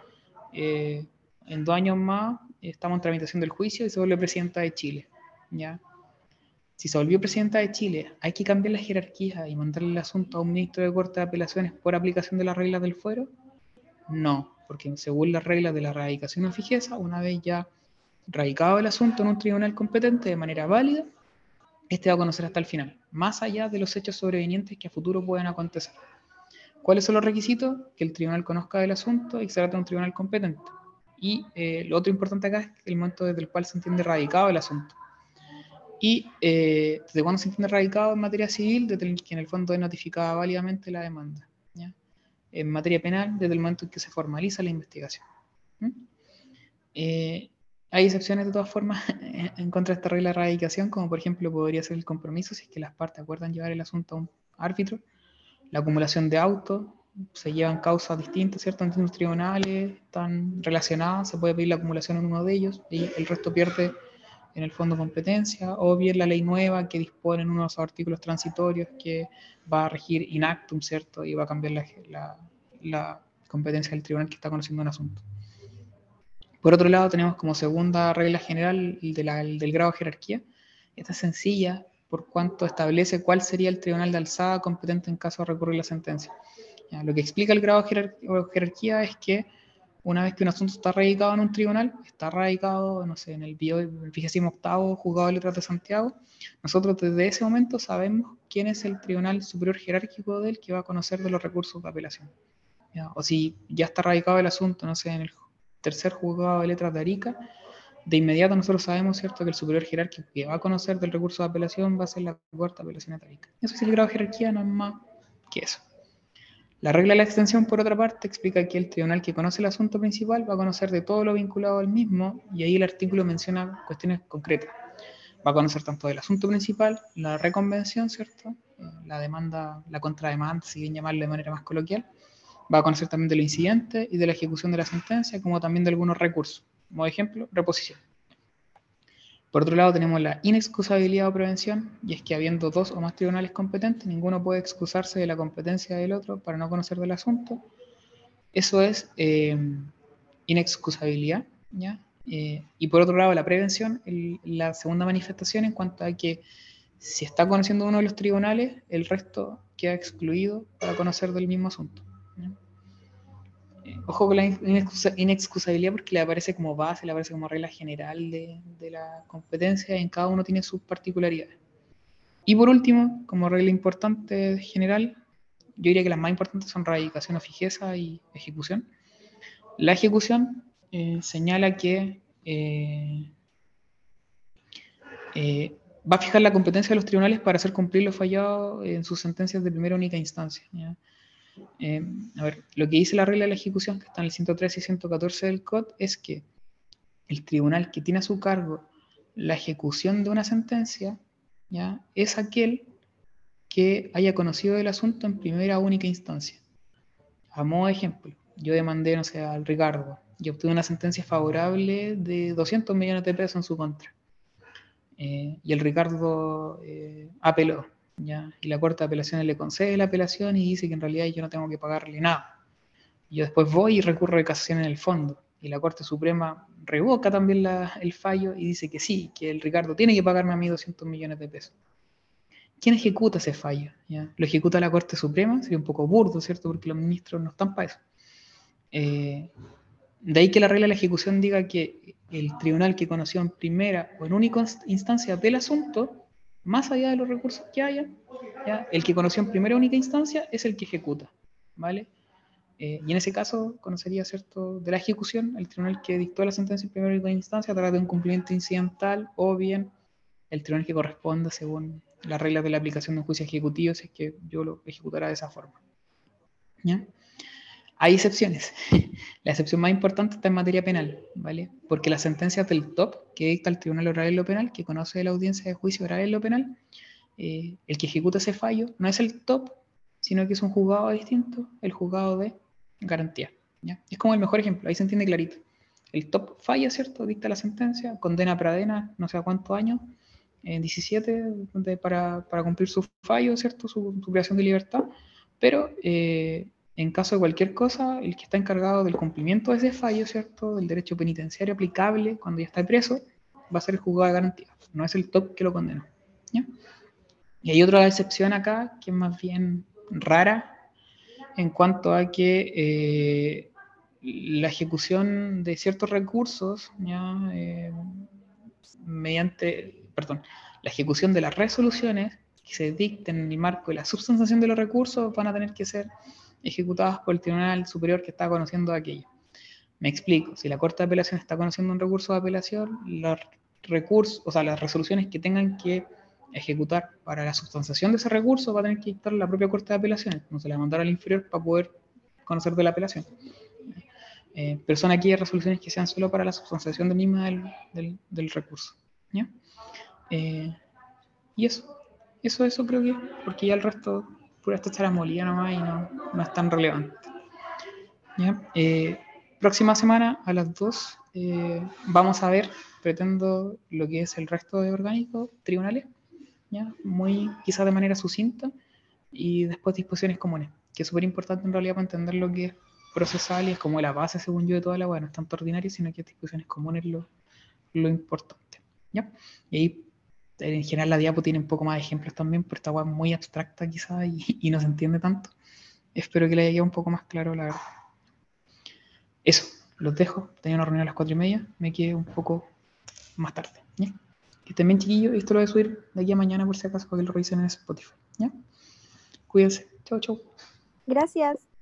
en dos años más, estamos en tramitación del juicio y se vuelve presidenta de Chile. ¿ya? Si se volvió presidenta de Chile, hay que cambiar la jerarquía y mandarle el asunto a un ministro de Corte de Apelaciones por aplicación de las reglas del fuero. No, porque según las reglas de la radicación o fijeza, una vez ya radicado el asunto en un tribunal competente de manera válida, este va a conocer hasta el final, más allá de los hechos sobrevenientes que a futuro pueden acontecer. ¿Cuáles son los requisitos? Que el tribunal conozca del asunto y que se trate de un tribunal competente. Y eh, lo otro importante acá es el momento desde el cual se entiende radicado el asunto. Y eh, desde cuándo se entiende radicado en materia civil, desde el que en el fondo es notificada válidamente la demanda. En materia penal, desde el momento en que se formaliza la investigación. Eh, hay excepciones de todas formas (laughs) en contra de esta regla de radicación, como por ejemplo podría ser el compromiso si es que las partes acuerdan llevar el asunto a un árbitro, la acumulación de autos, se llevan causas distintas, ¿cierto? Ante los tribunales están relacionadas, se puede pedir la acumulación en uno de ellos y el resto pierde en el fondo competencia, o bien la ley nueva que dispone en unos artículos transitorios que va a regir inactum, ¿cierto? Y va a cambiar la, la competencia del tribunal que está conociendo un asunto. Por otro lado, tenemos como segunda regla general el, del grado de jerarquía. Esta es sencilla por cuanto establece cuál sería el tribunal de alzada competente en caso de recurrir la sentencia. Lo que explica el grado de jerarquía es que una vez que un asunto está radicado en un tribunal, está radicado, no sé, en el, vigésimo octavo juzgado de letras de Santiago, nosotros desde ese momento sabemos quién es el tribunal superior jerárquico del que va a conocer de los recursos de apelación. O si ya está radicado el asunto, no sé, en el tercer juzgado de letras de Arica, de inmediato nosotros sabemos, ¿cierto?, que el superior jerárquico que va a conocer del recurso de apelación va a ser la cuarta apelación de Arica. Eso es el grado de jerarquía, no es más que eso. La regla de la extensión, por otra parte, explica que el tribunal que conoce el asunto principal va a conocer de todo lo vinculado al mismo, y ahí el artículo menciona cuestiones concretas. Va a conocer tanto del asunto principal, la reconvención, ¿cierto? Eh, la demanda, la contrademanda, si bien llamarlo de manera más coloquial, Va a conocer también de los incidentes y de la ejecución de la sentencia, como también de algunos recursos. Como ejemplo, reposición. Por otro lado, tenemos la inexcusabilidad o prevención, y es que habiendo dos o más tribunales competentes, ninguno puede excusarse de la competencia del otro para no conocer del asunto. Eso es eh, inexcusabilidad. ¿ya? Eh, y por otro lado, la prevención, la segunda manifestación en cuanto a que si está conociendo uno de los tribunales, el resto queda excluido para conocer del mismo asunto. Ojo con la inexcusabilidad porque le aparece como base, le aparece como regla general de, la competencia y en cada uno tiene sus particularidades. Y por último, como regla importante general, yo diría que las más importantes son radicación o fijeza y ejecución. La ejecución eh, señala que eh, eh, va a fijar la competencia de los tribunales para hacer cumplir lo fallado en sus sentencias de primera única instancia. Eh, a ver, lo que dice la regla de la ejecución, que está en el 113 y 114 del COD, es que el tribunal que tiene a su cargo la ejecución de una sentencia, ¿ya? es aquel que haya conocido el asunto en primera única instancia. A modo de ejemplo, yo demandé, no sé, al Ricardo y obtuve una sentencia favorable de 200 millones de pesos en su contra. Eh, y el Ricardo eh, apeló. Y la Corte de Apelaciones le concede la apelación y dice que en realidad yo no tengo que pagarle nada. Yo después voy y recurro de casación en el fondo. Y la Corte Suprema revoca también el fallo y dice que sí, que el Ricardo tiene que pagarme a mí 200 millones de pesos. ¿Quién ejecuta ese fallo? ¿Lo ejecuta la Corte Suprema? Sería un poco burdo, ¿cierto? Porque los ministros no están para eso. Eh, de ahí que la regla de la ejecución diga que el tribunal que conoció en primera o en única instancia del asunto más allá de los recursos que haya, el que conoció en primera única instancia es el que ejecuta, ¿vale? Eh, y en ese caso conocería, ¿cierto?, de la ejecución, el tribunal que dictó la sentencia en primera única instancia a través de un cumplimiento incidental o bien el tribunal que corresponda según las reglas de la aplicación de un juicio ejecutivo, si es que yo lo ejecutará de esa forma. ¿Ya? Hay excepciones. La excepción más importante está en materia penal, ¿vale? Porque las sentencias del top que dicta el Tribunal Oral en lo Penal, que conoce la audiencia de juicio oral en lo penal, eh, el que ejecuta ese fallo no es el top, sino que es un juzgado distinto, el juzgado de garantía. ¿ya? Es como el mejor ejemplo, ahí se entiende clarito. El top falla, ¿cierto? Dicta la sentencia, condena a Pradena no sé a cuántos años, en 17, para, cumplir su fallo, ¿cierto? Su, su creación de libertad, pero eh, en caso de cualquier cosa, el que está encargado del cumplimiento de ese fallo, ¿cierto? Del derecho penitenciario aplicable cuando ya está preso, va a ser el juzgado de garantía. No es el top que lo condenó. Y hay otra excepción acá, que es más bien rara, en cuanto a que eh, la ejecución de ciertos recursos, ¿ya? Eh, mediante perdón, la ejecución de las resoluciones que se dicten en el marco de la substanciación de los recursos van a tener que ser ejecutadas por el Tribunal Superior que está conociendo aquello. Me explico, si la Corte de Apelación está conociendo un recurso de apelación, los recursos, o sea, las resoluciones que tengan que ejecutar para la sustanciación de ese recurso va a tener que dictar la propia Corte de Apelaciones, no se la mandar al inferior para poder conocer de la apelación. Eh, pero son aquí resoluciones que sean solo para la sustanciación de misma del, del, del recurso. ¿ya? Eh, y eso, eso, eso creo que, porque ya el resto, pura esta estará molida nomás y no, no es tan relevante. ¿ya? Eh, próxima semana a las 2 eh, vamos a ver, pretendo, lo que es el resto de orgánicos tribunales, ¿ya? muy quizás de manera sucinta, y después disposiciones comunes, que es súper importante en realidad para entender lo que es procesal y es como la base, según yo, de toda la web, no es tanto ordinario, sino que disposiciones comunes lo, lo importante. ¿ya? Y ahí, en general, la diapo tiene un poco más de ejemplos también, pero esta web muy abstracta quizás (laughs) y, no se entiende tanto. Espero que le haya quedado un poco más claro, la verdad. Eso, los dejo. Tenía una reunión a las cuatro y media. Me quedé un poco más tarde. ¿ya? Que estén bien, chiquillos. Esto lo voy a subir de aquí a mañana, por si acaso, para que lo revisen en Spotify. ¿ya? Cuídense. Chau, chau. Gracias.